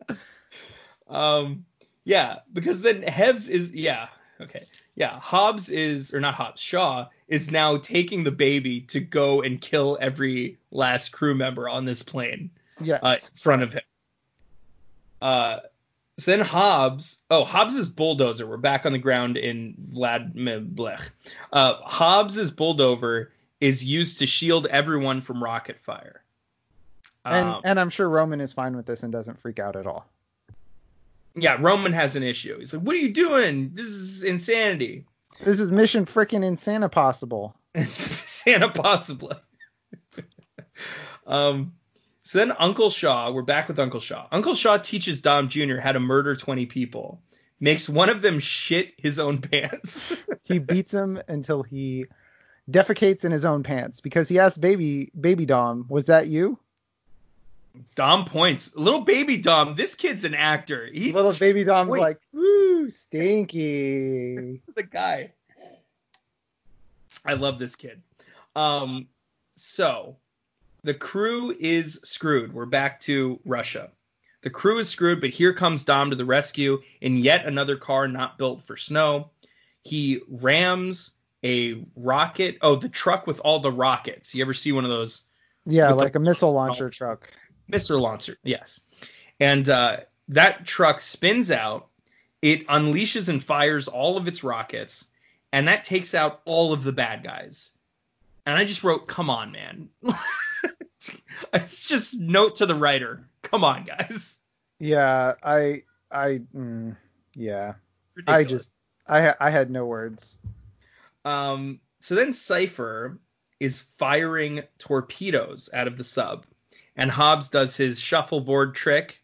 Speaker 1: Yeah. um yeah, because then Hebs is yeah, okay. Yeah, Hobbs is or not Hobbs, Shaw is now taking the baby to go and kill every last crew member on this plane
Speaker 2: yes.
Speaker 1: uh, in front of him. Uh so then Hobbs, oh Hobbs's bulldozer. We're back on the ground in Vladimir Blech. Uh, Hobbs's bulldozer is used to shield everyone from rocket fire.
Speaker 2: And
Speaker 1: Um,
Speaker 2: and I'm sure Roman is fine with this and doesn't freak out at all.
Speaker 1: yeah, Roman has an issue. He's like, "What are you doing? This is insanity."
Speaker 2: This is mission freaking insane possible.
Speaker 1: Santa possibly. um, so then Uncle Shaw, we're back with Uncle Shaw. Uncle Shaw teaches Dom Jr. how to murder 20 people, makes one of them shit his own pants.
Speaker 2: He beats him until he defecates in his own pants because he asked baby baby Dom, "Was that you?"
Speaker 1: Dom points, little baby Dom. This kid's an actor. He,
Speaker 2: Little baby Dom's
Speaker 1: Wait.
Speaker 2: like, "Woo, stinky."
Speaker 1: the guy. I love this kid. Um, so the crew is screwed. We're back to Russia. The crew is screwed, but here comes Dom to the rescue in yet another car not built for snow. He rams a rocket. Oh, the truck with all the rockets. You ever see one of those
Speaker 2: Yeah,
Speaker 1: With the-
Speaker 2: like a missile launcher truck.
Speaker 1: Mr. Launcher, yes. And uh, that truck spins out. It unleashes and fires all of its rockets, and that takes out all of the bad guys. And I just wrote, "Come on, man." it's just note to the writer. Come on, guys.
Speaker 2: Yeah, I I mm, yeah. I just I I had no words.
Speaker 1: Um, so then Cipher is firing torpedoes out of the sub, and Hobbs does his shuffleboard trick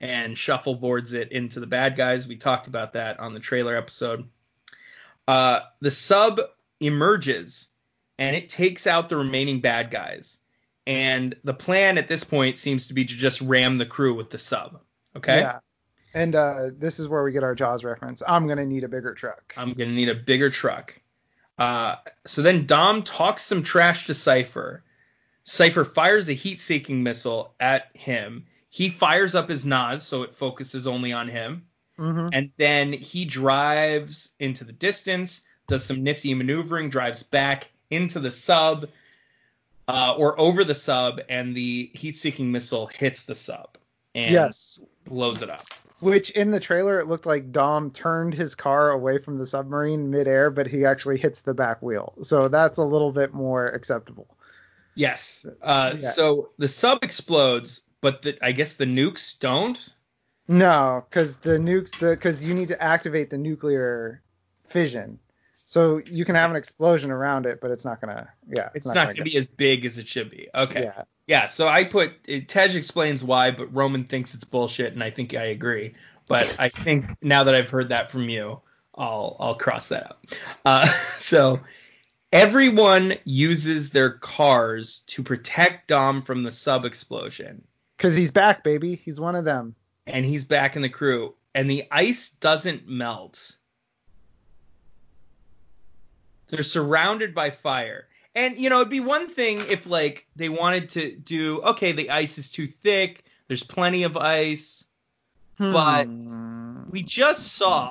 Speaker 1: and shuffleboards it into the bad guys. We talked about that on the trailer episode. Uh, the sub emerges and it takes out the remaining bad guys. And the plan at this point seems to be to just ram the crew with the sub. Okay.
Speaker 2: Yeah. And uh, this is where we get our Jaws reference. I'm gonna need a bigger truck.
Speaker 1: I'm gonna need a bigger truck. Uh, so then Dom talks some trash to Cipher. Cipher fires a heat-seeking missile at him. He fires up his NOS so it focuses only on him,
Speaker 2: hmm
Speaker 1: and then he drives into the distance, does some nifty maneuvering, drives back into the sub uh, or over the sub, and the heat-seeking missile hits the sub and
Speaker 2: Yes.
Speaker 1: blows it up.
Speaker 2: Which in the trailer it looked like Dom turned his car away from the submarine midair, but he actually hits the back wheel. So that's a little bit more acceptable.
Speaker 1: Yes. Uh,
Speaker 2: Yeah.
Speaker 1: So the sub explodes, but the, I guess the nukes don't.
Speaker 2: No, because the nukes, because you need to activate the nuclear fission So you can have an explosion around it, but it's not gonna. Yeah,
Speaker 1: It's, not, going to
Speaker 2: get-
Speaker 1: be as big as it should be. Okay.
Speaker 2: Yeah.
Speaker 1: Yeah, so I put it, Tej explains why, but Roman thinks it's bullshit, and I think I agree. But I think now that I've heard that from you, I'll I'll cross that out. Uh, so everyone uses their cars to protect Dom from the sub explosion,
Speaker 2: Cause he's back, baby. He's one of them.
Speaker 1: and he's back in the crew, and the ice doesn't melt. They're surrounded by fire. And you know, it'd be one thing if like they wanted to do okay, the ice is too thick, there's plenty of ice. But
Speaker 2: Hmm.
Speaker 1: We just saw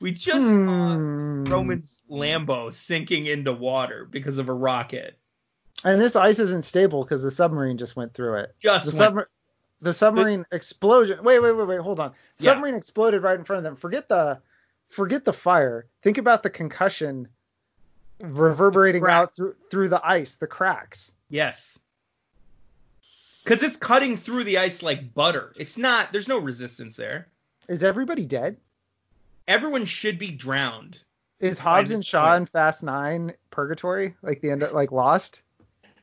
Speaker 1: we just saw
Speaker 2: Hmm.
Speaker 1: Roman's Lambo sinking into water because of a rocket.
Speaker 2: And this ice isn't stable because the submarine just went through it.
Speaker 1: Just
Speaker 2: The,
Speaker 1: went-
Speaker 2: submar- the submarine explosion. Wait, wait, wait, wait. Hold on.
Speaker 1: Yeah.
Speaker 2: Submarine exploded right in front of them. Forget the, forget the fire. Think about the concussion reverberating out through through the ice, the cracks.
Speaker 1: Yes. Cuz it's cutting through the ice like butter. It's not there's no resistance there.
Speaker 2: Is everybody dead?
Speaker 1: Everyone should be drowned.
Speaker 2: Is Hobbs and Shaw in Fast Nine purgatory? Like the end of like Lost?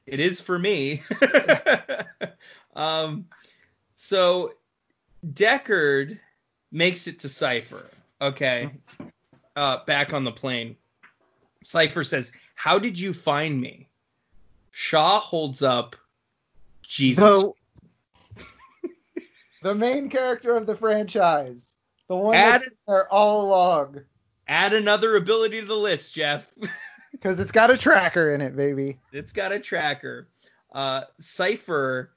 Speaker 1: It is for me. um, so Deckard makes it to Cipher. Okay, uh, back on the plane. Cipher says, "How did you find me?" Shaw holds up Jesus.
Speaker 2: The, the main character of the franchise. The one that's
Speaker 1: Add-
Speaker 2: been there all along.
Speaker 1: Add another ability to the list, Jeff.
Speaker 2: Because it's got a tracker in it, baby.
Speaker 1: it's got a tracker. Uh, Cipher,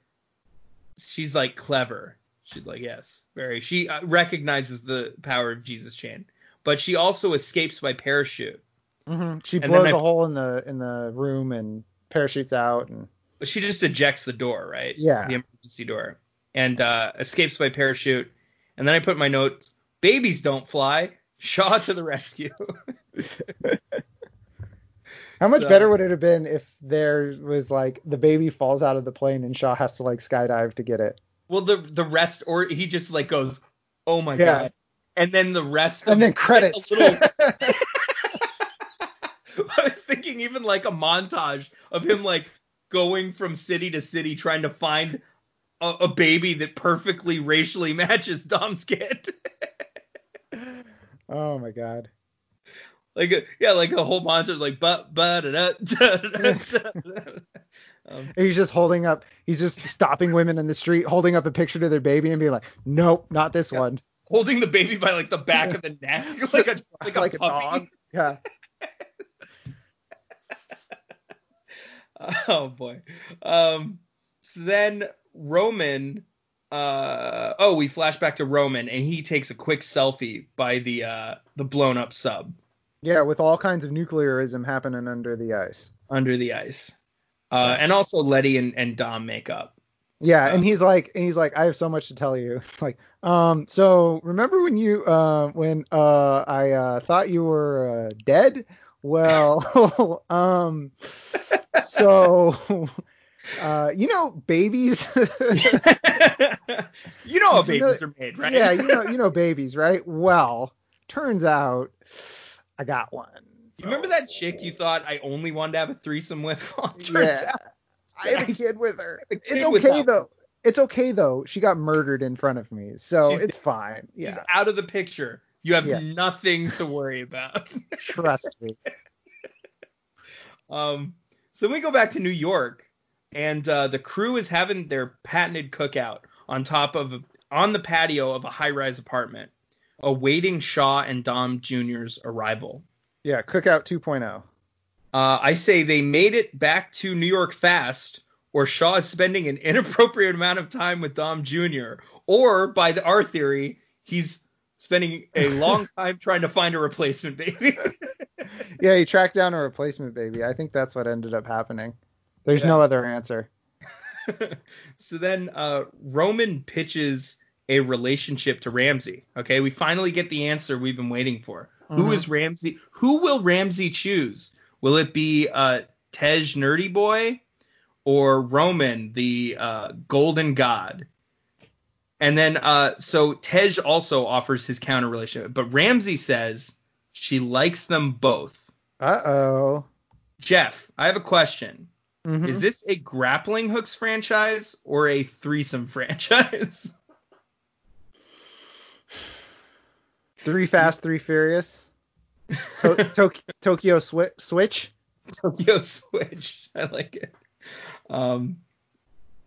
Speaker 1: she's like clever. She's like, yes, very. She uh, recognizes the power of Jesus chain, but she also escapes by parachute.
Speaker 2: hmm She blows
Speaker 1: then I-
Speaker 2: a hole in the in the room and parachutes out and
Speaker 1: she just ejects the door, right?
Speaker 2: Yeah.
Speaker 1: The emergency door, and uh, escapes by parachute. And then I put my notes: babies don't fly. Shaw to the rescue.
Speaker 2: How much
Speaker 1: So-
Speaker 2: better would it have been if there was like the baby falls out of the plane and Shaw has to like skydive to get it?
Speaker 1: well, the the rest, or he just like goes, "Oh my
Speaker 2: Yeah.
Speaker 1: god," and then the rest.
Speaker 2: And
Speaker 1: of
Speaker 2: then
Speaker 1: it,
Speaker 2: credits.
Speaker 1: Little, I was thinking even like a montage of him like going from city to city trying to find a, a baby that perfectly racially matches Dom's kid.
Speaker 2: Oh my god.
Speaker 1: like a, yeah, like a whole montage like but but um,
Speaker 2: he's just holding up he's just stopping women in the street, holding up a picture to their baby and being like, Nope, not this
Speaker 1: Yeah.
Speaker 2: one.
Speaker 1: holding the baby by like the back of the neck like a
Speaker 2: Just
Speaker 1: like a,
Speaker 2: like a dog. Yeah.
Speaker 1: Oh boy. Um so then Roman uh oh we flash back to Roman and he takes a quick selfie by the uh the blown up sub
Speaker 2: Yeah, with all kinds of nuclearism happening under the ice.
Speaker 1: under the ice. Uh and also Letty and, and Dom make up.
Speaker 2: Yeah,
Speaker 1: Uh,
Speaker 2: and he's like, and he's like, I have so much to tell you. It's like, um, so remember when you, uh, when uh, I uh, thought you were uh, dead? Well, um, so, uh, you know, babies.
Speaker 1: you know how babies are made, right?
Speaker 2: Yeah, you know, you know, babies, right? Well, turns out I got one.
Speaker 1: You remember that chick you thought I only wanted to have a threesome with? Well, turns
Speaker 2: Yeah,
Speaker 1: out
Speaker 2: I have a kid with her.
Speaker 1: a
Speaker 2: It's okay though. It's okay though. She got murdered in front of me, so
Speaker 1: She's
Speaker 2: it's fine. Yeah.
Speaker 1: she's out of the picture. You have
Speaker 2: Yeah.
Speaker 1: nothing to worry about.
Speaker 2: trust me.
Speaker 1: Um, so then we go back to New York, and uh, the crew is having their patented cookout on top of on the patio of a high-rise apartment, awaiting Shaw and Dom Jr.'s arrival.
Speaker 2: Yeah, Cookout oh. 2.0.
Speaker 1: Uh, I say they made it back to New York fast, or Shaw is spending an inappropriate amount of time with Dom Jr., or by the, our theory, he's spending a long time trying to find a replacement baby.
Speaker 2: Yeah, he tracked down a replacement baby. I think that's what ended up happening. There's
Speaker 1: Yeah.
Speaker 2: no other answer.
Speaker 1: so then uh, Roman pitches a relationship to Ramsey. Okay, we finally get the answer we've been waiting for. Who
Speaker 2: Mhm.
Speaker 1: is Ramsey? Who will Ramsey choose? Will it be uh, Tej Nerdy Boy or Roman, the uh, Golden God? And then uh, so Tej also offers his counter relationship, but Ramsey says She likes them both.
Speaker 2: Uh oh.
Speaker 1: Jeff, I have a question.
Speaker 2: Mm-hmm.
Speaker 1: Is this a grappling hooks franchise or a threesome franchise?
Speaker 2: Three Fast, Three Furious. To- Tok- Tokyo Swi- Switch.
Speaker 1: Tokyo Switch. I like it. Um,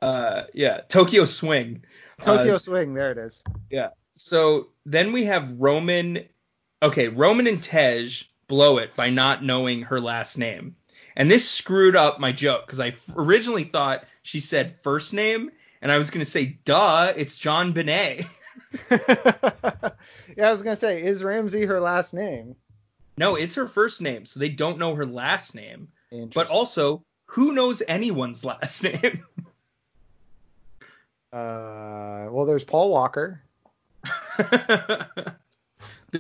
Speaker 1: uh, yeah, Tokyo Swing.
Speaker 2: Tokyo
Speaker 1: Uh,
Speaker 2: Swing. There it is. Yeah.
Speaker 1: So then we have Roman. Okay, Roman and Tej blow it by not knowing her last name. And this screwed up my joke because I f- originally thought she said first name, and I was going to say, duh, it's JonBenét.
Speaker 2: yeah, I was gonna say, is Ramsey her last name?
Speaker 1: no, it's her first name, so they don't know her last name. But also, who knows anyone's last name?
Speaker 2: uh, well, there's Paul Walker,
Speaker 1: There's,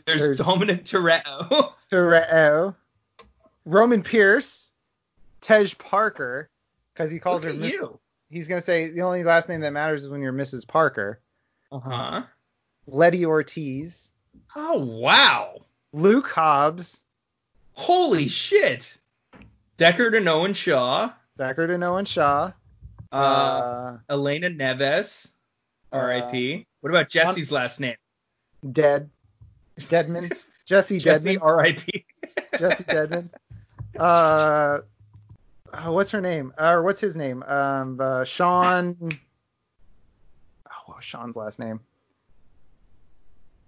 Speaker 2: There's-
Speaker 1: Dominic Toretto.
Speaker 2: Toretto, Roman Pearce, Tej Parker, because he calls
Speaker 1: Look
Speaker 2: her Miss.
Speaker 1: you.
Speaker 2: He's gonna say the only last name that matters is when you're Mrs. Parker.
Speaker 1: Uh-huh.
Speaker 2: Letty Ortiz,
Speaker 1: Oh wow.
Speaker 2: Luke Hobbs,
Speaker 1: Holy shit. Deckard and Owen Shaw.
Speaker 2: Deckard and Owen Shaw,
Speaker 1: Uh,
Speaker 2: uh,
Speaker 1: Elena Neves. R.I.P. what about Jesse's last name?
Speaker 2: Dead, Deadman, Jesse
Speaker 1: Jesse
Speaker 2: Deadman,
Speaker 1: R.I.P.
Speaker 2: Jesse Deadman. Uh, oh, what's her name? Uh, or what's his name? Um, uh, Sean. Oh, Sean's last name?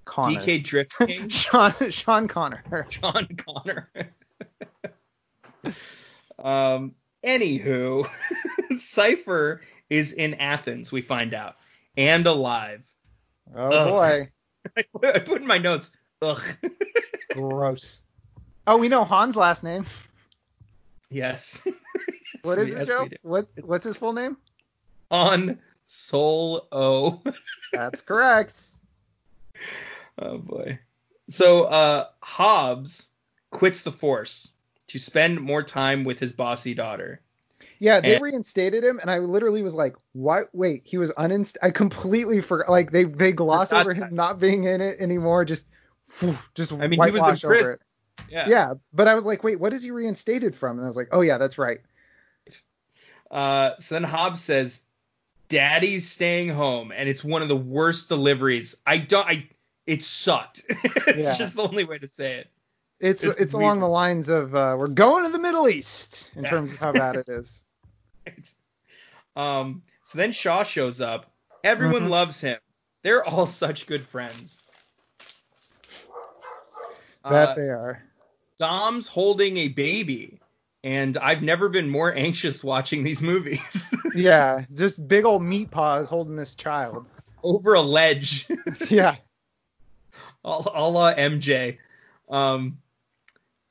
Speaker 2: Connor.
Speaker 1: DK Drift King.
Speaker 2: Sean Sean Connor.
Speaker 1: Sean Connor. um. Anywho, Cipher is in Athens. We find out and alive.
Speaker 2: Oh
Speaker 1: Ugh.
Speaker 2: boy,
Speaker 1: I put in my notes. Ugh.
Speaker 2: gross. Oh, we know Han's last name.
Speaker 1: Yes.
Speaker 2: What is
Speaker 1: Yes,
Speaker 2: it, Joe? What what's his full name?
Speaker 1: On Soul O.
Speaker 2: That's correct.
Speaker 1: Oh boy. So uh Hobbs quits the force to spend more time with his bossy daughter.
Speaker 2: Yeah, they
Speaker 1: And-
Speaker 2: reinstated him, and I literally was like, "What? Wait, he was uninst." I completely forgot. Like they they gloss over him not being in it anymore. Just, just
Speaker 1: I mean, he was in prison. Yeah.
Speaker 2: Yeah, but I was like, "Wait, what is he reinstated from?" And I was like, "Oh yeah, that's right."
Speaker 1: Uh so then Hobbs says, Daddy's staying home, and it's one of the worst deliveries. I don't I it sucked. it's
Speaker 2: Yeah.
Speaker 1: just the only way to say it.
Speaker 2: It's
Speaker 1: It's
Speaker 2: it's, along the lines of uh, we're going to the Middle East in
Speaker 1: Yeah.
Speaker 2: terms of how bad it is.
Speaker 1: um so then Shaw shows up. Everyone
Speaker 2: Mhm.
Speaker 1: loves him. They're all such good friends.
Speaker 2: That
Speaker 1: Uh,
Speaker 2: they are.
Speaker 1: Dom's holding a baby, and I've never been more anxious watching these movies.
Speaker 2: Yeah, just big old meat paws holding this child.
Speaker 1: Over a ledge,
Speaker 2: Yeah.
Speaker 1: a la MJ. Um,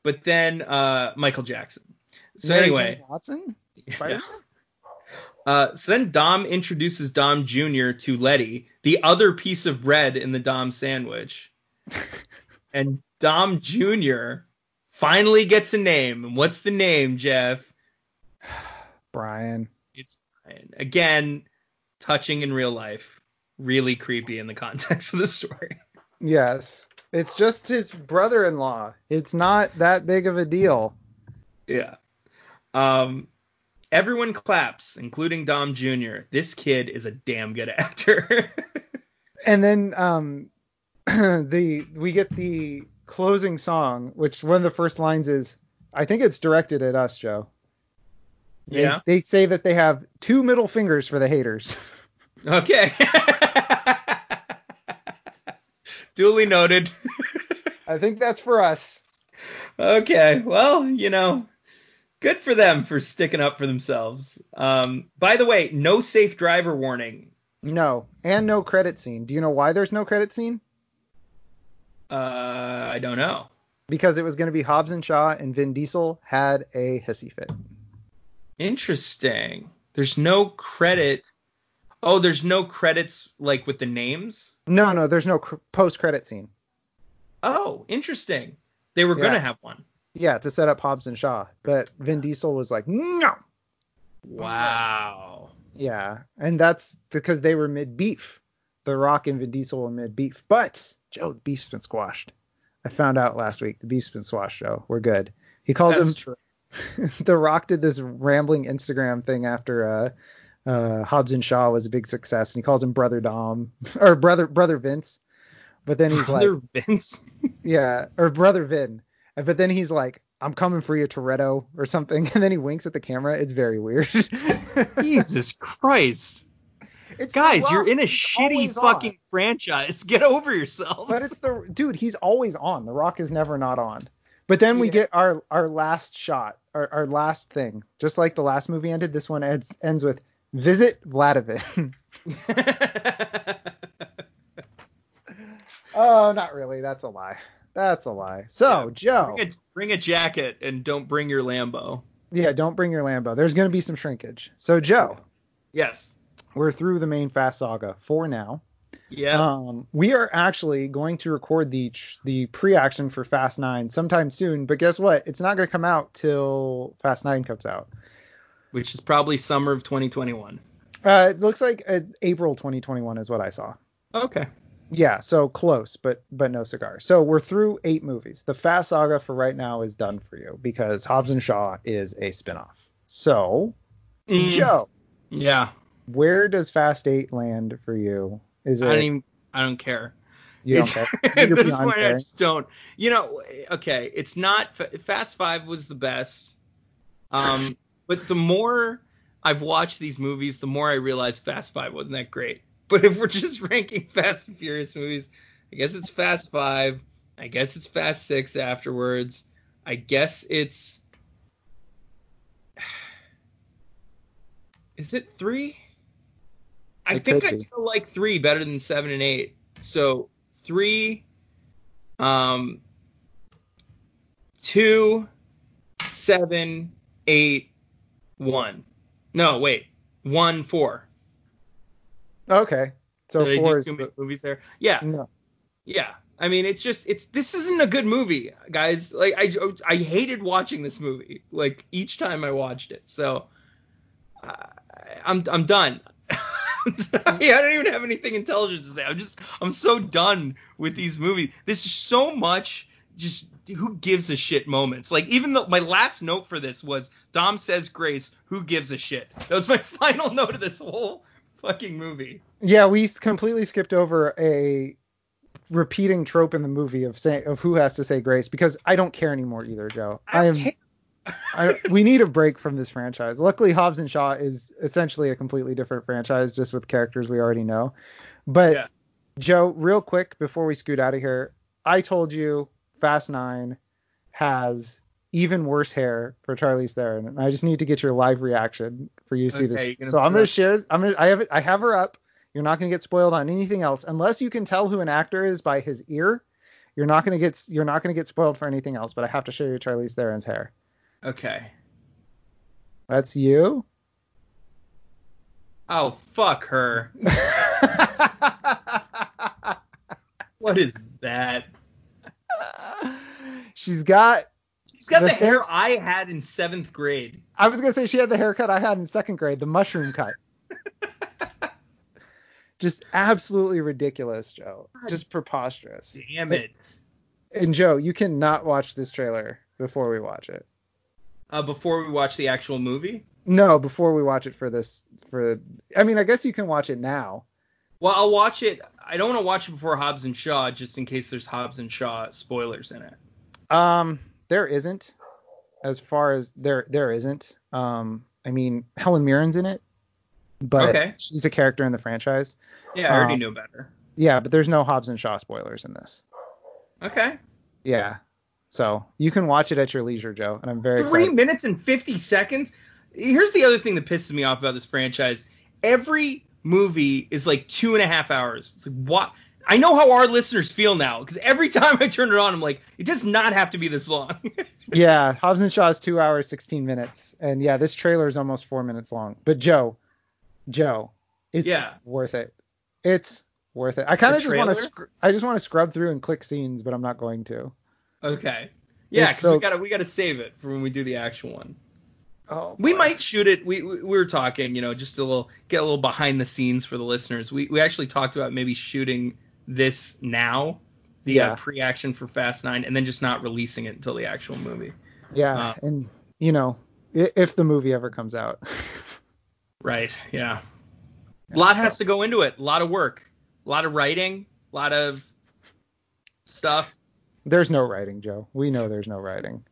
Speaker 1: but then uh, Michael Jackson. So
Speaker 2: Mary
Speaker 1: anyway,
Speaker 2: Jane Watson.
Speaker 1: yeah. Uh, so then Dom introduces Dom Jr. to Letty, the other piece of bread in the Dom sandwich. and Dom Jr. finally gets a name. And what's the name, Jeff?
Speaker 2: Brian.
Speaker 1: It's Brian. Again, touching in real life. Really creepy in the context of the story.
Speaker 2: Yes. It's just his brother-in-law. It's not that big of a deal.
Speaker 1: Yeah. Um, everyone claps, including Dom Jr. This kid is a damn good actor.
Speaker 2: And then um the we get the closing song, which one of the first lines is I think it's directed at us, Joe. They,
Speaker 1: yeah.
Speaker 2: They say that they have two middle fingers for the haters.
Speaker 1: Okay. Duly noted.
Speaker 2: I think that's for us.
Speaker 1: okay. Well, you know, good for them for sticking up for themselves. Um, by the way, no safe driver warning.
Speaker 2: No, and no credit scene. Do you know why there's no credit scene?
Speaker 1: Uh, I don't know.
Speaker 2: Because it was going to be Hobbs and Shaw, and Vin Diesel had a hissy fit.
Speaker 1: Interesting. There's no credit. Oh, there's no credits like with the names.
Speaker 2: No, no, there's no cr- post-credit scene.
Speaker 1: Oh, interesting. They were gonna have one.
Speaker 2: Yeah, to set up Hobbs and Shaw, but Vin Diesel was like, no.
Speaker 1: Wow.
Speaker 2: Yeah, and that's because they were mid beef. The Rock and Vin Diesel were mid beef, but Joe, the beef's been squashed. I found out last week. The Beef's been swashed, Joe. We're good. He calls
Speaker 1: That's
Speaker 2: him.
Speaker 1: true.
Speaker 2: the Rock did this rambling Instagram thing after uh, uh, Hobbs and Shaw was a big success, and he calls him Brother Dom or Brother Brother Vince. But then he's
Speaker 1: Brother
Speaker 2: like,
Speaker 1: Vince.
Speaker 2: yeah, or Brother Vin. But then he's like, I'm coming for you, Toretto, or something. And then he winks at the camera. It's very weird.
Speaker 1: Jesus Christ.
Speaker 2: It's
Speaker 1: Guys, you're in a
Speaker 2: He's
Speaker 1: shitty
Speaker 2: always on.
Speaker 1: fucking franchise. Get over yourself.
Speaker 2: But it's the dude. He's always on. The Rock is never not on. But then we
Speaker 1: Yeah.
Speaker 2: get our our last shot, our, our last thing. Just like the last movie ended, this one ends ends with visit Vladimir. oh, not really. That's a lie. That's a lie. So Joe,
Speaker 1: bring, a, bring a jacket and don't bring your Lambo.
Speaker 2: yeah, don't bring your Lambo. There's gonna be some shrinkage. So Joe,
Speaker 1: Yes.
Speaker 2: We're through the main Fast Saga for now.
Speaker 1: Yeah.
Speaker 2: Um, we are actually going to record the the pre-action for Fast Nine sometime soon. But guess what? It's not going to come out till Fast Nine comes out.
Speaker 1: Which is probably summer of 2021.
Speaker 2: Uh, it looks like uh, April 2021 is what I saw.
Speaker 1: Okay.
Speaker 2: Yeah, so close, but but no cigar. So we're through eight movies. The Fast Saga for right now is done for you because Hobbs and Shaw is a spinoff. So
Speaker 1: Mm,
Speaker 2: Joe,
Speaker 1: Yeah.
Speaker 2: Where does Fast Eight land for you? Is it
Speaker 1: I don't even. I don't care.
Speaker 2: you don't care?
Speaker 1: At this point, I just don't. You know, okay, it's not. Fast Five was the best. Um, but the more I've watched these movies, the more I realize Fast Five wasn't that great. But if we're just ranking Fast and Furious movies, I guess it's Fast Five. I guess it's Fast Six afterwards. I guess it's. Is it three? I
Speaker 2: It
Speaker 1: think I
Speaker 2: be.
Speaker 1: still like three better than seven and eight. So three, um, two, seven, eight, one. No, wait, one, four.
Speaker 2: Okay, so
Speaker 1: Did
Speaker 2: four is the,
Speaker 1: movies there. Yeah,
Speaker 2: no.
Speaker 1: yeah. I mean, it's just it's this isn't a good movie, guys. Like I I hated watching this movie like each time I watched it. So uh, I'm I'm done. I don't even have anything intelligent to say. I'm just I'm so done with these movies. There's so much just who gives a shit moments. Like even though my last note for this was Dom says grace, who gives a shit. That was my final note of this whole fucking movie.
Speaker 2: Yeah, we completely skipped over a repeating trope in the movie of saying of who has to say grace because I don't care anymore either, Joe. I, am.
Speaker 1: can't-
Speaker 2: I, we need a break from this franchise. Luckily, Hobbs and Shaw is essentially a completely different franchise, just with characters we already know. But
Speaker 1: Yeah.
Speaker 2: Joe, real quick before we scoot out of here, I told you Fast Nine has even worse hair for Charlize Theron, and I just need to get your live reaction for you to see
Speaker 1: Okay,
Speaker 2: this. So I'm gonna
Speaker 1: up-
Speaker 2: share. I'm gonna. I have it. I have her up. You're not gonna get spoiled on anything else unless you can tell who an actor is by his ear. You're not gonna get. You're not gonna get spoiled for anything else. But I have to show you Charlize Theron's hair.
Speaker 1: Okay.
Speaker 2: That's you.
Speaker 1: Oh fuck her. What is that?
Speaker 2: She's got.
Speaker 1: She's got
Speaker 2: The
Speaker 1: the,
Speaker 2: same-
Speaker 1: hair I had in seventh grade.
Speaker 2: I was gonna say she had the haircut I had in second grade, the mushroom cut. Just absolutely ridiculous, Joe. Just preposterous.
Speaker 1: Damn it.
Speaker 2: And Joe, you cannot watch this trailer before we watch it.
Speaker 1: Uh, before we watch the actual movie.
Speaker 2: No, before we watch it for this. For I mean, I guess you can watch it now.
Speaker 1: Well, I'll watch it. I don't want to watch it before Hobbs and Shaw, just in case there's Hobbs and Shaw spoilers in it.
Speaker 2: Um, there isn't. As far as there, there isn't. Um, I mean, Helen Mirren's in it, but
Speaker 1: Okay.
Speaker 2: she's a character in the franchise.
Speaker 1: Yeah, I already
Speaker 2: Um,
Speaker 1: knew better.
Speaker 2: Yeah, but there's no Hobbs and Shaw spoilers in this.
Speaker 1: Okay.
Speaker 2: Yeah. So you can watch it at your leisure, Joe, and I'm very
Speaker 1: Three
Speaker 2: excited.
Speaker 1: minutes and 50 seconds. Here's the other thing that pisses me off about this franchise. Every movie is like two and a half hours. It's like what? I know how our listeners feel now because every time I turn it on, I'm like, it does not have to be this long.
Speaker 2: Yeah, Hobbs and Shaw is two hours, 16 minutes, and yeah, this trailer is almost four minutes long. But Joe, Joe, it's
Speaker 1: Yeah.
Speaker 2: worth it. It's worth it. I kind of just want to, sc- I just want to scrub through and click scenes, but I'm not going to.
Speaker 1: Okay. Yeah, because we gotta we gotta save it for when we do the actual one.
Speaker 2: Oh,
Speaker 1: We might shoot it. We, we we were talking, you know, just a little get a little behind the scenes for the listeners. We we actually talked about maybe shooting this now the uh, pre-action for Fast Nine, and then just not releasing it until the actual movie.
Speaker 2: Yeah,
Speaker 1: Uh,
Speaker 2: and you know, if the movie ever comes out.
Speaker 1: Right. Yeah. A lot has to go into it. A lot of work. A lot of writing. A lot of stuff.
Speaker 2: There's no writing, Joe. We know there's no writing.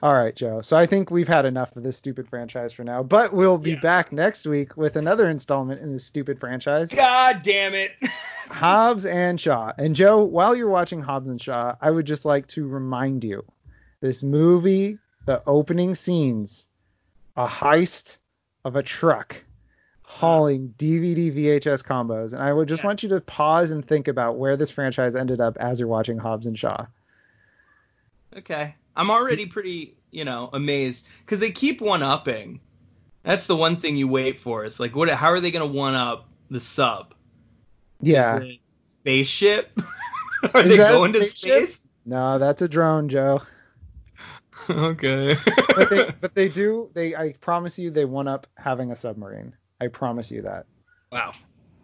Speaker 2: All right, Joe. So I think we've had enough of this stupid franchise for now, but we'll be
Speaker 1: Yeah.
Speaker 2: back next week with another installment in this stupid franchise,
Speaker 1: God damn it.
Speaker 2: Hobbs and Shaw. And Joe, while you're watching Hobbs and Shaw, I would just like to remind you this movie, the opening scenes, a heist of a truck hauling DVD VHS combos. And I would just
Speaker 1: Yeah.
Speaker 2: want you to pause and think about where this franchise ended up as you're watching Hobbs and Shaw.
Speaker 1: Okay. I'm already pretty, you know, amazed because they keep one upping. That's the one thing you wait for. Is like, what? How are they gonna one up the sub?
Speaker 2: Yeah.
Speaker 1: Spaceship? are
Speaker 2: Is
Speaker 1: they going to space?
Speaker 2: No, that's a drone, Joe.
Speaker 1: okay.
Speaker 2: But they, but they do. They, I promise you, they one up having a submarine. I promise you that.
Speaker 1: wow.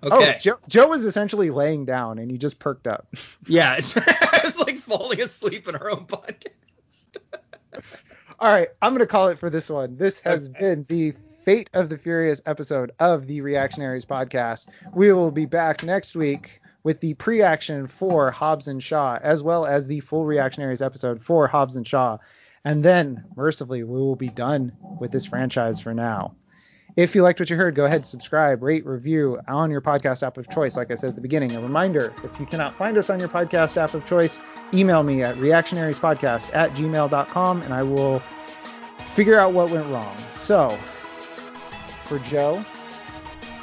Speaker 1: Oh, okay.
Speaker 2: Oh, Joe, Joe was essentially laying down, and he just perked up.
Speaker 1: Yeah, it's, I was like falling asleep in our own podcast.
Speaker 2: All right, I'm gonna call it for this one. This has
Speaker 1: Okay.
Speaker 2: been the Fate of the Furious episode of the Reactionaries podcast. We will be back next week with the pre-action for Hobbs and Shaw, as well as the full Reactionaries episode for Hobbs and Shaw, and then mercifully we will be done with this franchise for now. If you liked what you heard, go ahead, subscribe, rate, review on your podcast app of choice. Like I said at the beginning, a reminder if you cannot find us on your podcast app of choice, email me at reactionariespodcast at gmail.com and I will figure out what went wrong. So, for Joe,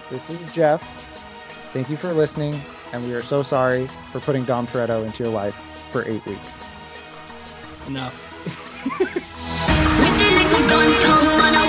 Speaker 2: this is Jeff. Thank you for listening, and we are so sorry for putting Dom Toretto into your life for eight weeks.
Speaker 1: Enough.